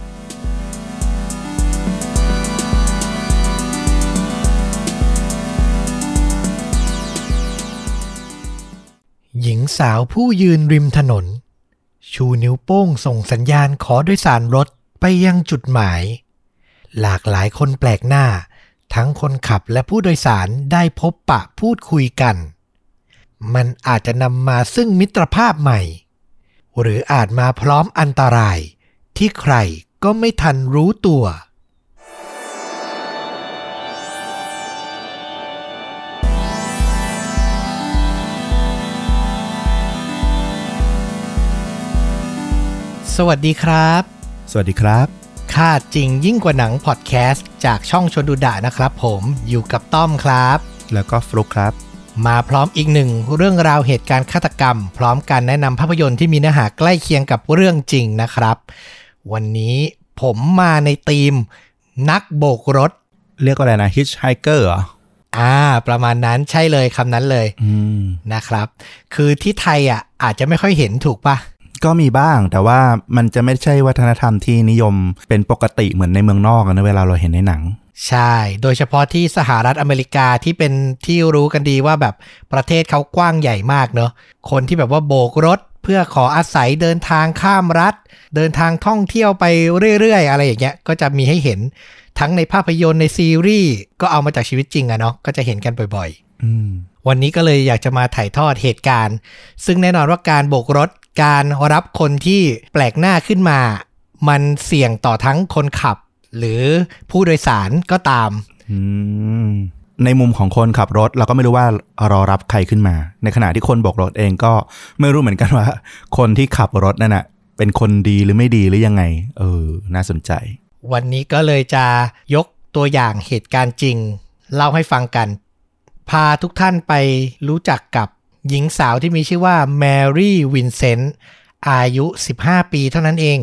หญิงสาวผู้ยืนริมถนน ชูนิ้วโป้งส่งสัญญาณขอโดยสารรถไปยังจุดหมาย หลากหลายคนแปลกหน้า ทั้งคนขับและผู้โดยสารได้พบปะพูดคุยกัน มันอาจจะนำมาซึ่งมิตรภาพใหม่ หรืออาจมาพร้อมอันตรายที่ใครก็ไม่ทันรู้ตัว สวัสดีครับ สวัสดีครับฆ่าจริงยิ่งกว่าหนังพอดแคสต์จากช่องชวนดูดะนะครับผมอยู่กับต้อมครับ แล้วก็ฟลุกครับ มาพร้อมอีกหนึ่งเรื่องราวเหตุการณ์ฆาตกรรม พร้อมการแนะนำภาพยนตร์ที่มีเนื้อหาใกล้เคียงกับเรื่องจริงนะครับ วันนี้ผมมาในทีม นักโบกรถ เรียกว่าอะไรนะ hitchhiker เหรออ่า ประมาณนั้นใช่เลยคำนั้นเลยอืมนะครับ คือที่ไทยอะอาจจะไม่ค่อยเห็นถูกปะ ก็มีบ้างแต่ว่ามันจะไม่ใช่วัฒนธรรมที่นิยมเป็นปกติเหมือนในเมืองนอกอะนะเวลาเราเห็นในหนัง ใช่ โดยเฉพาะที่สหรัฐอเมริกาที่เป็นที่รู้กันดีว่าแบบประเทศเขากว้างใหญ่มากเนอะคนที่แบบว่าโบกรถเพื่อขออาศัยเดินทางข้ามรัฐ เดินทางท่องเที่ยวไปเรื่อยๆ อะไรอย่างเงี้ยก็จะมีให้เห็นทั้งในภาพยนตร์ในซีรีส์ก็เอามาจากชีวิตจริงอะเนาะก็จะเห็นกันบ่อย ๆ อืม วันนี้ก็เลยอยากจะมาถ่ายทอดเหตุการณ์ ซึ่งแน่นอนว่าการโบกรถการรับคนที่แปลกหน้าขึ้นมา มันเสี่ยงต่อทั้งคนขับ หรือผู้โดยสารก็ตามอืมในมุมของคนขับรถเราก็ไม่รู้ว่ารอรับใครขึ้นมา ในขณะที่คนโบกรถเองก็ไม่รู้เหมือนกันว่า คนที่ขับรถนั่นน่ะเป็นคนดีหรือไม่ดีหรือยังไง เออ น่าสนใจ วันนี้ก็เลยจะยกตัวอย่างเหตุการณ์จริง เล่าให้ฟังกัน พาทุกท่านไปรู้จักกับหญิงสาวที่มีชื่อว่าแมรี่วินเซนต์อายุ 15 ปีเท่านั้นเอง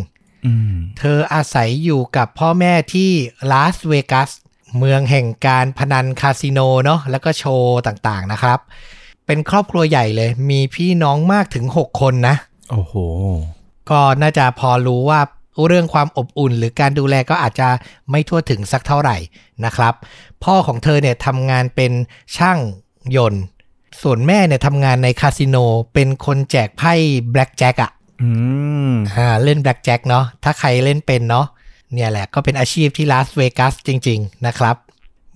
อืมเธออาศัยอยู่กับพ่อแม่ที่ลาสเวกัส เมืองแห่งการพนันคาสิโนเนาะแล้วก็โชว์ต่างๆนะครับ เป็นครอบครัวใหญ่เลย มีพี่น้องมากถึง 6 คนนะ โอ้โห ก็น่าจะพอรู้ว่า เรื่องความอบอุ่น หรือการดูแลก็อาจจะไม่ทั่วถึงสักเท่าไหร่นะครับ พ่อของเธอเนี่ยทำงานเป็นช่างยนต์ ส่วนแม่เนี่ยทำงานในคาสิโนเป็นคนแจกไพ่แบล็กแจ็คอะอืมอ่าเล่นแบล็กแจ็คเนาะถ้าใครเล่นเป็นเนาะเนี่ยแหละก็เป็นอาชีพที่ลาสเวกัสจริง ๆ นะครับ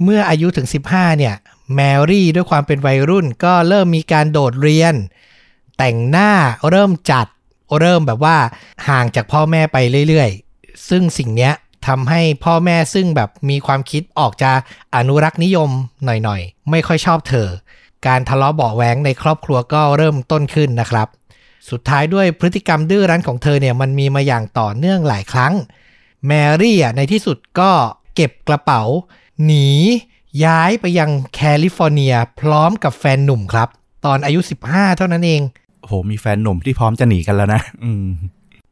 เมื่ออายุถึง 15 เนี่ยแมรี่ด้วยความเป็นวัยรุ่นก็เริ่มมีการโดดเรียน แต่งหน้าเริ่มจัด เริ่มแบบว่าห่างจากพ่อแม่ไปเรื่อยๆ ซึ่งสิ่งเนี้ยทำให้พ่อแม่ซึ่งแบบมีความคิดออกจะอนุรักษ์นิยมหน่อยๆ ไม่ค่อยชอบเธอ การทะเลาะเบาะแว้งในครอบครัวก็เริ่มต้นขึ้นนะครับ สุดท้ายด้วยพฤติกรรมดื้อรั้นของเธอเนี่ยมันมีมาอย่างต่อเนื่องหลายครั้ง แมรี่อะในที่สุดก็เก็บกระเป๋า หนีย้ายไปยังแคลิฟอร์เนียพร้อมกับแฟนหนุ่มครับ ตอนอายุ 15 เท่านั้นเอง โหมีแฟนหนุ่มที่พร้อมจะหนีกันแล้วนะอืม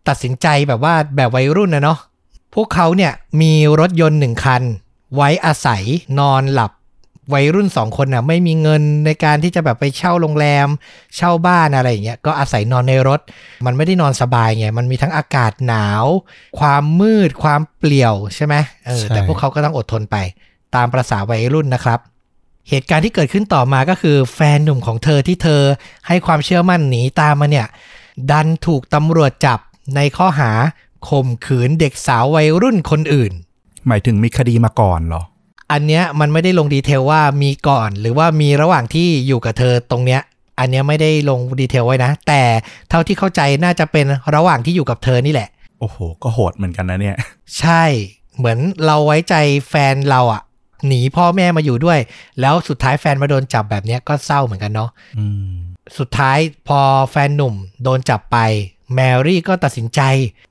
ตัดสินใจแบบว่าแบบวัยรุ่นนะเนาะพวกเขาเนี่ยมีรถยนต์หนึ่งคัน ไว้อาศัยนอนหลับวัยรุ่นสองคนน่ะไม่มีเงินในการที่จะแบบไปเช่าโรงแรม เช่าบ้านอะไรอย่างเงี้ยก็อาศัยนอนในรถ มันไม่ได้นอนสบายไงมันมีทั้งอากาศหนาว ความมืดความเปลี่ยวใช่ไหมเออแต่พวกเขาก็ต้องอดทนไป ตามประษาวัยรุ่นนะครับ เหตุการณ์ที่เกิดขึ้นต่อมาก็คือแฟนหนุ่มของเธอที่เธอให้ความเชื่อมั่นหนีตามมาเนี่ย ดันถูกตำรวจจับในข้อหาข่มขืนเด็กสาววัยรุ่นคนอื่น หมายถึงมีคดีมาก่อนเหรอ อันเนี้ยมันไม่ได้ลงดีเทลว่ามีก่อนหรือว่ามีระหว่างที่อยู่กับเธอตรงเนี้ย อันเนี้ยไม่ได้ลงดีเทลไว้นะ แต่เท่าที่เข้าใจน่าจะเป็นระหว่างที่อยู่กับเธอนี่แหละ โอ้โห ก็โหดเหมือนกันนะเนี่ย ใช่ เหมือนเราไว้ใจแฟนเราอะ หนีพ่อแม่มาอยู่ด้วย แล้วสุดท้ายแฟนมาโดนจับแบบเนี้ยก็เศร้าเหมือนกันเนาะอืมสุดท้ายพอแฟนหนุ่มโดนจับไปแมรี่ก็ตัดสินใจ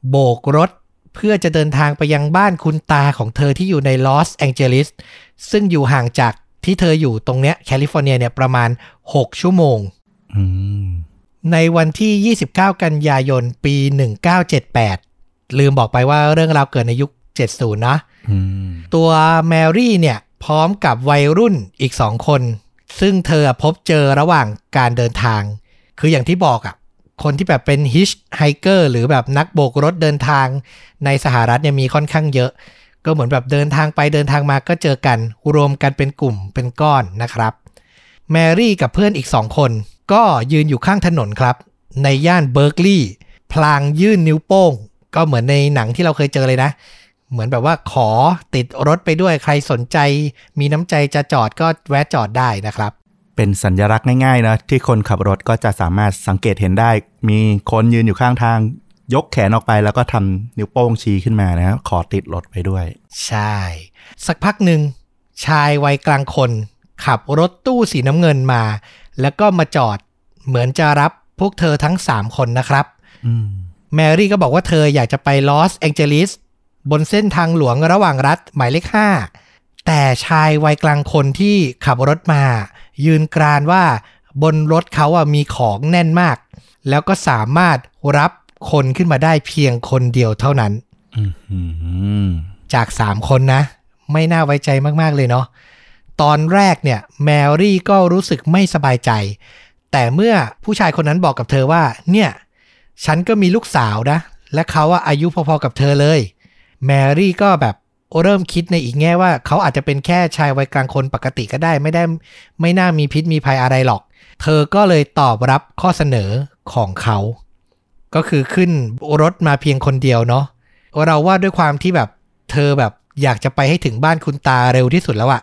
โบกรถเพื่อจะเดินทางไปยังบ้านคุณตาของเธอที่อยู่ในลอสแองเจลิสซึ่งอยู่ห่างจากที่เธออยู่ตรงเนี้ยแคลิฟอร์เนียเนี่ยประมาณ 6 ชั่วโมงอืมในวันที่ 29 กันยายนปี 1978 ลืมบอกไปว่าเรื่องราวเกิดในยุค 70 นะอืม ตัวแมรี่เนี่ยพร้อมกับวัยรุ่นอีกสองคน ซึ่งเธอพบเจอระหว่างการเดินทาง คืออย่างที่บอกอะ่ะคนที่แบบเป็นฮิชไฮเกอร์หรือแบบนักโบกรถเดินทางในสหรัฐเนี่ยมีค่อนข้างเยอะ ก็เหมือนแบบเดินทางไปเดินทางมาก็เจอกันรวมกันเป็นกลุ่มเป็นก้อนนะครับ แมรี่กับเพื่อนอีกสองคน ก็ยืนอยู่ข้างถนนครับ ในย่านเบิร์กลีย์พลางยื่นนิ้วโป้ง ก็เหมือนในหนังที่เราเคยเจอเลยนะ เหมือนแบบว่าขอติดรถไปด้วยใครสนใจ มีน้ำใจจะจอดก็แวะจอดได้นะครับ เป็นสัญลักษณ์ง่ายๆนะที่คนขับรถก็จะสามารถสังเกตเห็นได้ มีคนยืนอยู่ข้างทาง ยกแขนออกไปแล้วก็ทำนิ้วโป้งชี้ขึ้นมานะครับขอติดรถไปด้วย ใช่ สักพักหนึ่งชายวัยกลางคน ขับรถตู้สีน้ำเงินมา แล้วก็มาจอดเหมือนจะรับพวกเธอทั้ง3คนนะครับอืมแมรี่ก็บอกว่าเธออยากจะไปลอสแองเจลิส บนเส้นทางหลวงระหว่างรัฐหมายเลข 5 แต่ชายวัยกลางคนที่ขับรถมา ยืนกรานว่าบนรถเขาอะมีของแน่นมาก แล้วก็สามารถรับคนขึ้นมาได้เพียงคนเดียวเท่านั้นอืมอืมจาก3คนนะ ไม่น่าไว้ใจมาก ๆ เลยเนาะตอนแรกเนี่ย แมรี่ก็รู้สึกไม่สบายใจ แต่เมื่อผู้ชายคนนั้นบอกกับเธอว่า เนี่ย ฉันก็มีลูกสาวนะ และเขาอะอายุพอๆกับเธอเลย แมรี่ก็แบบเริ่มคิดในอีกแง่ว่าเขาอาจจะเป็นแค่ชายวัยกลางคนปกติก็ได้ ไม่ได้ไม่น่ามีพิษมีภัยอะไรหรอก เธอก็เลยตอบรับข้อเสนอของเขา ก็คือขึ้นรถมาเพียงคนเดียวเนาะเราว่าด้วยความที่แบบเธอแบบอยากจะไปให้ถึงบ้านคุณตาเร็วที่สุดแล้วอะ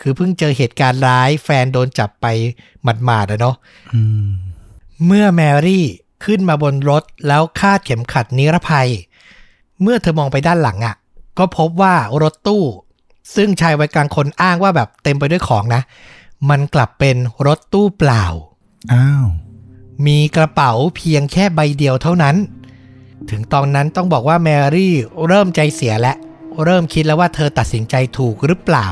คือเพิ่งเจอเหตุการณ์ร้ายแฟนโดนจับไปหมาดๆอะเนาะอืมเมื่อแมรี่ขึ้นมาบนรถแล้วคาดเข็มขัดนิรภัย เมื่อเธอมองไปด้านหลังอะ่ะ ก็พบว่ารถตู้ ซึ่งชายวัยกลางคนอ้างว่าแบบเต็มไปด้วยของนะ มันกลับเป็นรถตู้เปล่า อ้าว มีกระเป๋าเพียงแค่ใบเดียวเท่านั้น ถึงตอนนั้นต้องบอกว่าแมรี่เริ่มใจเสียและเริ่มคิดแล้วว่าเธอตัดสินใจถูกหรือเปล่า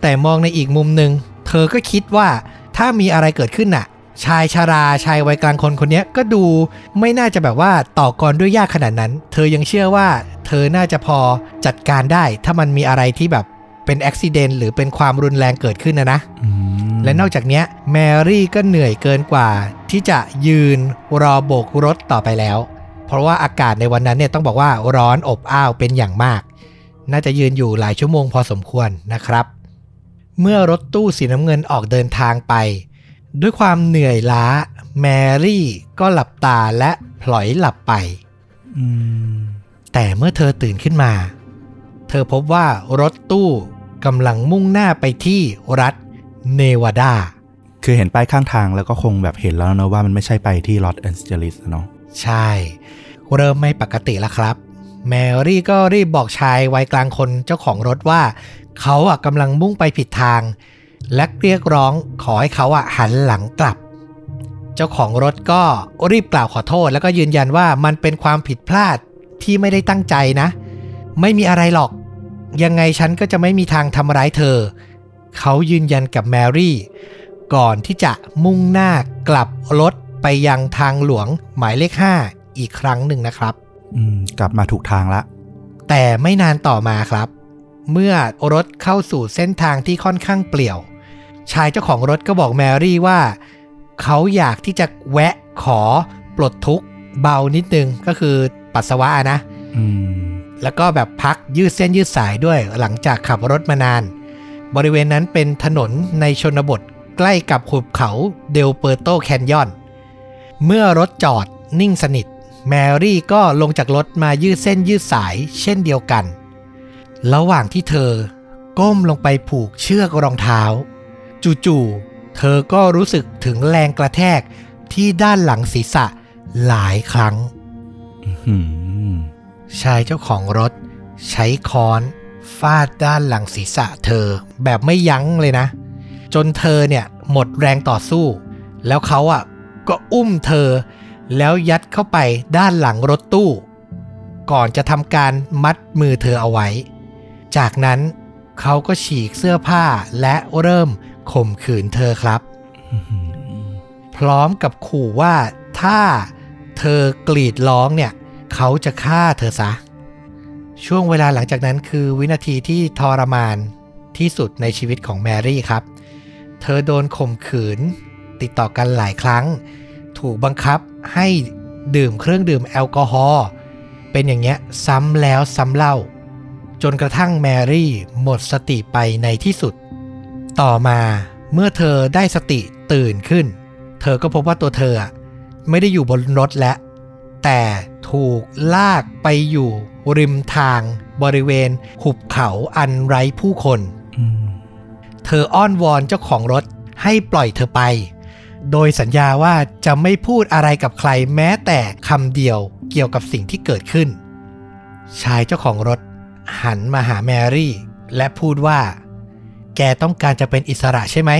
แต่มองในอีกมุมหนึ่งเธอก็คิดว่าถ้ามีอะไรเกิดขึ้นน่ะ ชายชาราชายวัยกลางคนคนนี้ก็ดูไม่น่าจะแบบว่าต่อกรด้วยยากขนาดนั้น เธอยังเชื่อว่าเธอน่าจะพอจัดการได้ ถ้ามันมีอะไรที่แบบเป็นอุบิเหตุหรือเป็นความรุนแรงเกิดขึ้นนะนะอืมและนอกจากเนี้ยแมรี่ก็เหนื่อยเกินกว่า ที่จะยืนรอโบกรถต่อไปแล้ว เพราะว่าอากาศในวันนั้นเนี่ยต้องบอกว่าร้อนอบอ้าวเป็นอย่างมาก น่าจะยืนอยู่หลายชั่วโมงพอสมควรนะครับ เมื่อรถตู้สีน้ำเงินออกเดินทางไป ด้วยความเหนื่อยล้า แมรี่ก็หลับตาและพลอยหลับไปอืมแต่เมื่อเธอตื่นขึ้นมา เธอพบว่ารถตู้กำลังมุ่งหน้าไปที่รัฐเนวาดา คือเห็นป้ายข้างทางแล้วก็คงแบบเห็นแล้วนะว่ามันไม่ใช่ไปที่ลอสแอนเจลิสเนาะใช่ เริ่มไม่ปกติแล้วครับ แมรี่ก็รีบบอกชายวัยกลางคนเจ้าของรถว่า เขาอะกำลังมุ่งไปผิดทาง และเรียกร้องขอให้เขาอะหันหลังกลับ เจ้าของรถก็รีบกล่าวขอโทษ แล้วก็ยืนยันว่ามันเป็นความผิดพลาดที่ไม่ได้ตั้งใจนะ ไม่มีอะไรหรอก ยังไงฉันก็จะไม่มีทางทำร้ายเธอ เขายืนยันกับแมรี่ ก่อนที่จะมุ่งหน้ากลับรถไปยังทางหลวงหมายเลข 5 อีกครั้งหนึ่งนะครับ อืม กลับมาถูกทางละ แต่ไม่นานต่อมาครับ เมื่อรถเข้าสู่เส้นทางที่ค่อนข้างเปลี่ยว ชายเจ้าของรถก็บอกแมรี่ว่า เขาอยากที่จะแวะขอปลดทุกข์เบานิดนึงก็คือปัสสาวะนะอืมแล้วก็แบบพักยืดเส้นยืดสายด้วยหลังจากขับรถมานาน บริเวณนั้นเป็นถนนในชนบทใกล้กับหุบเขาเดลเปอร์โตแคนยอน เมื่อรถจอดนิ่งสนิท แมรี่ก็ลงจากรถมายืดเส้นยืดสายเช่นเดียวกัน ระหว่างที่เธอ ก้มลงไปผูกเชือกรองเท้า จู่ๆ เธอก็รู้สึกถึงแรงกระแทกที่ด้านหลังศีรษะหลายครั้งอืมชายเจ้าของรถ ใช้ค้อนฟาดด้านหลังศีรษะเธอแบบไม่ยั้งเลยนะ จนเธอเนี่ยหมดแรงต่อสู้ แล้วเขาอะก็อุ้มเธอ แล้วยัดเข้าไปด้านหลังรถตู้ ก่อนจะทำการมัดมือเธอเอาไว้ จากนั้นเขาก็ฉีกเสื้อผ้าและเริ่ม ข่มขืนเธอครับ พร้อมกับขู่ว่าถ้าเธอกรีดร้องเนี่ย เขาจะฆ่าเธอซะ ช่วงเวลาหลังจากนั้นคือวินาทีที่ทรมานที่สุดในชีวิตของแมรี่ครับ เธอโดนข่มขืนติดต่อกันหลายครั้ง ถูกบังคับให้ดื่มเครื่องดื่มแอลกอฮอล์เป็นอย่างเงี้ยซ้ำแล้วซ้ำเล่า จนกระทั่งแมรี่หมดสติไปในที่สุด ต่อมาเมื่อเธอได้สติตื่นขึ้น เธอก็พบว่าตัวเธอไม่ได้อยู่บนรถแล้ว แต่ถูกลากไปอยู่ริมทางบริเวณหุบเขาอันไร้ผู้คนเธออ้อนวอนเจ้าของรถให้ปล่อยเธอไป โดยสัญญาว่าจะไม่พูดอะไรกับใครแม้แต่คำเดียวเกี่ยวกับสิ่งที่เกิดขึ้น ชายเจ้าของรถหันมาหาแมรี่ และพูดว่า แกต้องการจะเป็นอิสระใช่ไหม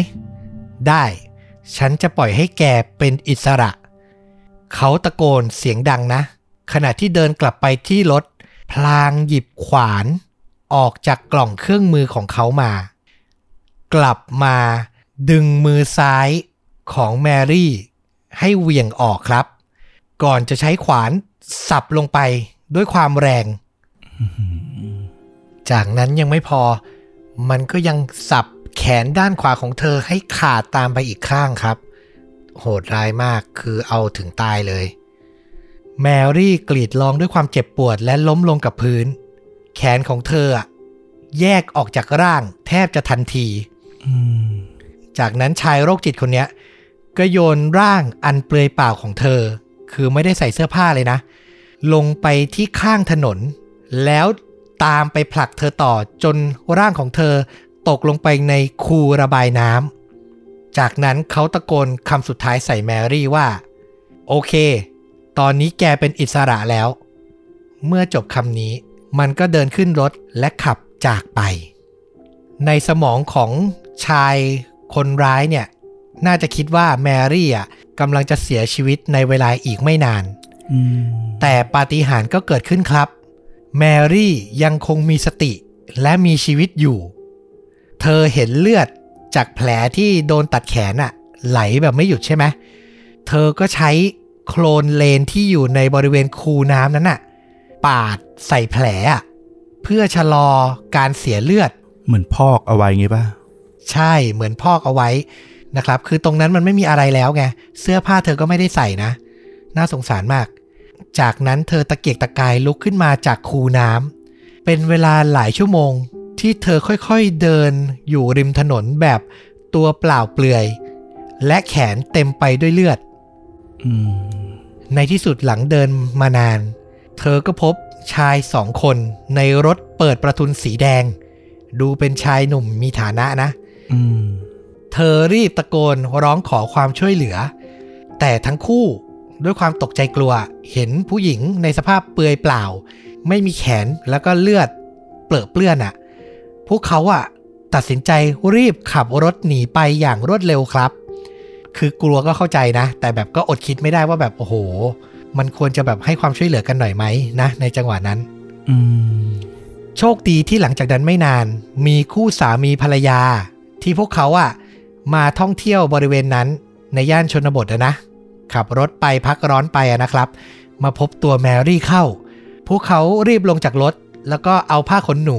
ได้ ฉันจะปล่อยให้แกเป็นอิสระ เขาตะโกนเสียงดังนะ ขณะที่เดินกลับไปที่รถ พลางหยิบขวาน ออกจากกล่องเครื่องมือของเขามา กลับมาดึงมือซ้ายของแมรี่ ให้เหวี่ยงออกครับ ก่อนจะใช้ขวานสับลงไปด้วยความแรง จากนั้นยังไม่พอ มันก็ยังสับแขนด้านขวาของเธอให้ขาดตามไปอีกข้างครับ โหดร้ายมากคือเอาถึงตายเลย แมรี่กรีดร้องด้วยความเจ็บปวดและล้มลงกับพื้น แขนของเธอแยกออกจากร่างแทบจะทันที จากนั้นชายโรคจิตคนนี้ก็โยนร่างอันเปลือยเปล่าของเธอ คือไม่ได้ใส่เสื้อผ้าเลยนะ ลงไปที่ข้างถนน แล้ว ตามไปผลักเธอต่อจนร่างของเธอตกลงไปในคูระบายน้ำ จากนั้นเขาตะโกนคำสุดท้ายใส่แมรี่ว่า โอเค ตอนนี้แกเป็นอิสระแล้ว เมื่อจบคำนี้ มันก็เดินขึ้นรถและขับจากไป ในสมองของชายคนร้ายเนี่ย น่าจะคิดว่าแมรี่อะกำลังจะเสียชีวิตในเวลาอีกไม่นานอืมแต่ปาฏิหาริย์ก็เกิดขึ้นครับ แมรี่ยังคงมีสติและมีชีวิตอยู่ เธอเห็นเลือดจากแผลที่โดนตัดแขนอะไหลแบบไม่หยุดใช่ไหม เธอก็ใช้โคลนเลนที่อยู่ในบริเวณคูน้ำนั้นอะปาดใส่แผลอะเพื่อชะลอการเสียเลือด เหมือนพอกเอาไว้งี้ป่ะ ใช่เหมือนพอกเอาไว้นะครับ คือตรงนั้นมันไม่มีอะไรแล้วไง เสื้อผ้าเธอก็ไม่ได้ใส่นะ น่าสงสารมาก จากนั้นเธอตะเกียกตะกายลุกขึ้นมาจากคูน้ำเป็นเวลาหลายชั่วโมง ที่เธอค่อยๆเดินอยู่ริมถนนแบบตัวเปล่าเปลือย และแขนเต็มไปด้วยเลือดอืมในที่สุดหลังเดินมานาน เธอก็พบชายสองคนในรถเปิดประทุนสีแดง ดูเป็นชายหนุ่มมีฐานะนะอืมเธอรีบตะโกนร้องขอความช่วยเหลือ แต่ทั้งคู่ ด้วยความตกใจกลัว เห็นผู้หญิงในสภาพเปลือยเปล่า ไม่มีแขนแล้วก็เลือดเปลือะเปื้อนอะ่ะ พวกเขาอะตัดสินใจรีบขับรถหนีไปอย่างรวดเร็วครับ คือกลัวก็เข้าใจนะ แต่แบบก็อดคิดไม่ได้ว่าแบบโอ้โห มันควรจะแบบให้ความช่วยเหลือกันหน่อยไหมนะ ในจังหวะนั้น อืมโชคดีที่หลังจากนั้นไม่นาน มีคู่สามีภรรยา ที่พวกเขาอะมาท่องเที่ยวบริเวณนั้นในย่านชนบทอะนะ ขับรถไปพักร้อนไปนะครับ มาพบตัวแมรี่เข้า พวกเขารีบลงจากรถ แล้วก็เอาผ้าขนหนู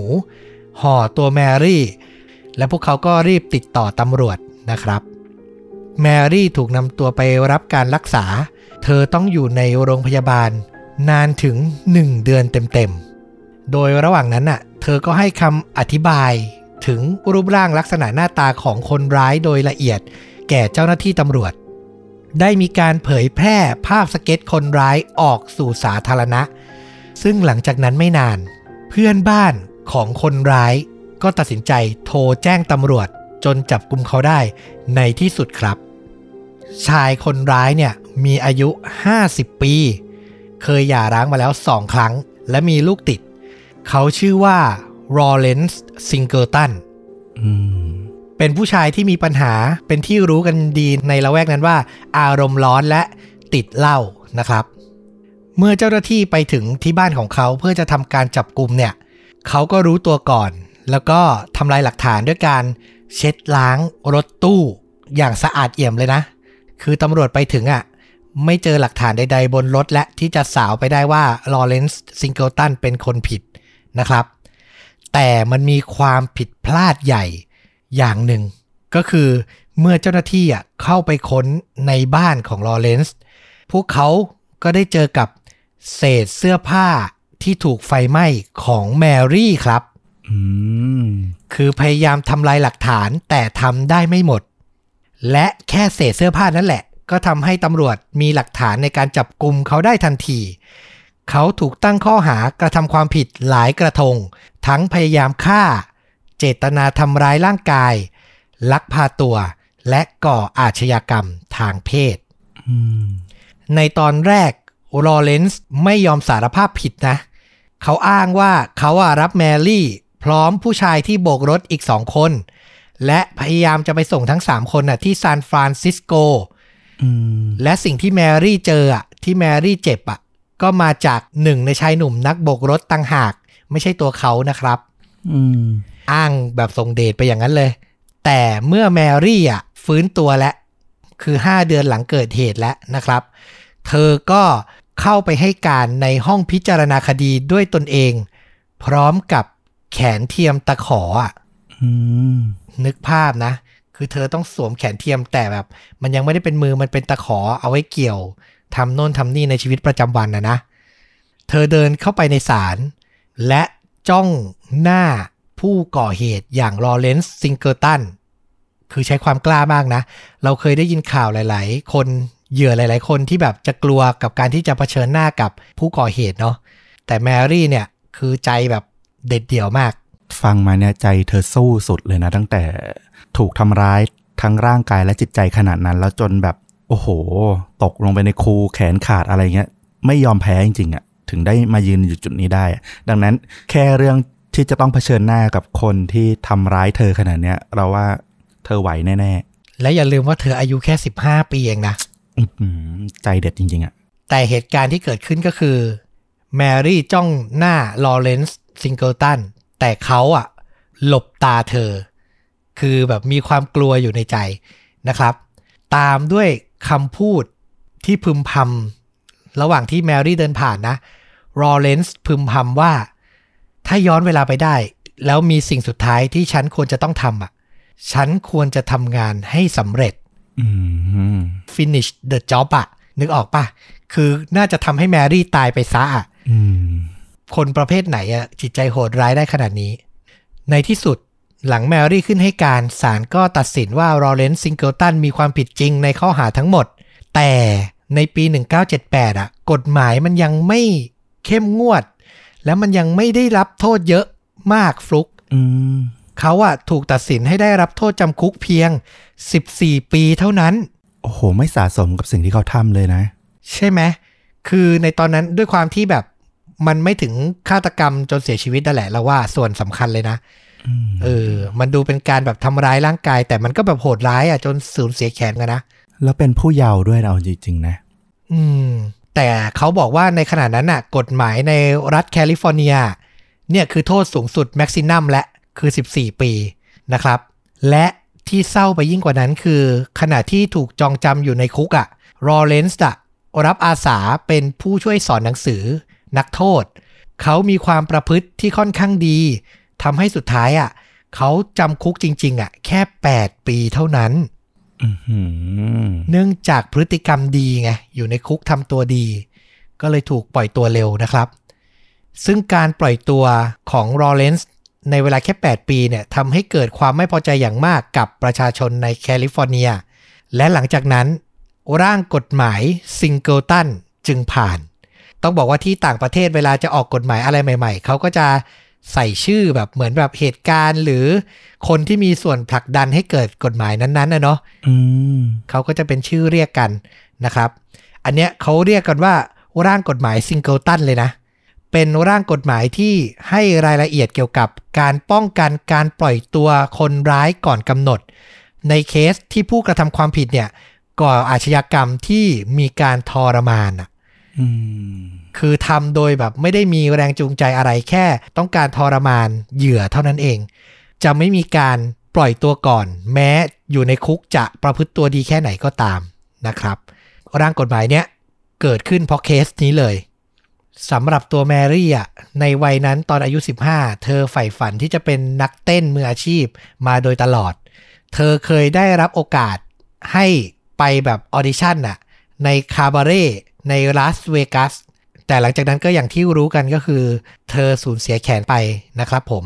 ห่อตัวแมรี่ และพวกเขาก็รีบติดต่อตำรวจนะครับ แมรี่ถูกนำตัวไปรับการรักษา เธอต้องอยู่ในโรงพยาบาล นานถึง 1 เดือนเต็มๆ โดยระหว่างนั้นน่ะ เธอก็ให้คำอธิบายถึงรูปร่างลักษณะหน้าตาของคนร้ายโดยละเอียด แก่เจ้าหน้าที่ตำรวจ ได้มีการเผยแพร่ภาพสเก็ตคนร้ายออกสู่สาธารณะ ซึ่งหลังจากนั้นไม่นาน เพื่อนบ้านของคนร้ายก็ตัดสินใจโทรแจ้งตำรวจจนจับกลุมเขาได้ในที่สุดครับ ชายคนร้ายเนี่ยมีอายุ 50 ปี เคยหย่าร้างมาแล้วสองครั้ง และมีลูกติด เขาชื่อว่าโรเลนส์ซิงเกิลตัน เป็นผู้ชายที่มีปัญหาเป็นที่รู้กันดีในละแวกนั้นว่า อารมณ์ร้อนและติดเหล้านะครับ เมื่อเจ้าหน้าที่ไปถึงที่บ้านของเขาเพื่อจะทำการจับกลุ่มเนี่ยเขาก็รู้ตัวก่อน แล้วก็ทำลายหลักฐานด้วยการเช็ดล้างรถตู้อย่างสะอาดเอี่ยมเลยนะ คือตำรวจไปถึงอะไม่เจอหลักฐานใด ๆ บนรถและที่จะสาวไปได้ว่าลอเรนซ์ซิงเกิลตันเป็นคนผิดนะครับ แต่มันมีความผิดพลาดใหญ่ อย่างหนึ่ง ก็คือเมื่อเจ้าหน้าที่อะเข้าไปค้นในบ้านของลอเรนซ์พวกเขาก็ได้เจอกับเศษเสื้อผ้าที่ถูกไฟไหม้ของแมรี่ครับอืมคือพยายามทำลายหลักฐานแต่ทำได้ไม่หมด และแค่เศษเสื้อผ้านั่นแหละ ก็ทำให้ตำรวจมีหลักฐานในการจับกลุ่มเขาได้ทันที เขาถูกตั้งข้อหากระทำความผิดหลายกระทง ทั้งพยายามฆ่า เจตนาทำร้ายร่างกาย ลักพาตัว และก่ออาชญากรรมทางเพศ ในตอนแรกลอเรนซ์ไม่ยอมสารภาพผิดนะ เขาอ้างว่าเขาอะรับแมรี่ พร้อมผู้ชายที่โบกรถอีกสองคน และพยายามจะไปส่งทั้ง3คนนะที่ซานฟรานซิสโกและสิ่งที่แมรี่เจอที่แมรี่เจ็บอะก็มาจากหนึ่งในชายหนุ่มนักโบกรถต่างหาก ไม่ใช่ตัวเขานะครับ อืมอ้างแบบทรงเดชไปอย่างนั้นเลย แต่เมื่อแมรี่อะฟื้นตัวแล้วคือ 5 เดือนหลังเกิดเหตุแล้วนะครับ เธอก็เข้าไปให้การในห้องพิจารณาคดีด้วยตนเอง พร้อมกับแขนเทียมตะขออะอืมนึกภาพนะ คือเธอต้องสวมแขนเทียมแต่แบบ มันยังไม่ได้เป็นมือมันเป็นตะขอเอาไว้เกี่ยวทำโน่นทำนี่ในชีวิตประจำวันนะนะ เธอเดินเข้าไปในศาลและจ้องหน้า ผู้ก่อเหตุอย่างลอเรนซ์ซิงเกิลตันคือใช้ความกล้ามากนะ เราเคยได้ยินข่าวหลาย ๆ คนเหยื่อหลาย ๆ คนที่แบบจะกลัวกับการที่จะเผชิญหน้ากับผู้ก่อเหตุเนาะแต่แมรี่เนี่ยคือใจแบบเด็ดเดี่ยวมาก ฟังมาเนี่ยใจเธอสู้สุดเลยนะ ตั้งแต่ถูกทำร้ายทั้งร่างกายและจิตใจขนาดนั้น แล้วจนแบบโอ้โห ตกลงไปในคูแขนขาดอะไรเงี้ย ไม่ยอมแพ้จริงๆอะ่ะถึงได้มายืนอยู่จุดนี้ได้ ดังนั้นแค่เรื่อง ที่จะต้องเผชิญหน้ากับคนที่ทำร้ายเธอขนาดเนี้ย เราว่าเธอไหวแน่และอย่าลืมว่าเธออายุแค่15ปีเองนะๆอื้อหือใจเด็ดจริง ๆอะแต่เหตุการณ์ที่เกิดขึ้นก็คือ แมรี่จ้องหน้าลอเรนซ์ซิงเกิลตันแต่เขาอะหลบตาเธอ คือแบบมีความกลัวอยู่ในใจนะครับ ตามด้วยคำพูดที่พึมพำระหว่างที่แมรี่เดินผ่านนะลอเรนซ์พึมพำว่า ถ้าย้อนเวลาไปได้ แล้วมีสิ่งสุดท้ายที่ฉันควรจะต้องทำอะ ฉันควรจะทำงานให้สำเร็จอืม finish the job อะนึกออกปะคือน่าจะทำให้แมรี่ตายไปซะอะอืมคนประเภทไหนอะจิตใจโหดร้ายได้ขนาดนี้ ในที่สุดหลังแมรี่ขึ้นให้การศาลก็ตัดสินว่าลอเรนซ์ซิงเกิลตันมีความผิดจริงในข้อหาทั้งหมด แต่ในปี 1978อะกฎหมายมันยังไม่เข้มงวด และมันยังไม่ได้รับโทษเยอะมากฟลุกอืมเขาอะถูกตัดสินให้ได้รับโทษจำคุกเพียง 14 ปีเท่านั้น โอ้โห ไม่สะสมกับสิ่งที่เขาทำเลยนะ ใช่ไหม คือในตอนนั้นด้วยความที่แบบมันไม่ถึงฆาตกรรมจนเสียชีวิตนั่นแหละเราว่าส่วนสำคัญเลยนะอืมเออ มันดูเป็นการแบบทำร้ายร่างกาย แต่มันก็แบบโหดร้ายอะจนสูญเสียแขนกันนะ แล้วเป็นผู้เยาว์ด้วยเราจริงๆนะ อืม แต่เขาบอกว่าในขณะนั้นน่ะกฎหมายในรัฐแคลิฟอร์เนียเนี่ยคือโทษสูงสุด maximum แล้วคือ 14 ปีนะครับ และที่เศร้าไปยิ่งกว่านั้นคือ ขณะที่ถูกจองจำอยู่ในคุกอะลอเรนซ์อะรับอาสาเป็นผู้ช่วยสอนหนังสือ นักโทษ เขามีความประพฤติที่ค่อนข้างดีทำให้สุดท้ายอะเขาจำคุกจริง ๆอะแค่ 8 ปีเท่านั้น เนื่องจากพฤติกรรมดีไงอยู่ในคุกทำตัวดี ก็เลยถูกปล่อยตัวเร็วนะครับ ซึ่งการปล่อยตัวของลอเรนซ์ในเวลาแค่ 8 ปีเนี่ยทำให้เกิดความไม่พอใจอย่างมากกับประชาชนในแคลิฟอร์เนีย และหลังจากนั้นร่างกฎหมายซิงเกิลตันจึงผ่าน ต้องบอกว่าที่ต่างประเทศเวลาจะออกกฎหมายอะไรใหม่ ๆ เขาก็จะ ใส่ชื่อแบบเหมือนแบบเหตุการณ์หรือคนที่มีส่วนผลักดันให้เกิดกฎหมายนั้นๆนะเนาะอืมเขาก็จะเป็นชื่อเรียกกันนะครับ อันเนี้ยเขาเรียกกันว่าร่างกฎหมายซิงเกิลตันเลยนะ เป็นร่างกฎหมายที่ให้รายละเอียดเกี่ยวกับการป้องกันการปล่อยตัวคนร้ายก่อนกำหนด ในเคสที่ผู้กระทำความผิดเนี่ยก่ออาชญากรรมที่มีการทรมานอะอืม คือทำโดยแบบไม่ได้มีแรงจูงใจอะไรแค่ ต้องการทรมานเหยื่อเท่านั้นเอง จะไม่มีการปล่อยตัวก่อน แม้อยู่ในคุกจะประพฤติตัวดีแค่ไหนก็ตามนะครับ ร่างกฎหมายเนี้ยเกิดขึ้นเพราะเคสนี้เลยสำหรับตัวแมรี่อะในวัยนั้นตอนอายุ 15 เธอใฝ่ฝันที่จะเป็นนักเต้นมืออาชีพมาโดยตลอด เธอเคยได้รับโอกาสให้ไปแบบออดิชั่นน่ะในคาบาเร่ ในลาสเวกัสแต่หลังจากนั้นก็อย่างที่รู้กันก็คือ เธอสูญเสียแขนไปนะครับผม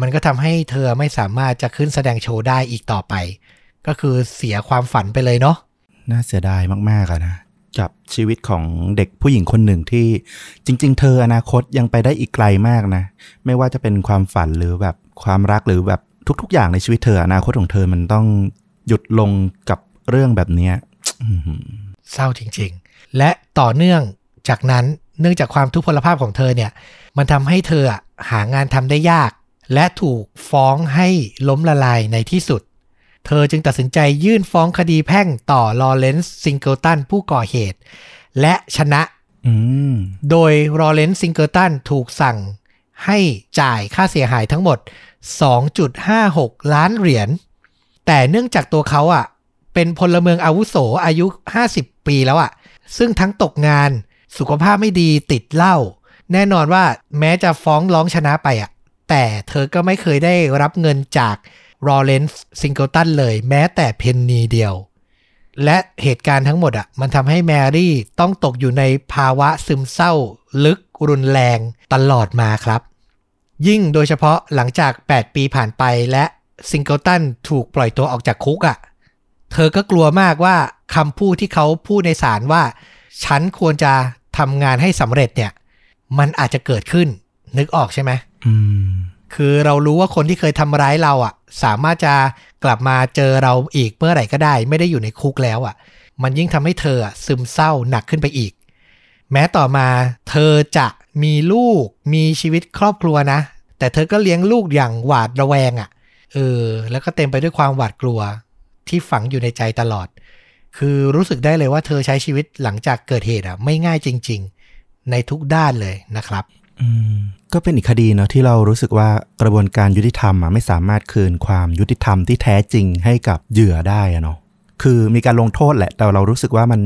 มันก็ทำให้เธอไม่สามารถจะขึ้นแสดงโชว์ได้อีกต่อไป ก็คือเสียความฝันไปเลยเนาะน่าเสียดายมากๆอะนะกับชีวิตของเด็กผู้หญิงคนหนึ่งที่จริง ๆ เธออนาคตยังไปได้อีกไกลมากนะ ไม่ว่าจะเป็นความฝันหรือแบบความรักหรือแบบทุก ๆ อย่างในชีวิตเธออนาคตของเธอมันต้องหยุดลงกับเรื่องแบบเนี้ยอื้อหือเศร้าจริงๆ และต่อเนื่องจากนั้นเนื่องจากความทุพพลภาพของเธอเนี่ย มันทำให้เธออะหางานทำได้ยาก และถูกฟ้องให้ล้มละลายในที่สุด เธอจึงตัดสินใจยื่นฟ้องคดีแพ่งต่อลอเรนซ์ซิงเกิลตันผู้ก่อเหตุ และชนะอืมโดยลอเรนซ์ซิงเกิลตันถูกสั่งให้จ่ายค่าเสียหายทั้งหมด 2.56 ล้านเหรียญ แต่เนื่องจากตัวเขาอะ เป็นพลเมืองอาวุโสอายุ 50 ปีแล้วอะ ซึ่งทั้งตกงาน สุขภาพไม่ดีติดเหล้าแน่นอนว่าแม้จะฟ้องร้องชนะไปอะแต่เธอก็ไม่เคยได้รับเงินจากลอเรนซ์ซิงเกิลตันเลยแม้แต่เพนนีเดียว และเหตุการณ์ทั้งหมดอะมันทำให้แมรี่ต้องตกอยู่ในภาวะซึมเศร้า ลึกรุนแรงตลอดมาครับ ยิ่งโดยเฉพาะหลังจาก 8 ปีผ่านไปและซิงเกิลตันถูกปล่อยตัวออกจากคุกอะ เธอก็กลัวมากว่าคำพูดที่เขาพูดในศาลว่า ฉันควรจะทำงานให้สำเร็จเนี่ย มันอาจจะเกิดขึ้น นึกออกใช่ไหมอืมคือเรารู้ว่าคนที่เคยทำร้ายเราอะ สามารถจะกลับมาเจอเราอีกเมื่อไหร่ก็ได้ ไม่ได้อยู่ในคุกแล้วอะ มันยิ่งทำให้เธออะซึมเศร้าหนักขึ้นไปอีกแแม้ต่อมาเธอจะมีลูกมีชีวิตครอบครัวนะ แต่เธอก็เลี้ยงลูกอย่างหวาดระแวงอะ่ะเออแล้วก็เต็มไปด้วยความหวาดกลัว ที่ฝังอยู่ในใจตลอด คือรู้สึกได้เลยว่าเธอใช้ชีวิตหลังจากเกิดเหตุอะ ไม่ง่ายจริง ๆ ในทุกด้านเลยนะครับอืมก็เป็นอีกคดีเนาะที่เรารู้สึกว่ากระบวนการยุติธรรมอะไม่สามารถคืนความยุติธรรมที่แท้จริงให้กับเหยื่อได้อะเนาะคือมีการลงโทษแหละ แต่เรารู้สึกว่ามัน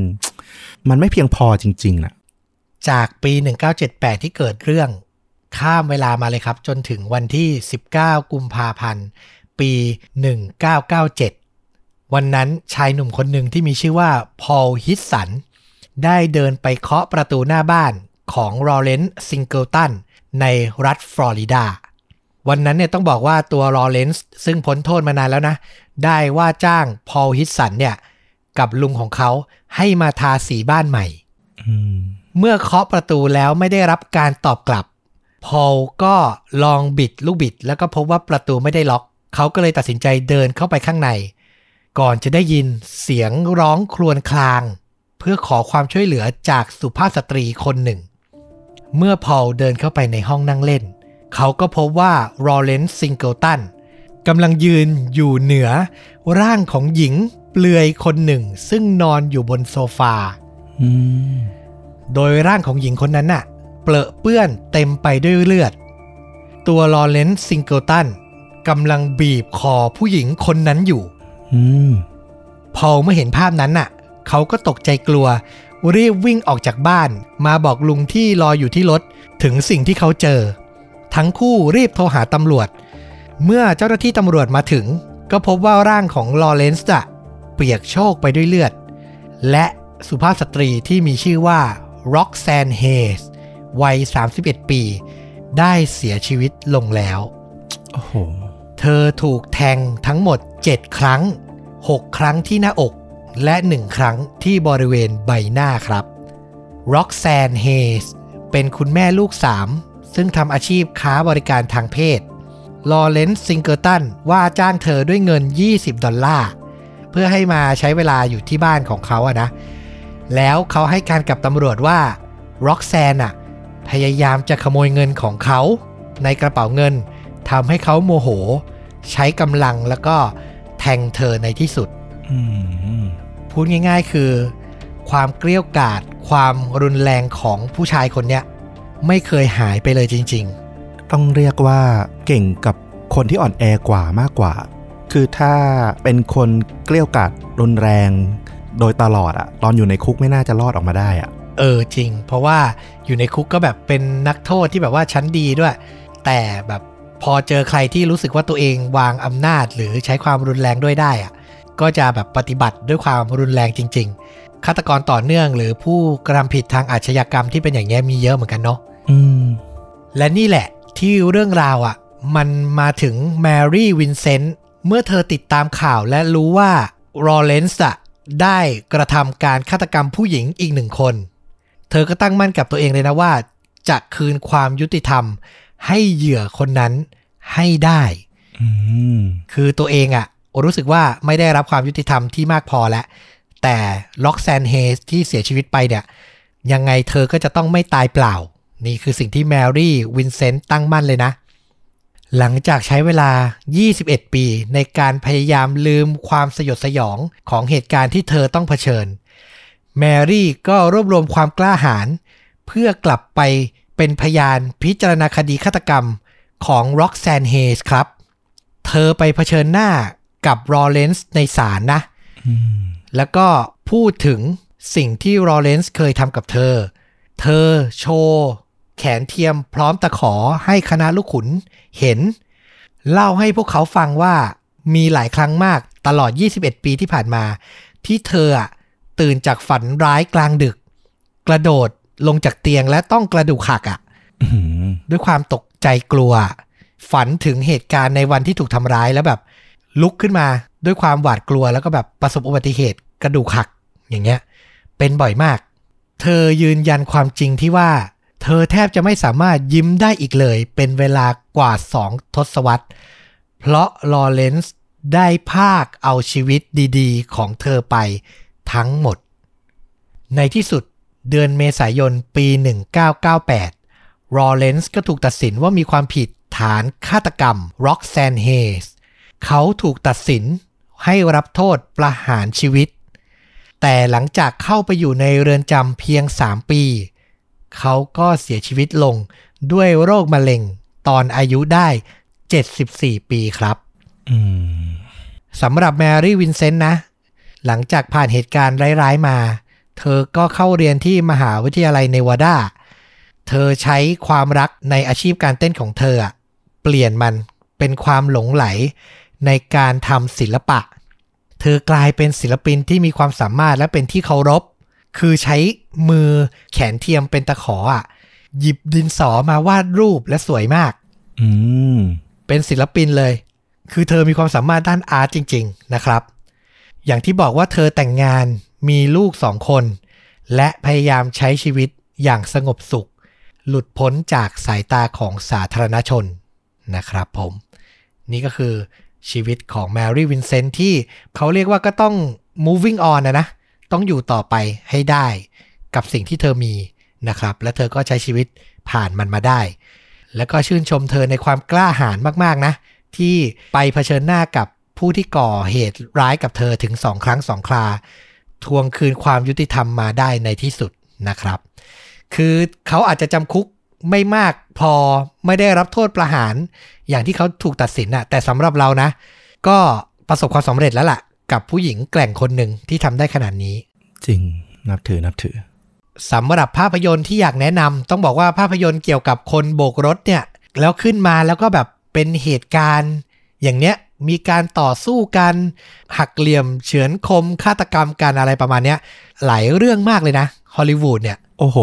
มันไม่เพียงพอจริงๆนะจากปี 1978 ที่เกิดเรื่องข้ามเวลามาเลยครับ จนถึงวันที่ 19 กุมภาพันธ์ ปี 1997 วันนั้นชายหนุ่มคนหนึ่งที่มีชื่อว่าพอลฮิตสัน ได้เดินไปเคาะประตูหน้าบ้านของลอเรนซ์ซิงเกิลตันในรัฐฟลอริดา วันนั้นเนี่ยต้องบอกว่าตัวลอเรนซ์ซึ่งพ้นโทษมานานแล้วนะ ได้ว่าจ้างพอลฮิตสันเนี่ยกับลุงของเขาให้มาทาสีบ้านใหม่อืมเมื่อเคาะประตูแล้วไม่ได้รับการตอบกลับ พอลก็ลองบิดลูกบิด แล้วก็พบว่าประตูไม่ได้ล็อก เขาก็เลยตัดสินใจเดินเข้าไปข้างใน ก่อนจะได้ยินเสียงร้องครวญคราง เพื่อขอความช่วยเหลือจากสุภาพสตรีคนหนึ่ง เมื่อพอลเดินเข้าไปในห้องนั่งเล่น เขาก็พบว่าลอเรนซ์ซิงเกิลตันกำลังยืนอยู่เหนือ ร่างของหญิงเปลือยคนหนึ่ง ซึ่งนอนอยู่บนโซฟา โดยร่างของหญิงคนนั้นน่ะ เปลอะเปื้อนเต็มไปด้วยเลือด ตัวลอเรนซ์ซิงเกิลตันกำลังบีบคอผู้หญิงคนนั้นอยู่ อืมพอเมื่อเห็นภาพนั้นน่ะ เขาก็ตกใจกลัว รีบวิ่งออกจากบ้าน มาบอกลุงที่รออยู่ที่รถ ถึงสิ่งที่เขาเจอ ทั้งคู่รีบโทรหาตำรวจ เมื่อเจ้าหน้าที่ตำรวจมาถึง ก็พบว่าร่างของลอเรนซ์อะเปียกโชกไปด้วยเลือด และสุภาพสตรีที่มีชื่อว่าร็อกแซนเฮสวัย 31 ปี ได้เสียชีวิตลงแล้ว โอ้โห เธอถูกแทงทั้งหมด 7 ครั้ง 6 ครั้งที่หน้าอก และ 1 ครั้งที่บริเวณใบหน้าครับร็อกแซนเฮสเป็นคุณแม่ลูก 3 ซึ่งทำอาชีพค้าบริการทางเพศลอเรนซ์ซิงเกิลตันว่าจ้างเธอด้วยเงิน 20 ดอลลาร์เพื่อให้มาใช้เวลาอยู่ที่บ้านของเขาอะนะ แล้วเขาให้การกับตำรวจว่าร็อกแซนอะพยายามจะขโมยเงินของเขาในกระเป๋าเงิน ทำให้เขาโมโห ใช้กำลังแล้วก็แทงเธอในที่สุดอืมพูดง่าย ๆ คือ ความเกลี้ยวกล่อดความรุนแรงของผู้ชายคนเนี้ยไม่เคยหายไปเลยจริงต้องเรียกว่าเก่งกับคนที่อ่อนแอกว่ามากกว่า คือถ้าเป็นคนเกลี้ยวกล่อดรุนแรง โดยตลอดอะตอนอยู่ในคุกไม่น่าจะรอดออกมาได้อะๆเออจริง เพราะว่าอยู่ในคุกก็แบบเป็นนักโทษที่แบบว่าชั้นดีด้วย แต่แบบ พอเจอใครที่รู้สึกว่าตัวเองวางอำนาจ หรือใช้ความรุนแรงด้วยได้อะก็จะแบบปฏิบัติด้วยความรุนแรงจริง ๆฆาตกรต่อเนื่องหรือผู้กระทำผิดทางอาชญากรรมที่เป็นอย่างเงี้ยมีเยอะเหมือนกันเนาะอืม และนี่แหละที่เรื่องราวอะ่ะ มันมาถึงแมรี่วินเซนต์เมื่อเธอติดตามข่าวและรู้ว่าลอเรนซ์อะได้กระทำการฆาตกรรมผู้หญิงอีกหนึ่งคน เธอก็ตั้งมั่นกับตัวเองเลยนะว่า จะคืนความยุติธรรม ให้เหยื่อคนนั้นให้ได้อืมคือตัวเองอะรู้สึกว่าไม่ได้รับความยุติธรรมที่มากพอแล้ว แต่ร็อกแซนเฮสที่เสียชีวิตไปเนี่ย ยังไงเธอก็จะต้องไม่ตายเปล่า นี่คือสิ่งที่แมรี่วินเซนต์ตั้งมั่นเลยนะ หลังจากใช้เวลา 21 ปีในการพยายามลืมความสยดสยองของเหตุการณ์ที่เธอต้องเผชิญ แมรี่ก็รวบรวมความกล้าหาญเพื่อกลับไป เป็นพยานพิจารณาคดีฆาตกรรมของร็อกแซนเฮสครับ เธอไปเผชิญหน้ากับลอเรนซ์ในศาลนะอืมแล้วก็พูดถึงสิ่งที่ลอเรนซ์เคยทำกับเธอ เธอโชว์ แขนเทียมพร้อมตะขอให้คณะลูกขุนเห็น เล่าให้พวกเขาฟังว่ามีหลายครั้งมากตลอด 21 ปีที่ผ่านมา ที่เธออะตื่นจากฝันร้ายกลางดึก กระโดด ลงจากเตียงและต้องกระดูกหักอะอืมด้วยความตกใจกลัว ฝันถึงเหตุการณ์ในวันที่ถูกทำร้ายแล้วแบบ ลุกขึ้นมาด้วยความหวาดกลัวแล้วก็แบบประสบอุบัติเหตุกระดูกหัก อย่างเงี้ย เป็นบ่อยมาก เธอยืนยันความจริงที่ว่า เธอแทบจะไม่สามารถยิ้มได้อีกเลย เป็นเวลากว่าสองทศวรรษ เพราะลอเรนซ์ได้พรากเอาชีวิตดีๆ ของเธอไปทั้งหมด ในที่สุด เดือนเมษายนปี 1998 ลอเรนซ์ก็ถูกตัดสินว่ามีความผิดฐานฆาตกรรมร็อกแซนเฮสเขาถูกตัดสินให้รับโทษประหารชีวิต แต่หลังจากเข้าไปอยู่ในเรือนจำเพียง 3 ปี เขาก็เสียชีวิตลงด้วยโรคมะเร็งตอนอายุได้ 74 ปีครับอืมสำหรับแมรี่วินเซนต์นะ หลังจากผ่านเหตุการณ์ร้าย ๆ มา เธอก็เข้าเรียนที่มหาวิทยาลัยเนวาดา เธอใช้ความรักในอาชีพการเต้นของเธออะเปลี่ยนมันเป็นความหลงไหลในการทำศิลปะ เธอกลายเป็นศิลปินที่มีความสามารถและเป็นที่เคารพ คือใช้มือแขนเทียมเป็นตะขออะ หยิบดินสอมาวาดรูปและสวยมาก อืม เป็นศิลปินเลย คือเธอมีความสามารถด้านอาร์ตจริง ๆ นะครับ อย่างที่บอกว่าเธอแต่งงานมีลูกสองคน และพยายามใช้ชีวิตอย่างสงบสุข หลุดพ้นจากสายตาของสาธารณชนนะครับผม นี่ก็คือชีวิตของแมรี่วินเซนต์ที่เขาเรียกว่าก็ต้อง moving on นะนะ ต้องอยู่ต่อไปให้ได้กับสิ่งที่เธอมีนะครับ และเธอก็ใช้ชีวิตผ่านมันมาได้ แล้วก็ชื่นชมเธอในความกล้าหาญมาก ๆ นะ ที่ไปเผชิญหน้ากับ ผู้ที่ก่อเหตุร้ายกับเธอถึงสองครั้งสองครา ทวงคืนความยุติธรรมมาได้ในที่สุดนะครับ คือเขาอาจจะจำคุกไม่มากพอไม่ได้รับโทษประหาร อย่างที่เขาถูกตัดสินอะแต่สำหรับเรานะ ก็ประสบความสำเร็จแล้วล่ะ กับผู้หญิงแกร่งคนหนึ่งที่ทำได้ขนาดนี้ จริงนับถือนับถือสำหรับภาพยนตร์ที่อยากแนะนำต้องบอกว่าภาพยนตร์เกี่ยวกับคนโบกรถเนี่ย แล้วขึ้นมาแล้วก็แบบเป็นเหตุการณ์ อย่างเนี้ย มีการต่อสู้กัน หักเหลี่ยมเฉือนคมฆาตกรรมกันอะไรประมาณเนี้ย หลายเรื่องมากเลยนะฮอลลีวูดเนี่ย โอ้โห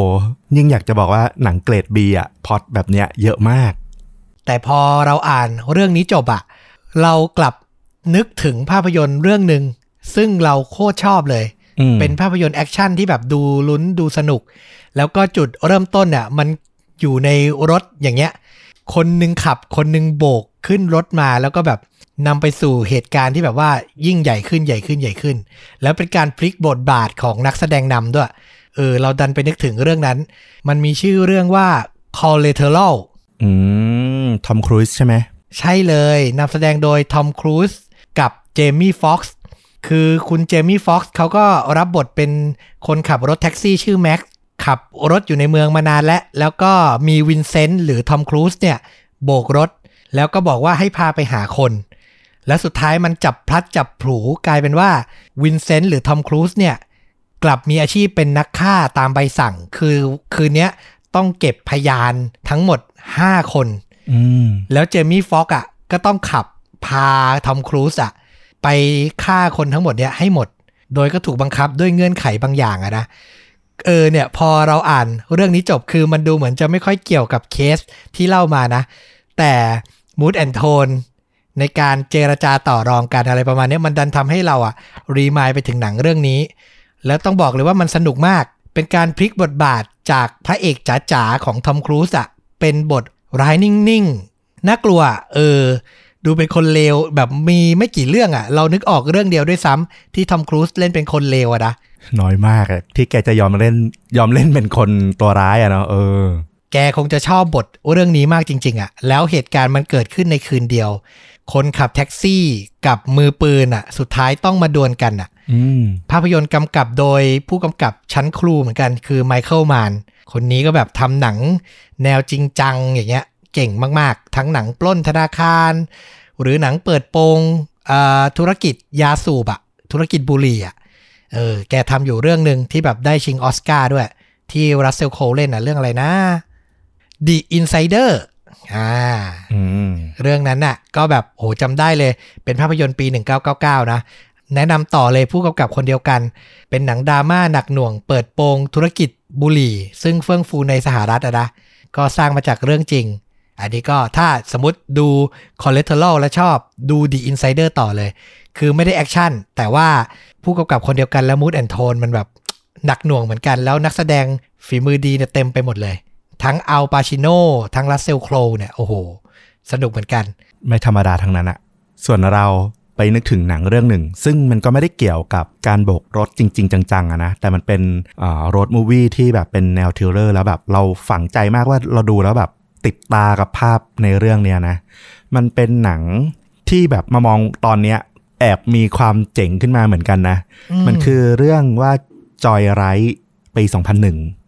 ยิ่งอยากจะบอกว่าหนังเกรดบีอะพล็อตแบบเนี้ยเยอะมาก แต่พอเราอ่านเรื่องนี้จบอะเรากลับนึกถึงภาพยนตร์เรื่องหนึ่งซึ่งเราโคตรชอบเลยอืมเป็นภาพยนตร์แอคชั่นที่แบบดูลุ้นดูสนุก แล้วก็จุดเริ่มต้นเนี่ยมันอยู่ในรถอย่างเงี้ย คนหนึ่งขับคนหนึ่งโบกขึ้นรถมาแล้วก็แบบ นำไปสู่เหตุการณ์ที่แบบว่ายิ่งใหญ่ขึ้นใหญ่ขึ้นใหญ่ขึ้น แล้วเป็นการพลิกบทบาทของนักแสดงนำด้วย เออ เราดันไปนึกถึงเรื่องนั้น มันมีชื่อเรื่องว่า Collateral อืม ทอมครูซใช่ไหม ใช่เลยนำแสดงโดยทอมครูซกับเจมี่ฟ็อกซ์คือคุณเจมี่ฟ็อกซ์เขาก็รับบทเป็นคนขับรถแท็กซี่ชื่อแม็กซ์ขับรถอยู่ในเมืองมานานแล้ว แล้วก็มีวินเซนต์หรือทอมครูซเนี่ย โบกรถ แล้วก็บอกว่าให้พาไปหาคน แล้วสุดท้ายมันจับพลัดจับผลูกลายเป็นว่าวินเซนต์หรือทอมครูซเนี่ยกลับมีอาชีพเป็นนักฆ่าตามใบสั่ง คือคืนเนี้ยต้องเก็บพยานทั้งหมด 5 คนอืมแล้วเจมี่ฟ็อกอะก็ต้องขับพาทอมครูซอะไปฆ่าคนทั้งหมดเนี่ยให้หมด โดยก็ถูกบังคับด้วยเงื่อนไขบางอย่างอะนะเออเนี่ยพอเราอ่านเรื่องนี้จบคือมันดูเหมือนจะไม่ค่อยเกี่ยวกับเคสที่เล่ามานะ แต่มูดแอนโทน ในการเจรจาต่อรองกันอะไรประมาณเนี้ยมันดันทำให้เราอะรีมายไปถึงหนังเรื่องนี้ แล้วต้องบอกเลยว่ามันสนุกมาก เป็นการพลิกบทบาทจากพระเอกจ๋าๆของทอมครูซอะเป็นบทร้ายนิ่งๆน่ากลัวเออ ดูเป็นคนเลวแบบมีไม่กี่เรื่องอะเรานึกออกเรื่องเดียวด้วยซ้ำที่ทอมครูซเล่นเป็นคนเลวอะนะน้อยมากอะที่แกจะยอมเล่นยอมเล่นเป็นคนตัวร้ายอะเนาะเออ แกคงจะชอบบทเรื่องนี้มากจริง ๆอะแล้วเหตุการณ์มันเกิดขึ้นในคืนเดียว คนขับแท็กซี่กับมือปืนอะสุดท้ายต้องมาดวลกันอะอืมภาพยนตร์กำกับโดยผู้กำกับชั้นครูเหมือนกัน คือไมเคิลมานคนนี้ก็แบบทำหนังแนวจริงจังอย่างเงี้ย เก่งมากๆ ทั้งหนังปล้นธนาคาร หรือหนังเปิดโปงอ่าธุรกิจยาสูบอะธุรกิจบุหรี่อะเออแกทำอยู่เรื่องหนึ่งที่แบบได้ชิงออสการ์ด้วย ที่รัสเซลโคเล่นอะเรื่องอะไรนะ The Insider อ่าอืมเรื่องนั้นน่ะ ก็แบบโหจำได้เลย เป็นภาพยนตร์ปี 1999 นะ แนะนำต่อเลยผู้กำกับคนเดียวกัน เป็นหนังดราม่าหนักหน่วง เปิดโปงธุรกิจบุหรี่ ซึ่งเฟื่องฟูในสหรัฐอะนะ ก็สร้างมาจากเรื่องจริง อันนี้ก็ถ้าสมมติดู Collateral แล้วชอบดู The Insider ต่อเลย คือไม่ได้แอคชั่น แต่ว่าผู้กำกับคนเดียวกันแล้ว mood and tone มันแบบหนักหน่วงเหมือนกัน แล้วนักแสดงฝีมือดีเนี่ยเต็มไปหมดเลย ทั้งอัลปาชิโนทั้งรัสเซลโครเนี่ยโอ้โห สนุกเหมือนกัน ไม่ธรรมดาทั้งนั้นอะส่วนเราไปนึกถึงหนังเรื่องหนึ่ง ซึ่งมันก็ไม่ได้เกี่ยวกับการโบกรถจริง ๆ จังๆอะนะ แต่มันเป็น road movie ที่แบบเป็นแนว thriller แล้วแบบเราฝังใจมากว่าเราดูแล้วแบบติดตากับภาพในเรื่องเนี้ยนะ มันเป็นหนังที่แบบมามองตอนเนี้ยแอบมีความเจ๋งขึ้นมาเหมือนกันนะ มันคือเรื่องว่าจอยไรท์ปี 2001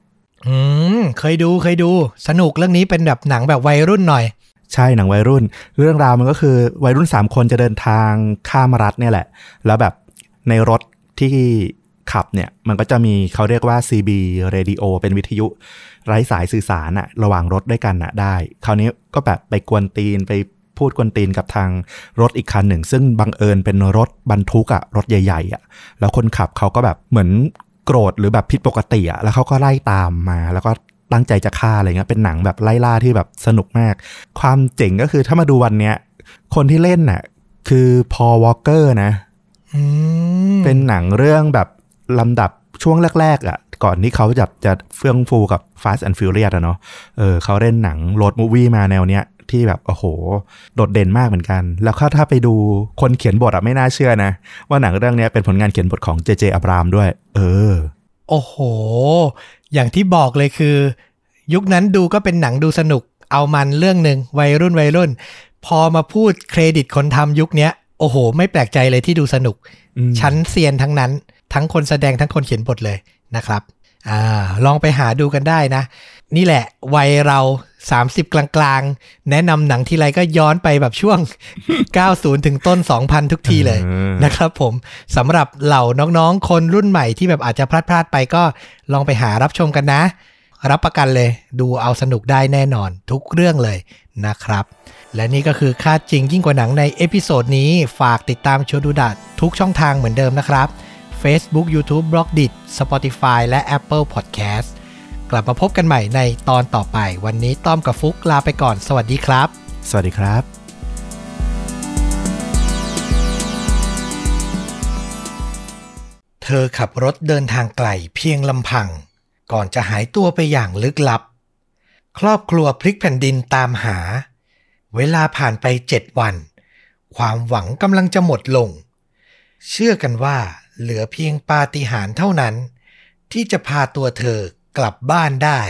อืมเคยดูเคยดู สนุกเรื่องนี้เป็นแบบหนังแบบวัยรุ่นหน่อย ใช่หนังวัยรุ่น เรื่องราวมันก็คือวัยรุ่น 3 คนจะเดินทางข้ามรัฐเนี่ยแหละ แล้วแบบในรถที่ขับเนี่ยมันก็จะมีเขาเรียกว่า CB radio เป็นวิทยุ ไร้สายสื่อสารอะระหว่างรถด้วยกันอะได้ คราวนี้ก็แบบไปกวนตีนไปพูดกวนตีนกับทางรถอีกคันหนึ่ง ซึ่งบังเอิญเป็นรถบรรทุกอะรถใหญ่ ๆอะแล้วคนขับเขาก็แบบเหมือน โกรธหรือแบบผิดปกติอะแล้วเขาก็ไล่ตามมา แล้วก็ตั้งใจจะฆ่าอะไรเงี้ยเป็นหนังแบบไล่ล่าที่แบบสนุกมาก ความเจ๋งก็คือถ้ามาดูวันเนี้ยคนที่เล่นน่ะคือพอลวอล์กเกอร์นะเป็นหนังเรื่องแบบลำดับช่วงแรก ๆอะ่ะ ก่อนที่เขาจะจะเฟื่องฟูกับ Fast and Furious อะเนาะเออเขาเล่นหนัง road movie มาแนวเนี้ย ที่แบบโอ้โห โดดเด่นมากเหมือนกัน แล้วถ้าไปดูคนเขียนบทอะไม่น่าเชื่อนะ ว่าหนังเรื่องนี้เป็นผลงานเขียนบทของเจเจอับรามส์ด้วย เออ โอ้โห อย่างที่บอกเลยคือ ยุคนั้นดูก็เป็นหนังดูสนุกเอามันเรื่องหนึ่งวัยรุ่นวัยรุ่น พอมาพูดเครดิตคนทำยุคนี้โอ้โห ไม่แปลกใจเลยที่ดูสนุก ชั้นเซียนทั้งนั้น ทั้งคนแสดงทั้งคนเขียนบทเลยนะครับอ่าลองไปหาดูกันได้นะ นี่แหละ วัยเรา 30 กลางๆ แนะนำหนังทีไรก็ย้อนไปแบบช่วง 90 ถึงต้น 2,000 ทุกทีเลยนะครับผมสำหรับเหล่าน้องๆ คนรุ่นใหม่ที่แบบอาจจะพลาดๆไปก็ลองไปหารับชมกันนะ รับประกันเลย ดูเอาสนุกได้แน่นอนทุกเรื่องเลยนะครับ และนี่ก็คือฆ่าจริงยิ่งกว่าหนังใน episode นี้ฝากติดตามชวนดูดะทุกช่องทางเหมือนเดิมนะครับ Facebook YouTube b l o g d i t Spotify และ Apple Podcast ก ลับมาพบกันใหม่ในตอนต่อไป วันนี้ต้อมกับฟลุกลาไปก่อน สวัสดีครับ สวัสดีครับเธอขับรถเดินทางไกลเพียงลำพัง ก่อนจะหายตัวไปอย่างลึกลับ ครอบครัวพลิกแผ่นดินตามหา เวลาผ่านไปเจ็ดวัน ความหวังกำลังจะหมดลง เชื่อกันว่าเหลือเพียงปาฏิหาริย์เท่านั้น ที่จะพาตัวเธอ กลับบ้านได้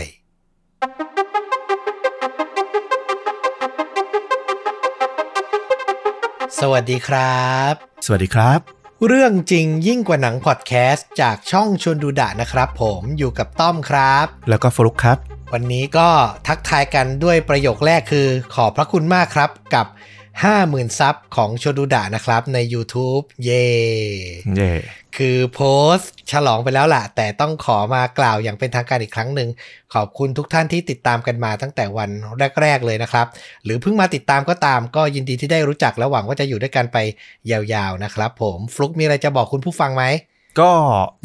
สวัสดีครับ สวัสดีครับ เรื่องจริงยิ่งกว่าหนังพอดแคสต์จากช่องชวนดูดะนะครับผมอยู่กับต้อมครับ แล้วก็ฟลุกครับ วันนี้ก็ทักทายกันด้วยประโยคแรกคือ ขอบพระคุณมากครับกับ 50,000 ซับของโชดูดะนะครับใน YouTube เย่เย่คือโพสต์ฉลองไปแล้วล่ะ แต่ต้องขอมากล่าวอย่างเป็นทางการอีกครั้งหนึ่ง ขอบคุณทุกท่านที่ติดตามกันมาตั้งแต่วันแรก ๆ เลยนะครับ หรือเพิ่งมาติดตามก็ตามก็ยินดีที่ได้รู้จักและหวังว่าจะอยู่ด้วยกันไปยาวๆนะครับผมฟลุกมีอะไรจะบอกคุณผู้ฟังไหม ก็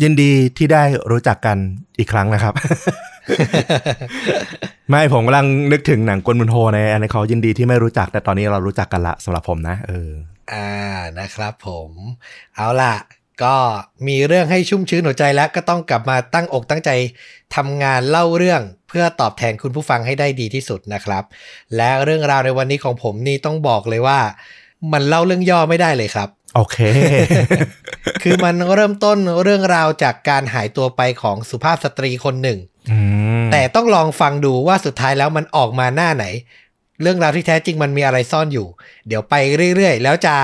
ยินดีที่ได้รู้จักกันอีกครั้งนะครับ ไม่ผมกำลังนึกถึงหนังกวนมุนโฮในอันนี้เขายินดีที่ไม่รู้จักแต่ตอนนี้เรารู้จักกันละสำหรับผมนะเออ อ่านะครับผม เอาล่ะ ก็มีเรื่องให้ชุ่มชื้นหัวใจแล้วก็ต้องกลับมาตั้งอกตั้งใจทำงานเล่าเรื่องเพื่อตอบแทนคุณผู้ฟังให้ได้ดีที่สุดนะครับ และเรื่องราวในวันนี้ของผมนี่ต้องบอกเลยว่า มันเล่าเรื่องย่อไม่ได้เลยครับ โอเค คือมันเริ่มต้นเรื่องราวจากการหายตัวไปของสุภาพสตรีคนหนึ่ง แต่ต้องลองฟังดูว่าสุดท้ายแล้วมันออกมาหน้าไหน เรื่องราวที่แท้จริงมันมีอะไรซ่อนอยู่ เดี๋ยวไปเรื่อยๆ แล้วจะ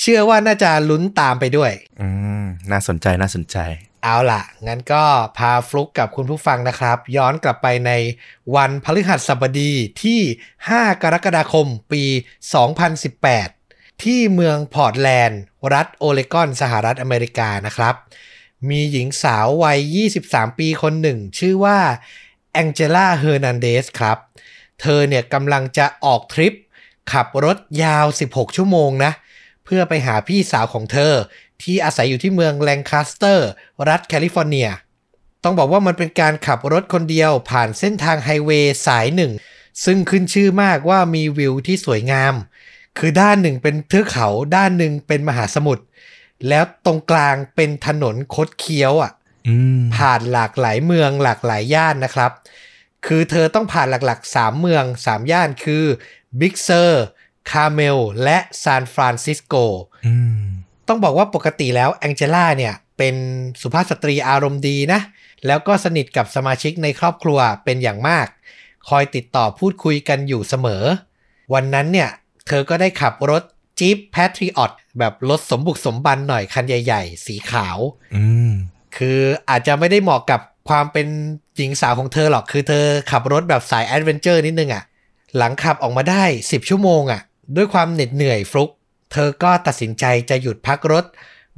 เชื่อว่าน่าจะลุ้นตามไปด้วย อืม น่าสนใจน่าสนใจ เอาล่ะ งั้นก็พาฟลุกกับคุณผู้ฟังนะครับ ย้อนกลับไปในวันพฤหัสบดีที่ 5 กรกฎาคมปี 2018 ที่เมืองพอร์ตแลนด์ รัฐโอเรกอนสหรัฐอเมริกานะครับ มีหญิงสาววัย 23 ปีคนหนึ่ง ชื่อว่าแองเจล่าเฮอร์นันเดสครับ เธอเนี่ยกำลังจะออกทริป ขับรถยาว 16 ชั่วโมงนะ เพื่อไปหาพี่สาวของเธอ ที่อาศัยอยู่ที่เมืองแลงคาสเตอร์ รัฐแคลิฟอร์เนีย ต้องบอกว่ามันเป็นการขับรถคนเดียวผ่านเส้นทางไฮเวย์สายหนึ่งซึ่งขึ้นชื่อมากว่ามีวิวที่สวยงาม คือด้านหนึ่งเป็นเทือกเขาด้านหนึ่งเป็นมหาสมุทรแล้วตรงกลางเป็นถนนคดเคี้ยวอะผ่านหลากหลายเมืองหลากหลายย่านนะครับ คือเธอต้องผ่านหลักๆ 3 เมือง 3 ย่านคือบิ๊กเซอร์คาเมลและซานฟรานซิสโกต้องบอกว่าปกติแล้วแองเจล่าเนี่ย เป็นสุภาพสตรีอารมณ์ดีนะ แล้วก็สนิทกับสมาชิกในครอบครัวเป็นอย่างมาก คอยติดต่อพูดคุยกันอยู่เสมอ วันนั้นเนี่ย เธอก็ได้ขับรถจี๊ปแพทริออตแบบรถสมบุกสมบันหน่อยคันใหญ่ ๆ สีขาวอืมคืออาจจะไม่ได้เหมาะกับความเป็นหญิงสาวของเธอหรอก คือเธอขับรถแบบสาย adventure นิดนึงอะ่ะ หลังขับออกมาได้ 10 ชั่วโมงอะ่ะ ด้วยความเหน็ดเหนื่อยฟลุก เธอก็ตัดสินใจจะหยุดพักรถ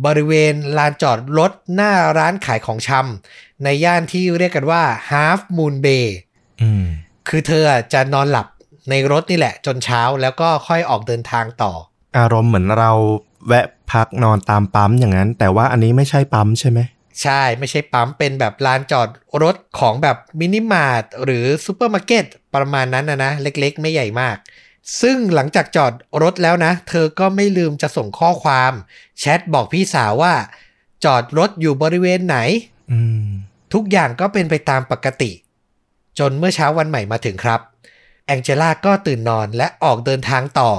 บริเวณลานจอดรถหน้าร้านขายของชำในย่านที่เรียกกันว่า Half Moon Bay อืมคือเธอจะนอนหลับ ในรถนี่แหละ จนเช้าแล้วก็ค่อยออกเดินทางต่อ อารมณ์เหมือนเราแวะพักนอนตามปั๊มอย่างนั้น แต่ว่าอันนี้ไม่ใช่ปั๊มใช่ไหมใช่ไม่ใช่ปั๊มเป็นแบบลานจอดรถของแบบมินิมาร์ทหรือซูเปอร์มาร์เก็ตประมาณนั้นนะนะ เล็กๆ ไม่ใหญ่มาก ซึ่งหลังจากจอดรถแล้วนะ เธอก็ไม่ลืมจะส่งข้อความแชทบอกพี่สาวว่า จอดรถอยู่บริเวณไหนอืมทุกอย่างก็เป็นไปตามปกติ จนเมื่อเช้าวันใหม่มาถึงครับ แองเจล่าก็ตื่นนอนและออกเดินทางต่อ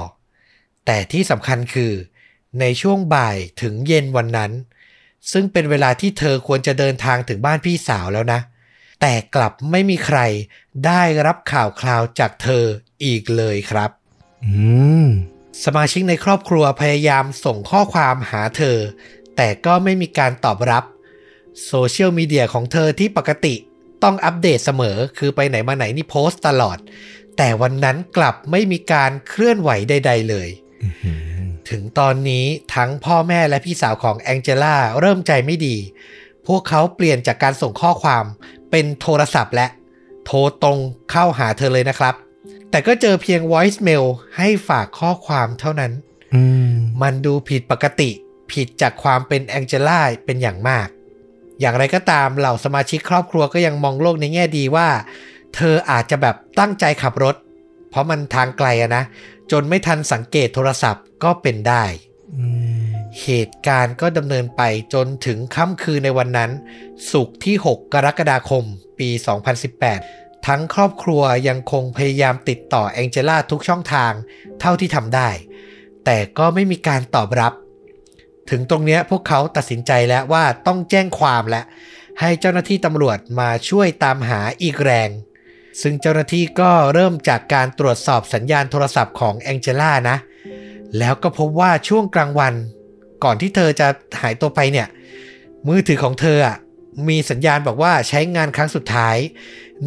แต่ที่สำคัญคือในช่วงบ่ายถึงเย็นวันนั้น ซึ่งเป็นเวลาที่เธอควรจะเดินทางถึงบ้านพี่สาวแล้วนะ แต่กลับไม่มีใครได้รับข่าวคราวจากเธออีกเลยครับอืมสมาชิกในครอบครัวพยายามส่งข้อความหาเธอ แต่ก็ไม่มีการตอบรับ โซเชียลมีเดียของเธอที่ปกติต้องอัปเดตเสมอ คือไปไหนมาไหนนี่โพสต์ตลอด แต่วันนั้นกลับไม่มีการเคลื่อนไหวใด ๆ เลยอื้อหือถึงตอนนี้ทั้งพ่อแม่และพี่สาวของแองเจล่าเริ่มใจไม่ดี พวกเขาเปลี่ยนจากการส่งข้อความเป็นโทรศัพท์และโทรตรงเข้าหาเธอเลยนะครับ แต่ก็เจอเพียง voice mail ให้ฝากข้อความเท่านั้นอืมมันดูผิดปกติผิดจากความเป็นแองเจล่าเป็นอย่างมาก อย่างไรก็ตามเหล่าสมาชิกครอบครัวก็ยังมองโลกในแง่ดีว่า เธออาจจะแบบตั้งใจขับรถ เพราะมันทางไกลอะนะ จนไม่ทันสังเกตโทรศัพท์ก็เป็นได้อืมเหตุการณ์ก็ดำเนินไปจนถึงค่ำคืนในวันนั้นศุกร์ที่ 6 กรกฎาคม ปี 2018 ทั้งครอบครัวยังคงพยายามติดต่อแองเจล่าทุกช่องทางเท่าที่ทำได้ แต่ก็ไม่มีการตอบรับ ถึงตรงเนี้ยพวกเขาตัดสินใจแล้วว่าต้องแจ้งความและให้เจ้าหน้าที่ตำรวจมาช่วยตามหาอีกแรง ซึ่งเจ้าหน้าที่ก็เริ่มจากการตรวจสอบสัญญาณโทรศัพท์ของแองเจล่านะ แล้วก็พบว่าช่วงกลางวัน ก่อนที่เธอจะหายตัวไปเนี่ย มือถือของเธออะมีสัญญาณบอกว่าใช้งานครั้งสุดท้าย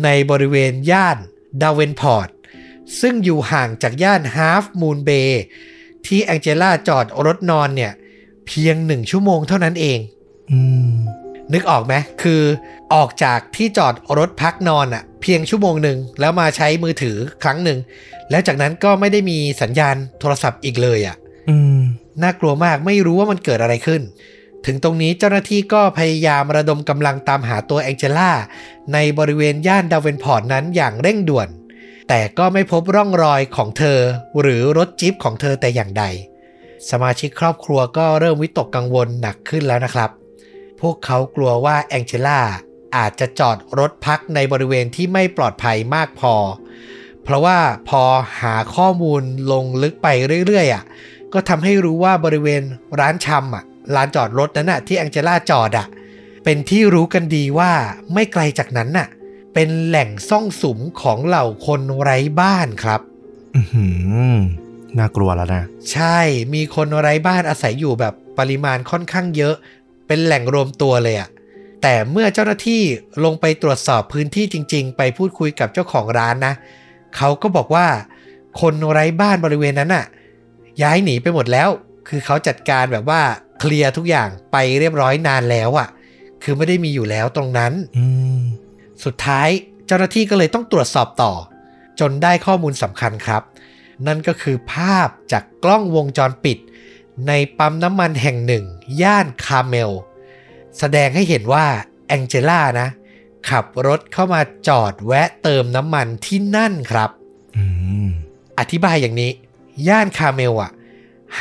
ในบริเวณย่านดาวเวนพอร์ตซึ่งอยู่ห่างจากย่านฮาฟมูนเบย์ที่แองเจล่าจอดรถนอนเนี่ย เพียงหนึ่งชั่วโมงเท่านั้นเองอืมนึกออกไหมคือออกจากที่จอดรถพักนอนอะ เพียงชั่วโมงหนึ่งแล้วมาใช้มือถือครั้งหนึ่ง แล้วจากนั้นก็ไม่ได้มีสัญญาณโทรศัพท์อีกเลยอะอืมน่ากลัวมากไม่รู้ว่ามันเกิดอะไรขึ้น ถึงตรงนี้เจ้าหน้าที่ก็พยายามระดมกำลังตามหาตัวแองเจล่า ในบริเวณย่านดาวเวนพอร์ตนั้นอย่างเร่งด่วน แต่ก็ไม่พบร่องรอยของเธอ หรือรถจิ๊ปของเธอแต่อย่างใด สมาชิกครอบครัวก็เริ่มวิตกกังวลหนักขึ้นแล้วนะครับ พวกเขากลัวว่าแองเจล่า อาจจะจอดรถพักในบริเวณที่ไม่ปลอดภัยมากพอ เพราะว่าพอหาข้อมูลลงลึกไปเรื่อยๆอะก็ทำให้รู้ว่าบริเวณร้านชำอะลานจอดรถนั้นน่ะที่แองเจล่าจอดอะเป็นที่รู้กันดีว่าไม่ไกลจากนั้นน่ะ เป็นแหล่งซ่องสุมของเหล่าคนไร้บ้านครับอื้อหือน่ากลัวแล้วนะ ใช่มีคนไร้บ้านอาศัยอยู่แบบปริมาณค่อนข้างเยอะ เป็นแหล่งรวมตัวเลยอะ แต่เมื่อเจ้าหน้าที่ลงไปตรวจสอบพื้นที่จริง ๆ ไปพูดคุยกับเจ้าของร้านนะ เขาก็บอกว่า คนไร้บ้านบริเวณนั้นน่ะ ย้ายหนีไปหมดแล้ว คือเขาจัดการแบบว่าเคลียร์ทุกอย่างไปเรียบร้อยนานแล้วอะคือไม่ได้มีอยู่แล้วตรงนั้นอืมสุดท้ายเจ้าหน้าที่ก็เลยต้องตรวจสอบต่อ จนได้ข้อมูลสำคัญครับ นั่นก็คือภาพจากกล้องวงจรปิด ในปั๊มน้ำมันแห่งหนึ่ง ย่านคาร์เมล แสดงให้เห็นว่าแองเจล่านะ ขับรถเข้ามาจอดแวะเติมน้ำมันที่นั่นครับอืมอธิบายอย่างนี้ ย่านคาร์เมลอะ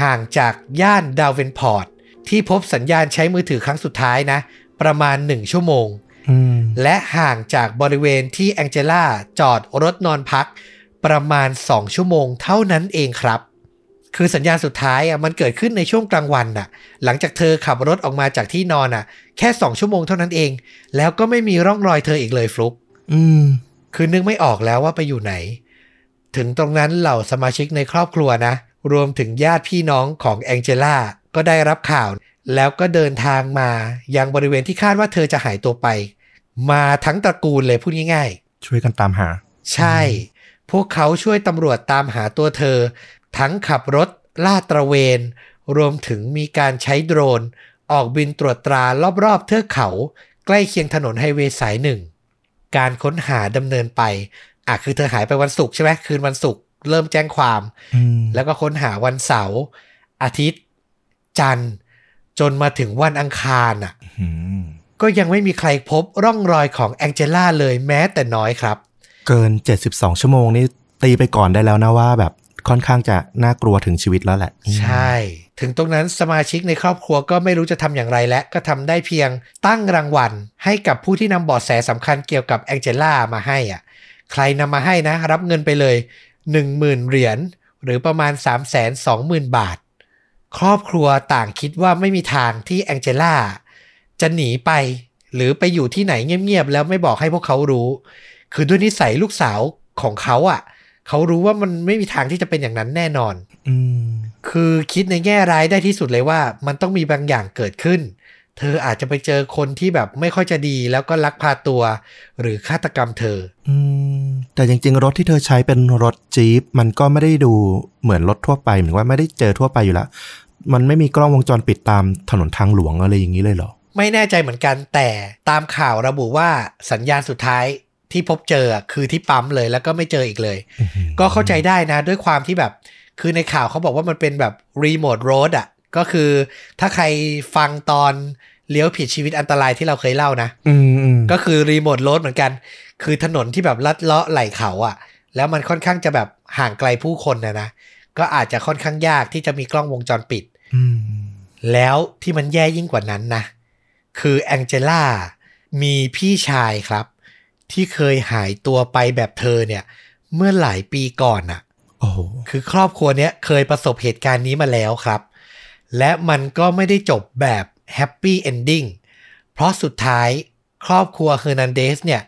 ห่างจากย่านดาวเวนพอร์ต ที่พบสัญญาณใช้มือถือครั้งสุดท้ายนะ ประมาณ1ชั่วโมงอืมและห่างจากบริเวณที่แองเจล่าจอดรถนอนพัก ประมาณ2ชั่วโมงเท่านั้นเองครับ คือสัญญาณสุดท้ายอะมันเกิดขึ้นในช่วงกลางวันน่ะ หลังจากเธอขับรถออกมาจากที่นอนอะ แค่สองชั่วโมงเท่านั้นเอง แล้วก็ไม่มีร่องรอยเธออีกเลยฟลุก อืม คือนึกไม่ออกแล้วว่าไปอยู่ไหน ถึงตรงนั้นเหล่าสมาชิกในครอบครัวนะ รวมถึงญาติพี่น้องของแองเจล่าก็ได้รับข่าว แล้วก็เดินทางมายังบริเวณที่คาดว่าเธอจะหายตัวไป มาทั้งตระกูลเลยพูดง่าย ๆ ช่วยกันตามหา ใช่ พวกเขาช่วยตำรวจตามหาตัวเธอ ทั้งขับรถลาดตระเวน รวมถึงมีการใช้โดรน ออกบินตรวจตรารอบๆเทือกเขา ใกล้เคียงถนนไฮเวย์สายหนึ่ง การค้นหาดำเนินไป อะคือเธอหายไปวันศุกร์ใช่ไหมคืนวันศุกร์เริ่มแจ้งความอืมแล้วก็ค้นหาวันเสาร์อาทิตย์ จันทร์ จนมาถึงวันอังคารอะอืมก็ยังไม่มีใครพบร่องรอยของแองเจล่าเลยแม้แต่น้อยครับ เกิน 72 ชั่วโมงนี่ตีไปก่อนได้แล้วนะว่าแบบ ค่อนข้างจะน่ากลัวถึงชีวิตแล้วแหละ ใช่ ถึงตรงนั้นสมาชิกในครอบครัวก็ไม่รู้จะทำอย่างไรและก็ทำได้เพียงตั้งรางวัล ให้กับผู้ที่นำเบาะแสสำคัญเกี่ยวกับแองเจล่ามาให้อะ ใครนำมาให้นะ รับเงินไปเลย 10,000 เหรียญหรือประมาณ 320,000 บาท ครอบครัวต่างคิดว่าไม่มีทางที่แองเจล่าจะหนีไปหรือไปอยู่ที่ไหนเงียบๆแล้วไม่บอกให้พวกเขารู้ คือด้วยนิสัยลูกสาวของเขาอะ เขารู้ว่ามันไม่มีทางที่จะเป็นอย่างนั้นแน่นอนอืมคือคิดในแง่ร้ายได้ที่สุดเลยว่า มันต้องมีบางอย่างเกิดขึ้น เธออาจจะไปเจอคนที่แบบไม่ค่อยจะดีแล้วก็ลักพาตัว หรือฆาตกรรมเธอ อืมแต่จริง ๆ รถที่เธอใช้เป็นรถจี๊ปมันก็ไม่ได้ดูเหมือนรถทั่วไปเหมือนว่าไม่ได้เจอทั่วไปอยู่แล้วมันไม่มีกล้องวงจรปิดตามถนนทางหลวงอะไรอย่างนี้เลยเหรอไม่แน่ใจเหมือนกันแต่ตามข่าวระบุว่าสัญญาณสุดท้าย ที่พบเจอคือที่ปั๊มเลยแล้วก็ไม่เจออีกเลย ก็เข้าใจได้นะ ด้วยความที่แบบ คือในข่าวเขาบอกว่ามันเป็นแบบรีโมทโรดอะ ก็คือถ้าใครฟังตอนเลี้ยวผิดชีวิตอันตรายที่เราเคยเล่านะอืมอืมก็คือรีโมทโรดเหมือนกัน คือถนนที่แบบลัดเลาะไหลเขาอะ่ะ แล้วมันค่อนข้างจะแบบห่างไกลผู้คนนะนะ ก็อาจจะค่อนข้างยากที่จะมีกล้องวงจรปิดอืมแล้วที่มันแย่ยิ่งกว่านั้นนะ คือแองเจล่ามีพี่ชายครับ ที่เคยหายตัวไปแบบเธอเนี่ย เมื่อหลายปีก่อนน่ะ โอ้โหคือครอบครัวเนี้ยเคยประสบเหตุการณ์นี้มาแล้วครับ และมันก็ไม่ได้จบแบบ happy ending เพราะสุดท้ายครอบครัวเฮอร์นันเดสเนี่ย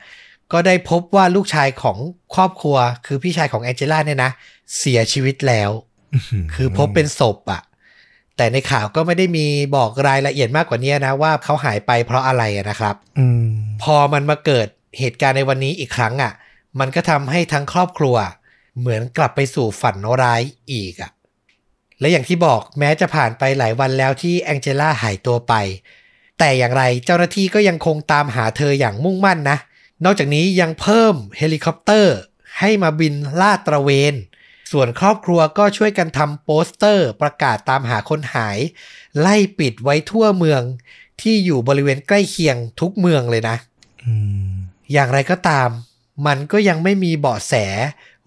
ก็ได้พบว่าลูกชายของครอบครัว คือพี่ชายของแองเจล่าเนี่ยนะ เสียชีวิตแล้ว คือพบเป็นศพอะแต่ในข่าวก็ไม่ได้มีบอกรายละเอียดมากกว่านี้นะ ว่าเขาหายไปเพราะอะไรอะนะครับอืมพอมันมาเกิด เหตุการณ์ในวันนี้อีกครั้งอะ่ะ มันก็ทำให้ทั้งครอบครัว เหมือนกลับไปสู่ฝันร้ายอีกอะ่ะ และอย่างที่บอกแม้จะผ่านไปหลายวันแล้วที่แองเจล่าหายตัวไป แต่อย่างไรเจ้าหน้าที่ก็ยังคงตามหาเธออย่างมุ่งมั่นนะ นอกจากนี้ยังเพิ่มเฮลิคอปเตอร์ให้มาบินลาดตระเวน ส่วนครอบครัวก็ช่วยกันทำโปสเตอร์ประกาศตามหาคนหาย ไล่ปิดไว้ทั่วเมืองที่อยู่บริเวณใกล้เคียงทุกเมืองเลยนะ อืม อย่างไรก็ตาม มันก็ยังไม่มีเบาะแส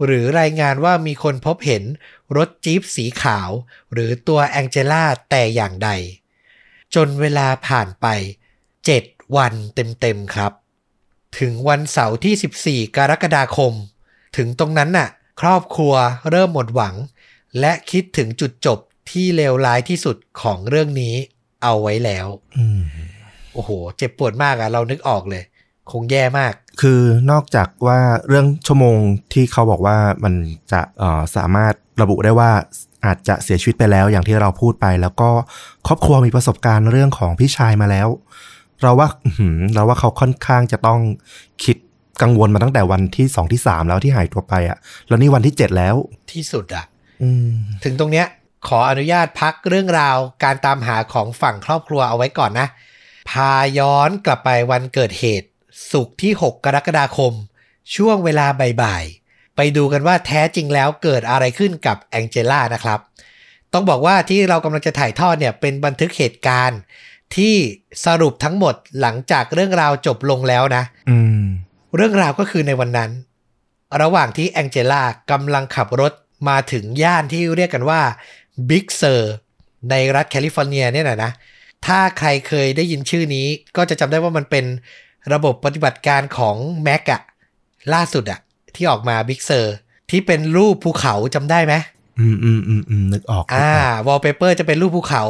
หรือรายงานว่ามีคนพบเห็นรถจี๊ปสีขาว หรือตัวแองเจล่าแต่อย่างใด จนเวลาผ่านไป 7 วันเต็มๆครับ ถึงวันเสาร์ที่ 14 กรกฎาคม ถึงตรงนั้นน่ะ ครอบครัวเริ่มหมดหวัง และคิดถึงจุดจบที่เลวร้ายที่สุดของเรื่องนี้เอาไว้แล้วอืมโอ้โห เจ็บปวดมากอะเรานึกออกเลย คงแย่มาก คือนอกจากว่าเรื่องชั่วโมงที่เขาบอกว่ามันจะเอ่อสามารถระบุได้ว่าอาจจะเสียชีวิตไปแล้วอย่างที่เราพูดไป แล้วก็ครอบครัวมีประสบการณ์เรื่องของพี่ชายมาแล้ว เราว่าอื้อหือเราว่าเขาค่อนข้างจะต้องคิดกังวลมาตั้งแต่วันที่สองที่สามแล้วที่หายตัวไปอะ่ะ แล้วนี่วันที่เจ็ดแล้วที่สุดอะอืมถึงตรงเนี้ย ขออนุญาตพักเรื่องราวการตามหาของฝั่งครอบครัวเอาไว้ก่อนนะ พาย้อนกลับไปวันเกิดเหตุ สุกร์ที่ 6 กรกฎาคม ช่วงเวลาบ่ายๆ ไปดูกันว่าแท้จริงแล้วเกิดอะไรขึ้นกับแองเจล่านะครับ ต้องบอกว่าที่เรากำลังจะถ่ายทอดเนี่ยเป็นบันทึกเหตุการณ์ที่สรุปทั้งหมดหลังจากเรื่องราวจบลงแล้วนะอืมเรื่องราวก็คือในวันนั้น ระหว่างที่แองเจล่ากำลังขับรถมาถึงย่านที่เรียกกันว่าบิ๊กเซอร์ในรัฐแคลิฟอร์เนียเนี่ยนะนะถ้าใครเคยได้ยินชื่อนี้ก็จะจำได้ว่ามันเป็น ระบบปฏิบัติการของ Mac อะล่าสุดอะที่ออกมาบิ๊กเซอร์ที่เป็นรูปภูเขาจำได้ไหมอืมอืมอืมอืมนึกออกนึกอ่าออกวอลเปเปอร์จะเป็นรูปภูเขา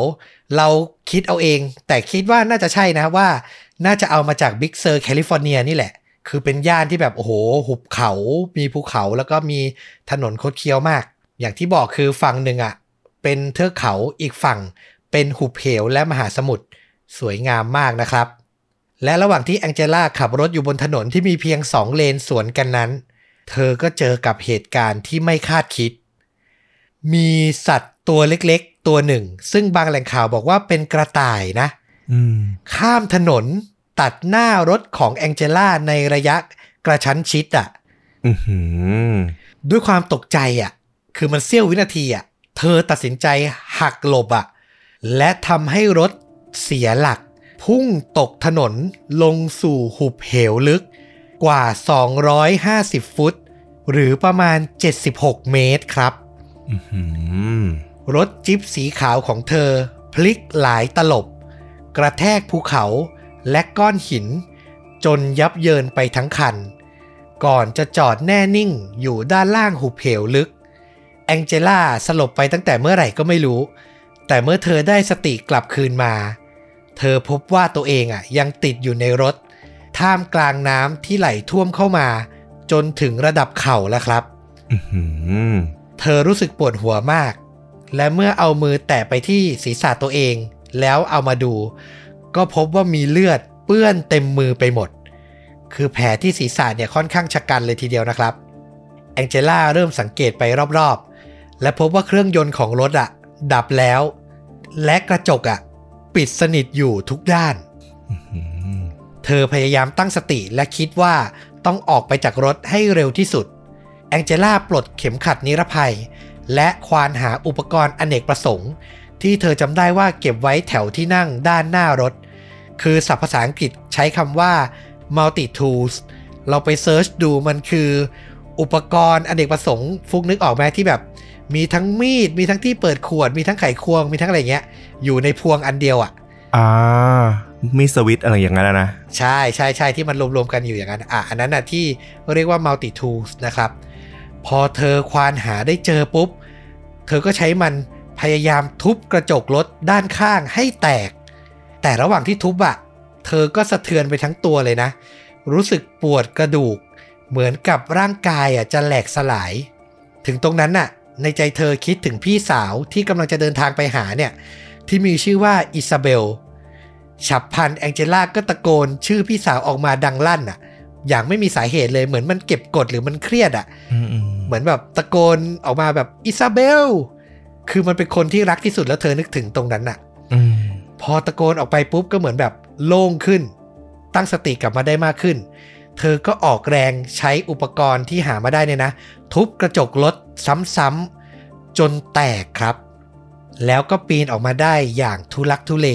เราคิดเอาเอง แต่คิดว่าน่าจะใช่นะว่า น่าจะเอามาจากบิ๊กเซอร์แคลิฟอร์เนียนี่แหละ คือเป็นย่านที่แบบ โอ้โห หุบเขา มีภูเขาแล้วก็มีถนนคดเคี้ยวมาก อย่างที่บอกคือฝั่งหนึ่งอะ เป็นเทือกเขาอีกฝั่ง เป็นหุบเหวและมหาสมุทรสวยงามมากนะครับ และระหว่างที่แองเจล่าขับรถอยู่บนถนนที่มีเพียงสองเลนสวนกันนั้น เธอก็เจอกับเหตุการณ์ที่ไม่คาดคิด มีสัตว์ตัวเล็กๆ ตัวหนึ่ง ซึ่งบางแหล่งข่าวบอกว่าเป็นกระต่ายนะอืมข้ามถนนตัดหน้ารถของแองเจล่าในระยะกระชั้นชิดอะ่ะอือหือด้วยความตกใจอะ่ะ คือมันเสี้ยววินาทีอะ่ะ เธอตัดสินใจหักหลบอะ่ะ และทำให้รถเสียหลัก พุ่งตกถนนลงสู่หุบเหวลึกกว่า 250 ฟุต หรือประมาณ 76 เมตรครับอือหือรถจิ๊ปสีขาวของเธอ พลิกหลายตลบ กระแทกภูเขาและก้อนหิน จนยับเยินไปทั้งคัน ก่อนจะจอดแน่นิ่งอยู่ด้านล่างหุบเหวลึก แองเจล่าสลบไปตั้งแต่เมื่อไหร่ก็ไม่รู้ แต่เมื่อเธอได้สติกลับคืนมา เธอพบว่าตัวเองอะยังติดอยู่ในรถ ท่ามกลางน้ำที่ไหลท่วมเข้ามา จนถึงระดับเข่าแล้วครับอือหือเธอรู้สึกปวดหัวมาก และเมื่อเอามือแตะไปที่ศีรษะตัวเอง แล้วเอามาดู ก็พบว่ามีเลือดเปื้อนเต็มมือไปหมด คือแผลที่ศีรษะเนี่ยค่อนข้างชะกันเลยทีเดียวนะครับ แองเจล่าเริ่มสังเกตไปรอบๆ และพบว่าเครื่องยนต์ของรถอะดับแล้ว และกระจกอะ ปิดสนิทอยู่ทุกด้านอื้อหือเธอพยายามตั้งสติและคิดว่าต้องออกไปจากรถให้เร็วที่สุด แองเจล่าปลดเข็มขัดนิรภัย และควานหาอุปกรณ์อเนกประสงค์ ที่เธอจำได้ว่าเก็บไว้แถวที่นั่งด้านหน้ารถ คือศัพท์ภาษาอังกฤษใช้คำว่า multi tools เราไปเซิร์ชดูมันคือ อุปกรณ์อเนกประสงค์ ฟุกนึกออกไหมที่แบบ มีทั้งมีด มีทั้งที่เปิดขวด มีทั้งไขควง มีทั้งอะไรเงี้ย อยู่ในพวงอันเดียวอะ่ะอ่ามีสวิตช์อะไรอย่างนั้นอะนะ ใช่ใช่ใช่ที่มันรวมๆกันอยู่อย่างนั้น อะ อันนั้นน่ะที่เรียกว่า multi tools นะครับ พอเธอควานหาได้เจอปุ๊บ เธอก็ใช้มันพยายามทุบกระจกรถด้านข้างให้แตก แต่ระหว่างที่ทุบอะ่ะ เธอก็สะเทือนไปทั้งตัวเลยนะ รู้สึกปวดกระดูก เหมือนกับร่างกายอะจะแหลกสลาย ถึงตรงนั้นน่ะ ในใจเธอคิดถึงพี่สาวที่กำลังจะเดินทางไปหาเนี่ย ที่มีชื่อว่าอิซาเบล ฉับพลันแองเจล่าก็ตะโกน ชื่อพี่สาวออกมาดังลั่นอะ อย่างไม่มีสาเหตุเลยเหมือนมันเก็บกดหรือมันเครียดอะอืมอืมเหมือนแบบตะโกนออกมาแบบอิซาเบล คือมันเป็นคนที่รักที่สุดแล้วเธอนึกถึงตรงนั้นน่ะอืมพอตะโกนออกไปปุ๊บก็เหมือนแบบโล่งขึ้น ตั้งสติกลับมาได้มากขึ้น เธอก็ออกแรงใช้อุปกรณ์ที่หามาได้เนี่ยนะ ทุบกระจกรถซ้ำๆจนแตกครับ แล้วก็ปีนออกมาได้อย่างทุลักทุเล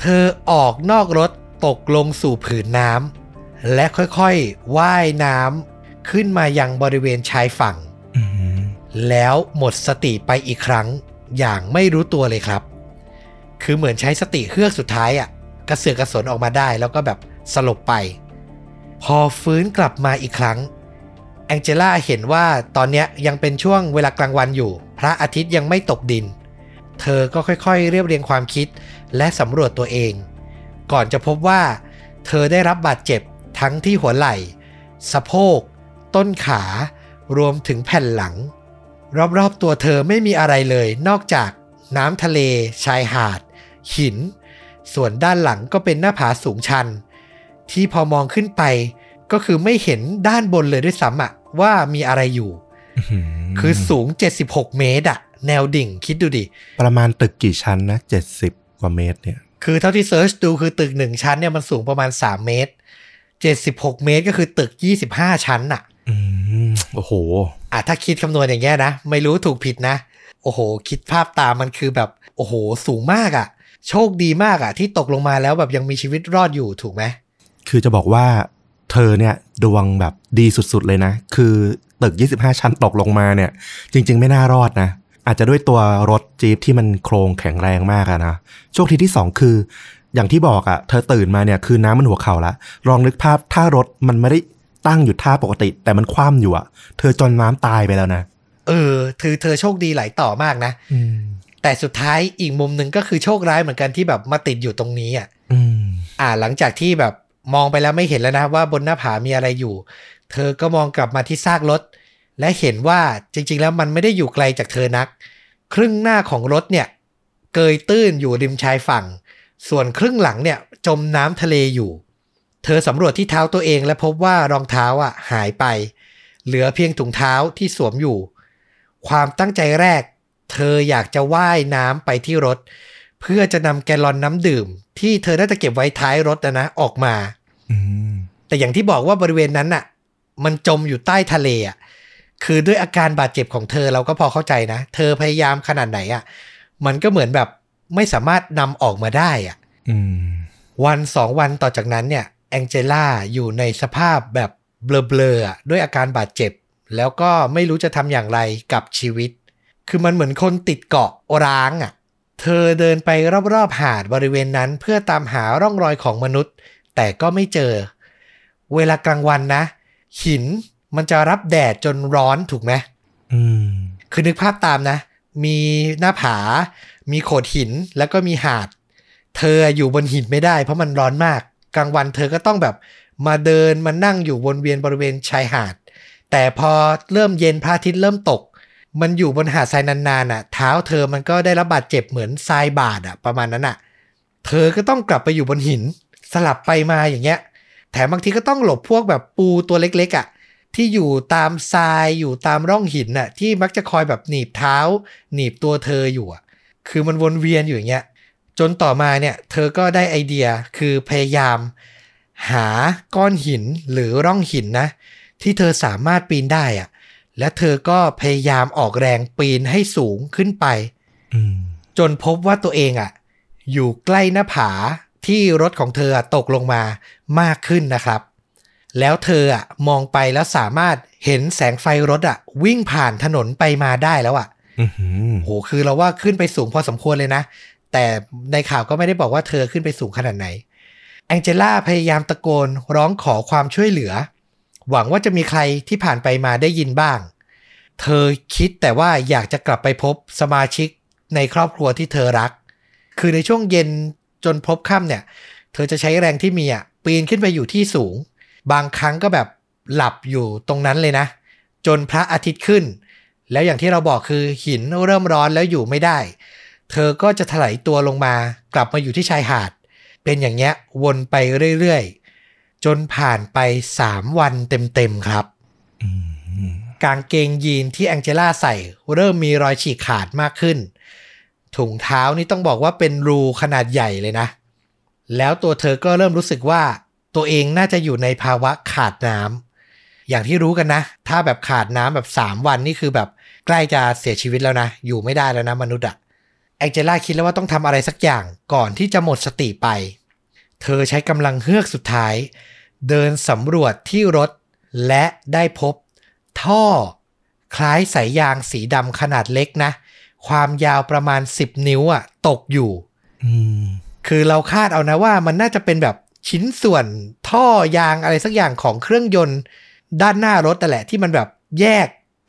เธอออกนอกรถตกลงสู่ผืนน้ำและค่อยๆว่ายน้ำขึ้นมายังบริเวณชายฝั่งอืมแล้วหมดสติไปอีกครั้งอย่างไม่รู้ตัวเลยครับ คือเหมือนใช้สติเฮือกสุดท้ายอะ่ะกระเสือกกระสนออกมาได้แล้วก็แบบสลบไป พอฟื้นกลับมาอีกครั้งแองเจล่าเห็นว่าตอนเนี้ยยังเป็นช่วงเวลากลางวันอยู่ พระอาทิตย์ยังไม่ตกดิน เธอก็ค่อยๆ เรียบเรียงความคิดและสำรวจตัวเอง ก่อนจะพบว่า เธอได้รับบาดเจ็บทั้งที่หัวไหล่ สะโพก ต้นขารวมถึงแผ่นหลัง รอบๆตัวเธอไม่มีอะไรเลยนอกจากน้ำทะเล ชายหาด หิน ส่วนด้านหลังก็เป็นหน้าผาสูงชัน ที่พอมองขึ้นไป ก็คือไม่เห็นด้านบนเลยด้วยซ้ำอะว่ามีอะไรอยู่อื้อหืคือสูง 76 เมตรอะ แนวดิ่งคิดดูดิ ประมาณตึกกี่ชั้นนะเจ็ดสิบกว่าเมตรเนี่ย คือเท่าที่เซิร์ชดูคือตึกหนึ่งชั้นเนี่ยมันสูงประมาณ3เมตร76เมตรก็คือตึก25ชั้นอะอืมโอ้โหอะถ้าคิดคำนวณอย่างเงี้ยนะ ไม่รู้ถูกผิดนะ โอ้โห คิดภาพตามมันคือแบบโอ้โห สูงมากอะ่ะ โชคดีมากอะ่ะ ที่ตกลงมาแล้วแบบยังมีชีวิตรอดอยู่ถูกไหมคือจะบอกว่าเธอเนี่ยดวงแบบดีสุดๆเลยนะ คือตึก 25 ชั้นตกลงมาเนี่ย จริง ๆ ไม่น่ารอดนะ อาจจะด้วยตัวรถจี๊ปที่มันโครงแข็งแรงมากอะนะโชคดีที่2คือ อย่างที่บอกอะเธอตื่นมาเนี่ยคือน้ำมันหัวเข่าละลองนึกภาพถ้ารถมันไม่ได้ตั้งอยู่ท่าปกติ แต่มันคว่ำอยู่อะเธอจนน้ำตายไปแล้วนะเออเธอเธอโชคดีหลายต่อมากนะอืมแต่สุดท้ายอีกมุมหนึ่งก็คือโชคร้ายเหมือนกันที่แบบมาติดอยู่ตรงนี้อะอืมอ่าหลังจากที่แบบมองไปแล้วไม่เห็นแล้วนะว่าบนหน้าผามีอะไรอยู่ เธอก็มองกลับมาที่ซากรถ และเห็นว่าจริง ๆ แล้วมันไม่ได้อยู่ไกลจากเธอนัก ครึ่งหน้าของรถเนี่ยเกยตื้นอยู่ริมชายฝั่ง ส่วนครึ่งหลังเนี่ยจมน้ำทะเลอยู่ เธอสำรวจที่เท้าตัวเองและพบว่ารองเท้าอะหายไป เหลือเพียงถุงเท้าที่สวมอยู่ ความตั้งใจแรก เธออยากจะว่ายน้ำไปที่รถ เพื่อจะนำแกลลอนน้ำดื่ม ที่เธอน่าจะเก็บไว้ท้ายรถนะนะออกมาอืมแต่อย่างที่บอกว่าบริเวณนั้นน่ะ มันจมอยู่ใต้ทะเลอะ คือด้วยอาการบาดเจ็บของเธอเราก็พอเข้าใจนะ เธอพยายามขนาดไหนอะ มันก็เหมือนแบบไม่สามารถนำออกมาได้อะอืมวันสองวันต่อจากนั้นเนี่ยแองเจล่าอยู่ในสภาพแบบเบลอๆอะด้วยอาการบาดเจ็บ แล้วก็ไม่รู้จะทำอย่างไรกับชีวิต คือมันเหมือนคนติดเกาะร้างอะ เธอเดินไปรอบๆหาดบริเวณนั้นเพื่อตามหาร่องรอยของมนุษย์ แต่ก็ไม่เจอ เวลากลางวันนะ หิน มันจะรับแดดจนร้อนถูกไหมอืมคือนึกภาพตามนะ มีหน้าผา มีโขดหินแล้วก็มีหาด เธออยู่บนหินไม่ได้เพราะมันร้อนมาก กลางวันเธอก็ต้องแบบมาเดินมานั่งอยู่วนเวียนบริเวณชายหาด แต่พอเริ่มเย็นพระอาทิตย์เริ่มตก มันอยู่บนหาดทรายนานๆอะ เท้าเธอมันก็ได้รับบาดเจ็บเหมือนทรายบาดอะประมาณนั้นอะ เธอก็ต้องกลับไปอยู่บนหิน สลับไปมาอย่างเงี้ย แถมบางทีก็ต้องหลบพวกแบบปูตัวเล็กๆอะ ที่อยู่ตามทรายอยู่ตามร่องหินน่ะที่มักจะคอยแบบหนีบเท้า หนีบตัวเธออยู่อะคือมันวนเวียนอยู่อย่างเงี้ยจนต่อมาเนี่ยเธอก็ได้ไอเดียคือพยายาม หาก้อนหินหรือร่องหินนะ ที่เธอสามารถปีนได้อะและเธอก็พยายามออกแรงปีนให้สูงขึ้นไปอืมจนพบว่าตัวเองอะ อยู่ใกล้หน้าผาที่รถของเธออะตกลงมามากขึ้นนะครับ แล้วเธออะมองไปแล้วสามารถเห็นแสงไฟรถอะวิ่งผ่านถนนไปมาได้แล้วอะอือหือโหคือเราว่าขึ้นไปสูงพอสมควรเลยนะ แต่ในข่าวก็ไม่ได้บอกว่าเธอขึ้นไปสูงขนาดไหน แองเจล่าพยายามตะโกนร้องขอความช่วยเหลือ หวังว่าจะมีใครที่ผ่านไปมาได้ยินบ้าง เธอคิดแต่ว่าอยากจะกลับไปพบสมาชิกในครอบครัวที่เธอรัก คือในช่วงเย็นจนพบค่ำเนี่ย เธอจะใช้แรงที่มีอะปีนขึ้นไปอยู่ที่สูง บางครั้งก็แบบหลับอยู่ตรงนั้นเลยนะ จนพระอาทิตย์ขึ้น แล้วอย่างที่เราบอกคือหินเริ่มร้อนแล้วอยู่ไม่ได้ เธอก็จะถลายตัวลงมากลับมาอยู่ที่ชายหาด เป็นอย่างเงี้ยวนไปเรื่อยๆ จนผ่านไป3วันเต็มๆครับกางเกงยีนที่แองเจล่าใส่เริ่มมีรอยฉีกขาดมากขึ้น ถุงเท้านี่ต้องบอกว่าเป็นรูขนาดใหญ่เลยนะ แล้วตัวเธอก็เริ่มรู้สึกว่า ตัวเองน่าจะอยู่ในภาวะขาดน้ำอย่างที่รู้กันนะ ถ้าแบบขาดน้ำแบบ 3 วันนี่คือแบบใกล้จะเสียชีวิตแล้วนะ อยู่ไม่ได้แล้วนะมนุษย์อะแองเจล่าคิดแล้วว่าต้องทำอะไรสักอย่างก่อนที่จะหมดสติไป เธอใช้กำลังเฮือกสุดท้าย เดินสำรวจที่รถ และได้พบ ท่อ คล้ายสายยางสีดำขนาดเล็กนะ ความยาวประมาณ 10 นิ้วอะตกอยู่อืมคือเราคาดเอานะว่ามันน่าจะเป็นแบบ ชิ้นส่วนท่อยางอะไรสักอย่างของเครื่องยนต์ ด้านหน้ารถแต่นแหละที่มันแบบแยก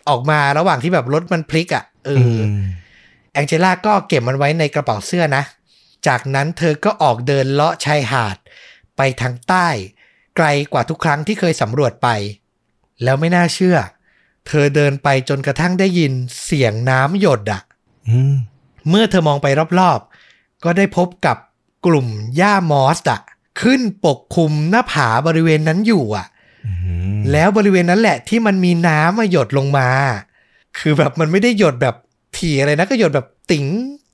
ออกมาระหว่างที่แบบรถมันพลิกอะเอออแองเจล่าก็เก็บมันไว้ในกระเป๋าเสื้อนะ จากนั้นเธอก็ออกเดินเลาะชายหาด ไปทางใต้ ไกลกว่าทุกครั้งที่เคยสำรวจไป แล้วไม่น่าเชื่อ เธอเดินไปจนกระทั่งได้ยินเสียงน้ำหยดอะอืมเมื่อเธอมองไปรอบๆ ก็ได้พบกับกลุ่มหญ้ามอสอะ ขึ้นปกคลุมหน้าผาบริเวณนั้นอยู่อะอืมแล้วบริเวณนั้นแหละที่มันมีน้ำมาหยดลงมา คือแบบมันไม่ได้หยดแบบถี่อะไรนะก็หยดแบบติ๋ง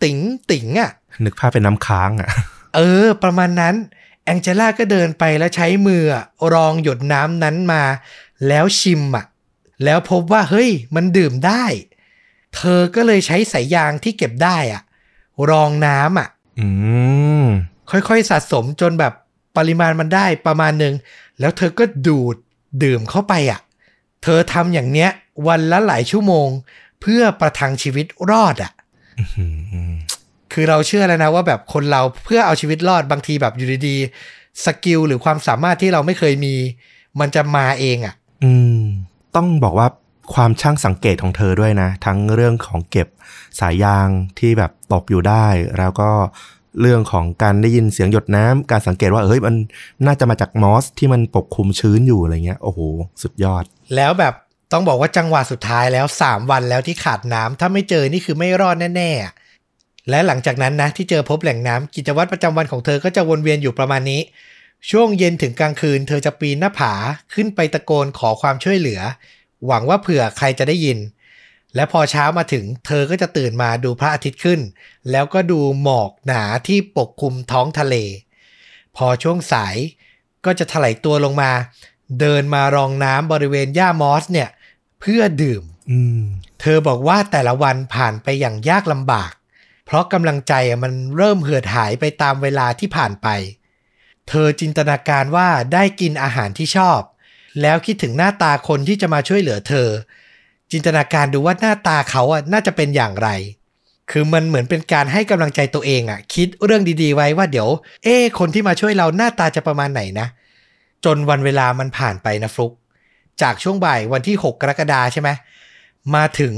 ติ๋งติ๋งอะนึกภาพเป็นน้ำค้างอะ เออ ประมาณนั้น แองเจล่าก็เดินไปแล้วใช้มืออะรองหยดน้ำนั้นมา แล้วชิมอะ แล้วพบว่าเฮ้ย มันดื่มได้ เธอก็เลยใช้สายยางที่เก็บได้อะ รองน้ำอะ อืมค่อยๆสะสมจนแบบ ปริมาณมันได้ประมาณหนึ่งแล้วเธอก็ดูดดื่มเข้าไปอะ เธอทำอย่างเนี้ย วันละหลายชั่วโมง เพื่อประทังชีวิตรอดอะอืมคือเราเชื่อแล้วนะว่าแบบคนเราเพื่อเอาชีวิตรอดบางทีแบบอยู่ดีๆสกิลหรือความสามารถที่เราไม่เคยมี มันจะมาเองอะ่ะ อืม ต้องบอกว่าความช่างสังเกตของเธอด้วยนะ ทั้งเรื่องของเก็บสายยางที่แบบตกอยู่ได้ แล้วก็ เรื่องของการได้ยินเสียงหยดน้ำการสังเกตว่าเฮ้ยมันน่าจะมาจากมอสที่มันปกคลุมชื้นอยู่อะไรเงี้ยโอ้โห สุดยอด แล้วแบบต้องบอกว่าจังหวะสุดท้ายแล้ว 3 วันแล้วที่ขาดน้ำถ้าไม่เจอนี่คือไม่รอดแน่ๆและหลังจากนั้นนะที่เจอพบแหล่งน้ำกิจวัตรประจำวันของเธอก็จะวนเวียนอยู่ประมาณนี้ ช่วงเย็นถึงกลางคืน เธอจะปีนหน้าผาขึ้นไปตะโกนขอความช่วยเหลือ หวังว่าเผื่อใครจะได้ยิน และพอเช้ามาถึงเธอก็จะตื่นมาดูพระอาทิตย์ขึ้น แล้วก็ดูหมอกหนาที่ปกคลุมท้องทะเล พอช่วงสายก็จะถลายตัวลงมา เดินมารองน้ำบริเวณหญ้ามอสเนี่ย เพื่อดื่มอืมเธอบอกว่าแต่ละวันผ่านไปอย่างยากลำบาก เพราะกำลังใจอะมันเริ่มเหือดหายไปตามเวลาที่ผ่านไป เธอจินตนาการว่าได้กินอาหารที่ชอบ แล้วคิดถึงหน้าตาคนที่จะมาช่วยเหลือเธอ จินตนาการดูว่าหน้าตาเขาอะน่าจะเป็นอย่างไร คือมันเหมือนเป็นการให้กำลังใจตัวเองอะ คิดเรื่องดีๆไว้ว่าเดี๋ยว เอ๊คนที่มาช่วยเราหน้าตาจะประมาณไหนนะ จนวันเวลามันผ่านไปนะฟลุก จากช่วงบ่ายวันที่ 6 กรกฎาใช่ไหมมาถึง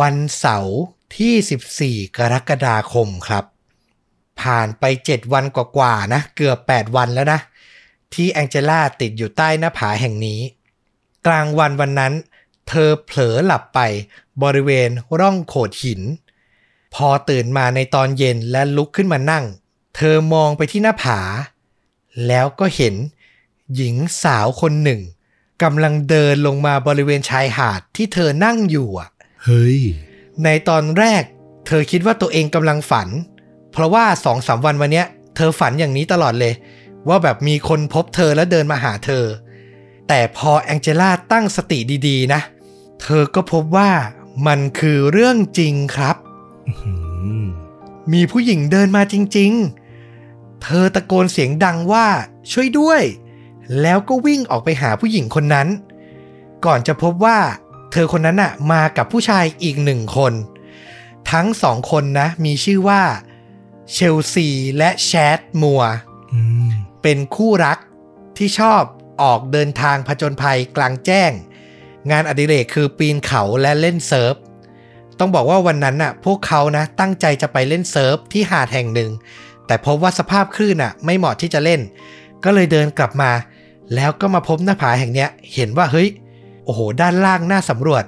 วันเสาร์ที่ 14 กรกฎาคมครับ ผ่านไป 7 วันกว่าๆนะ เกือบ 8 วันแล้วนะ ที่แองเจล่าติดอยู่ใต้หน้าผาแห่งนี้ กลางวันวันนั้น เธอเผลอหลับไปบริเวณร่องโขดหิน พอตื่นมาในตอนเย็นและลุกขึ้นมานั่ง เธอมองไปที่หน้าผา แล้วก็เห็น หญิงสาวคนหนึ่งกำลังเดินลงมาบริเวณชายหาดที่เธอนั่งอยู่อะเฮ้ย ในตอนแรก เธอคิดว่าตัวเองกำลังฝัน เพราะว่าสองสามวันวันเนี้ย เธอฝันอย่างนี้ตลอดเลย ว่าแบบมีคนพบเธอแล้วเดินมาหาเธอ แต่พอแองเจล่าตั้งสติดีๆนะเธอก็พบว่ามันคือเรื่องจริงครับอืมมีผู้หญิงเดินมาจริง ๆ เธอตะโกนเสียงดังว่าช่วยด้วย แล้วก็วิ่งออกไปหาผู้หญิงคนนั้น ก่อนจะพบว่า เธอคนนั้นน่ะ มากับผู้ชายอีกหนึ่งคน ทั้งสองคนนะ มีชื่อว่า เชลซีและแชดมัวอืมเป็นคู่รักที่ชอบออกเดินทางผจญภัยกลางแจ้ง งานอดิเรกคือปีนเขาและเล่นเซิร์ฟ ต้องบอกว่าวันนั้นน่ะ พวกเขานะตั้งใจจะไปเล่นเซิร์ฟที่หาดแห่งหนึ่ง แต่พบว่าสภาพคลื่นน่ะ ไม่เหมาะที่จะเล่น ก็เลยเดินกลับมา แล้วก็มาพบหน้าผาแห่งเนี้ย เห็นว่าเฮ้ย โอ้โห ด้านล่างน่าสำรวจ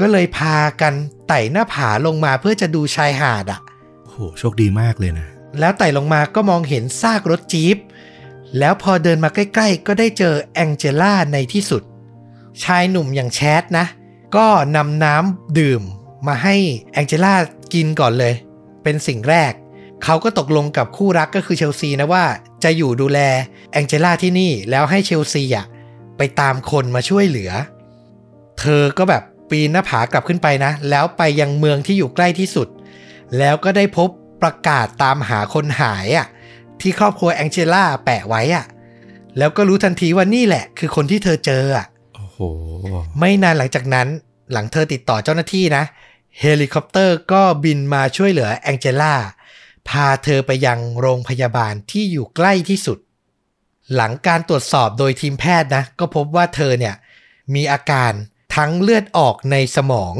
ก็เลยพากันไต่หน้าผาลงมาเพื่อจะดูชายหาดอะโหโชคดีมากเลยนะ แล้วไต่ลงมาก็มองเห็นซากรถจี๊ป แล้วพอเดินมาใกล้ ๆ ก็ได้เจอแองเจล่าในที่สุด ชายหนุ่มอย่างแชทนะ ก็นำน้ำดื่มมาให้แองเจล่ากินก่อนเลย เป็นสิ่งแรก เขาก็ตกลงกับคู่รักก็คือเชลซีนะว่าจะอยู่ดูแลแองเจล่าที่นี่แล้วให้เชลซีอะไปตามคนมาช่วยเหลือ เธอก็แบบปีนหน้าผากลับขึ้นไปนะ แล้วไปยังเมืองที่อยู่ใกล้ที่สุด แล้วก็ได้พบประกาศตามหาคนหายอะที่ครอบครัวแองเจล่าแปะไว้อะแล้วก็รู้ทันทีว่านี่แหละ คือคนที่เธอเจออะ ไม่นานหลังจากนั้น หลังเธอติดต่อเจ้าหน้าที่นะ เฮลิคอปเตอร์ก็บินมาช่วยเหลือแองเจล่า พาเธอไปยังโรงพยาบาลที่อยู่ใกล้ที่สุด หลังการตรวจสอบโดยทีมแพทย์นะ ก็พบว่าเธอเนี่ย มีอาการทั้งเลือดออกในสมอง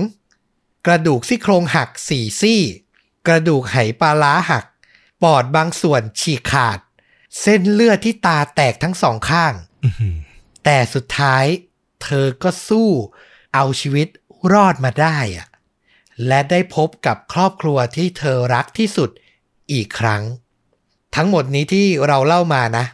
กระดูกซี่โครงหักสี่ซี่ กระดูกไหปลาร้าหัก ปอดบางส่วนฉีกขาด เส้นเลือดที่ตาแตกทั้งสองข้างอื้อหือแต่สุดท้าย เธอก็สู้เอาชีวิตรอดมาได้อะและได้พบกับครอบครัวที่เธอรักที่สุดอีกครั้ง ทั้งหมดนี้ที่เราเล่ามานะ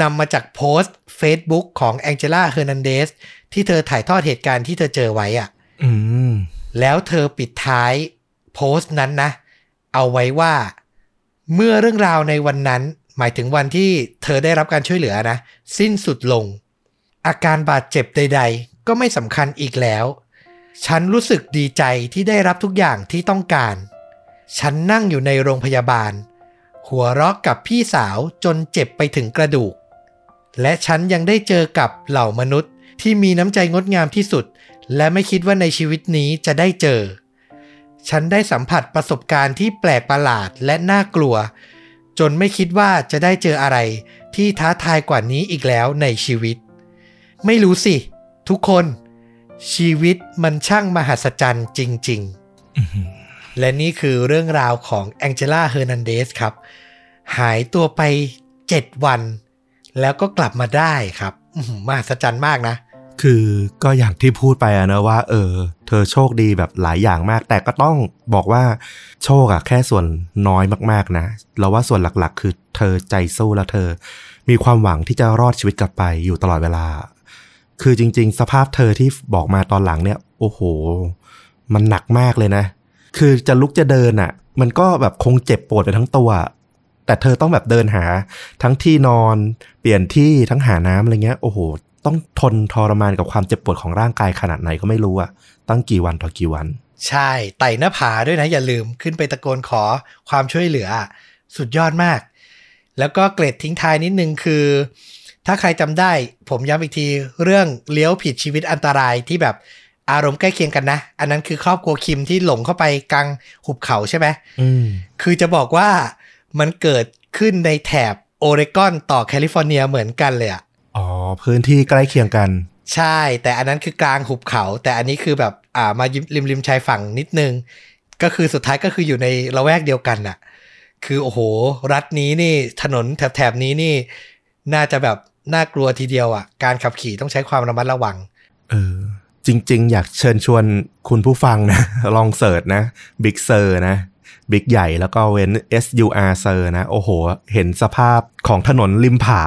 นำมาจากโพสต์ Facebook ของแองเจล่าเฮอร์นันเดสที่เธอถ่ายทอดเหตุการณ์ที่เธอเจอไว้อะอืมแล้วเธอปิดท้ายโพสต์นั้นนะ เอาไว้ว่า เมื่อเรื่องราวในวันนั้น หมายถึงวันที่เธอได้รับการช่วยเหลือนะ สิ้นสุดลง อาการบาดเจ็บใด ๆ ก็ไม่สำคัญอีกแล้ว ฉันรู้สึกดีใจที่ได้รับทุกอย่างที่ต้องการ ฉันนั่งอยู่ในโรงพยาบาล หัวเราะกับพี่สาวจนเจ็บไปถึงกระดูก และฉันยังได้เจอกับเหล่ามนุษย์ที่มีน้ำใจงดงามที่สุด และไม่คิดว่าในชีวิตนี้จะได้เจอ ฉันได้สัมผัสประสบการณ์ที่แปลกประหลาดและน่ากลัว จนไม่คิดว่าจะได้เจออะไรที่ท้าทายกว่านี้อีกแล้วในชีวิต ไม่รู้สิ ทุกคนชีวิตมันช่างมหัศจรรย์จริง ๆ และนี่คือเรื่องราวของแองเจล่าเฮอร์นันเดสครับ หายตัวไป 7 วัน แล้วก็กลับมาได้ครับอื้อหือมหัศจรรย์มากนะ คือก็อย่างที่พูดไปอะนะว่า เออ เธอโชคดีแบบหลายอย่างมาก แต่ก็ต้องบอกว่าโชคอะแค่ส่วนน้อยมากๆนะเราว่าส่วนหลักๆ คือเธอใจสู้แล้วเธอ มีความหวังที่จะรอดชีวิตกลับไปอยู่ตลอดเวลา คือจริง ๆ สภาพเธอที่บอกมาตอนหลังเนี่ย โอ้โห มันหนักมากเลยนะ คือจะลุกจะเดินอะมันก็แบบคงเจ็บปวดไปทั้งตัว แต่เธอต้องแบบเดินหา ทั้งที่นอนเปลี่ยนที่ทั้งหาน้ำอะไรเงี้ยโอ้โห ต้องทนทรมานกับความเจ็บปวดของร่างกายขนาดไหนก็ไม่รู้อะตั้งกี่วันต่อกี่วัน ใช่ไต่หน้าผาด้วยนะอย่าลืมขึ้นไปตะโกนขอความช่วยเหลือ สุดยอดมาก แล้วก็เกร็ดทิ้งท้ายนิดนึงคือ ถ้าใครจำได้ ผมย้ำอีกทีเรื่องเลี้ยวผิดชีวิตอันตรายที่แบบอารมณ์ใกล้เคียงกันนะ อันนั้นคือครอบครัวคิมที่หลงเข้าไปกลางหุบเขาใช่ไหมอืมคือจะบอกว่ามันเกิดขึ้นในแถบโอเรกอนต่อแคลิฟอร์เนียเหมือนกันเลยอะอ๋อ พื้นที่ใกล้เคียงกัน ใช่ แต่อันนั้นคือกลางหุบเขา แต่อันนี้คือแบบอ่ามาริมริมชายฝั่งนิดนึง ก็คือสุดท้ายก็คืออยู่ในละแวกเดียวกันน่ะ คือโอ้โห รัฐนี้นี่ถนนแถบแถบนี้นี่ น่าจะแบบ น่ากลัวทีเดียวอะ การขับขี่ต้องใช้ความระมัดระวัง เออ จริง ๆ อยากเชิญชวนคุณผู้ฟังนะ ลอง search นะบิ๊กเซอร์นะ big ใหญ่แล้วก็เว้น S U R เซอร์นะ โอ้โห เห็นสภาพของถนนริมผา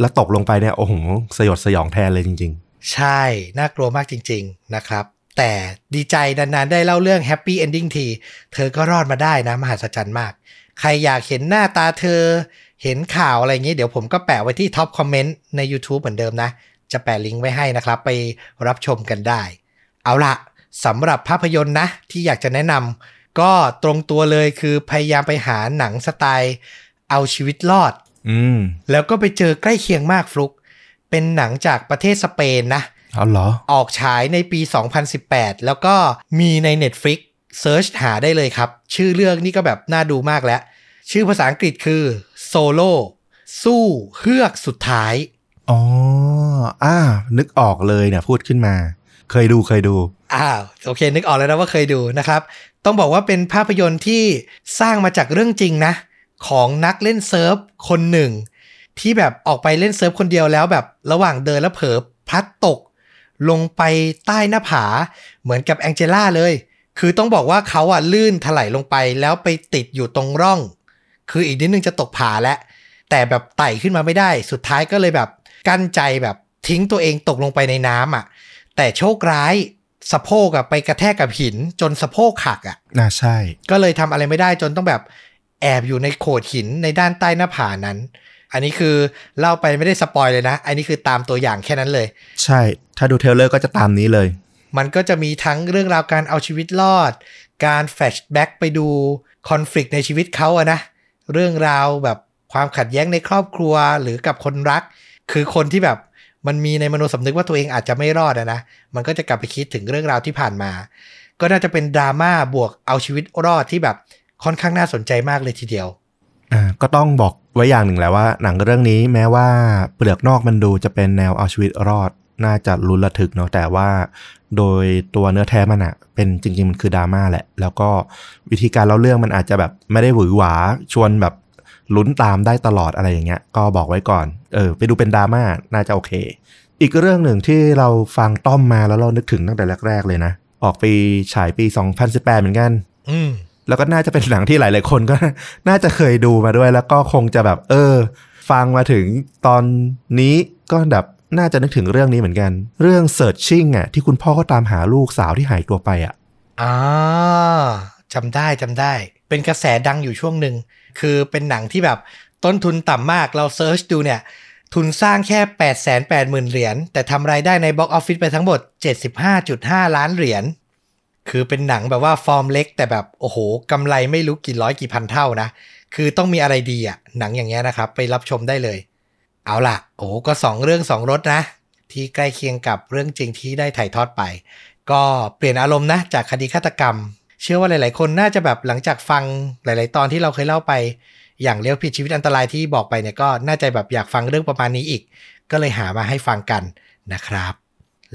แล้วตกลงไปเนี่ย โอ้โห สยดสยองแทนเลยจริงใช่ น่ากลัวมากจริง ๆ นะครับ แต่ดีใจนานๆ ได้เล่าเรื่อง happy ending ที เธอก็รอดมาได้นะ มหัศจรรย์มาก ใครอยากเห็นหน้าตาเธอ เห็นข่าวอะไรอย่างนี้เดี๋ยวผมก็แปะไว้ที่ top comment ใน YouTube เหมือนเดิมนะ จะแปะลิงก์ไว้ให้นะครับ ไปรับชมกันได้ เอาละสำหรับภาพยนตร์นะ ที่อยากจะแนะนำก็ตรงตัวเลยคือพยายามไปหาหนังสไตล์เอาชีวิตรอดๆอืมแล้วก็ไปเจอใกล้เคียงมากฟลุก เป็นหนังจากประเทศสเปนนะเอาเหรอ ออกฉายในปี 2018 แล้วก็มีใน Netflix เซิร์ชหาได้เลยครับ ชื่อเรื่องนี่ก็แบบน่าดูมากแล้ว ชื่อภาษาอังกฤษคือ Solo สู้เฮือกสุดท้าย อ๋อ อ่า นึกออกเลยเนี่ยพูดขึ้นมา เคยดูเคยดู อ้าว โอเค นึกออกแล้วนะว่าเคยดูนะครับ ต้องบอกว่าเป็นภาพยนตร์ที่สร้างมาจากเรื่องจริงนะ ของนักเล่นเซิร์ฟคนหนึ่ง ที่แบบออกไปเล่นเซิร์ฟคนเดียวแล้วแบบระหว่างเดินแล้วเผลอพลัดตก ลงไปใต้หน้าผา เหมือนกับแองเจล่าเลย คือต้องบอกว่าเขาอะลื่นถลายลงไปแล้วไปติดอยู่ตรงร่อง คืออีกนิดนึงจะตกผาแล้วแต่แบบไต่ขึ้นมาไม่ได้ สุดท้ายก็เลยแบบกลั้นใจแบบทิ้งตัวเองตกลงไปในน้ำอะ แต่โชคร้ายสะโพกอะไปกระแทกกับหินจนสะโพกหักอะน่าใช่ ก็เลยทำอะไรไม่ได้จนต้องแบบแอบอยู่ในโขดหินในด้านใต้หน้าผานั้น อันนี้คือเล่าไปไม่ได้ spoil เลยนะ อันนี้คือตามตัวอย่างแค่นั้นเลย ใช่ ถ้าดู trailer ก็จะตามนี้เลย มันก็จะมีทั้งเรื่องราวการเอาชีวิตรอด การ flashback ไปดู conflict ในชีวิตเขาอะนะ เรื่องราวแบบความขัดแย้งในครอบครัวหรือกับคนรัก คือคนที่แบบมันมีในมโนสำนึกว่าตัวเองอาจจะไม่รอดนะ มันก็จะกลับไปคิดถึงเรื่องราวที่ผ่านมา ก็น่าจะเป็นดราม่าบวกเอาชีวิตรอดที่แบบค่อนข้างน่าสนใจมากเลยทีเดียวอ่าก็ต้องบอกไว้อย่างหนึ่งแหละว่า หนังเรื่องนี้แม้ว่าเปลือกนอกมันดูจะเป็นแนวเอาชีวิตรอดน่าจะลุ้นระทึกเนาะแต่ว่า โดยตัวเนื้อแท้มันอะเป็นจริง ๆ มันคือดราม่าแหละ แล้วก็วิธีการเล่าเรื่องมันอาจจะแบบไม่ได้หวือหวาชวนแบบลุ้นตามได้ตลอดอะไรอย่างเงี้ย ก็บอกไว้ก่อน เออ ไปดูเป็นดราม่าน่าจะโอเค อีกเรื่องหนึ่งที่เราฟังต้อมมาแล้วเรานึกถึงตั้งแต่แรก ๆ เลยนะ ออกปีฉายปี 2018 เหมือนกัน อืมแล้วก็น่าจะเป็นหนังที่หลาย ๆ คนก็ น่าจะเคยดูมาด้วย แล้วก็คงจะแบบ เออ ฟังมาถึงตอนนี้ก็แบบ น่าจะนึกถึงเรื่องนี้เหมือนกัน เรื่อง Searching อะที่คุณพ่อเขาตามหาลูกสาวที่หายตัวไปอะอ่าจำได้จำได้ เป็นกระแสดังอยู่ช่วงหนึ่ง คือเป็นหนังที่แบบต้นทุนต่ำมากเรา search ดูเนี่ย ทุนสร้างแค่ 8 8 0 0 0 0 เหรียญ แต่ทำรายได้ใน box office ไปทั้งหมด 75.5 ล้านเหรียญ คือเป็นหนังแบบว่าฟอร์มเล็ก แต่แบบโอ้โหกำไรไม่รู้กี่ร้อยกี่พันเท่านะ คือต้องมีอะไรดีอะหนังอย่างเงี้ยนะครับ ไปรับชมได้เลย เอาล่ะ โอ้โหก็สองเรื่องสองรสนะ ที่ใกล้เคียงกับเรื่องจริงที่ได้ถ่ายทอดไป ก็เปลี่ยนอารมณ์นะ จากคดีฆาตกรรม เชื่อว่าหลาย ๆ คนน่าจะแบบหลังจากฟังหลาย ๆ ตอนที่เราเคยเล่าไป อย่างเลี้ยวผิดชีวิตอันตรายที่บอกไปเนี่ยก็น่าจะแบบอยากฟังเรื่องประมาณนี้อีก ก็เลยหามาให้ฟังกันนะครับ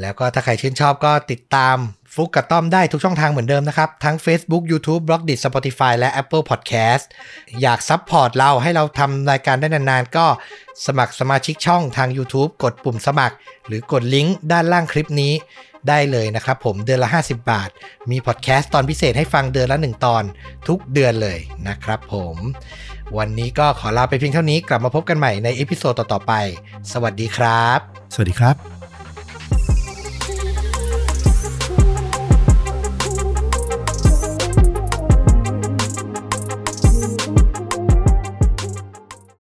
แล้วก็ถ้าใครชื่นชอบก็ติดตามฟุกกับต้อมได้ทุกช่องทางเหมือนเดิมนะครับ ทั้ง Facebook YouTube b l o g d i t Spotify และ Apple Podcast อยาก support เราให้เราทำรายการได้นานๆ ก็สมัครสมาชิกช่องทาง YouTube กดปุ่มสมัคร หรือกดลิงก์ด้านล่างคลิปนี้ได้เลยนะครับผมเดือนละ 50 บาท มีพอดแคสต์ตอนพิเศษให้ฟังเดือนละ 1 ตอน ทุกเดือนเลยนะครับผม วันนี้ก็ขอลาไปเพียงเท่านี้กลับมาพบกันใหม่ใน episode ต่อๆไป สวัสดีครับ สวัสดีครับ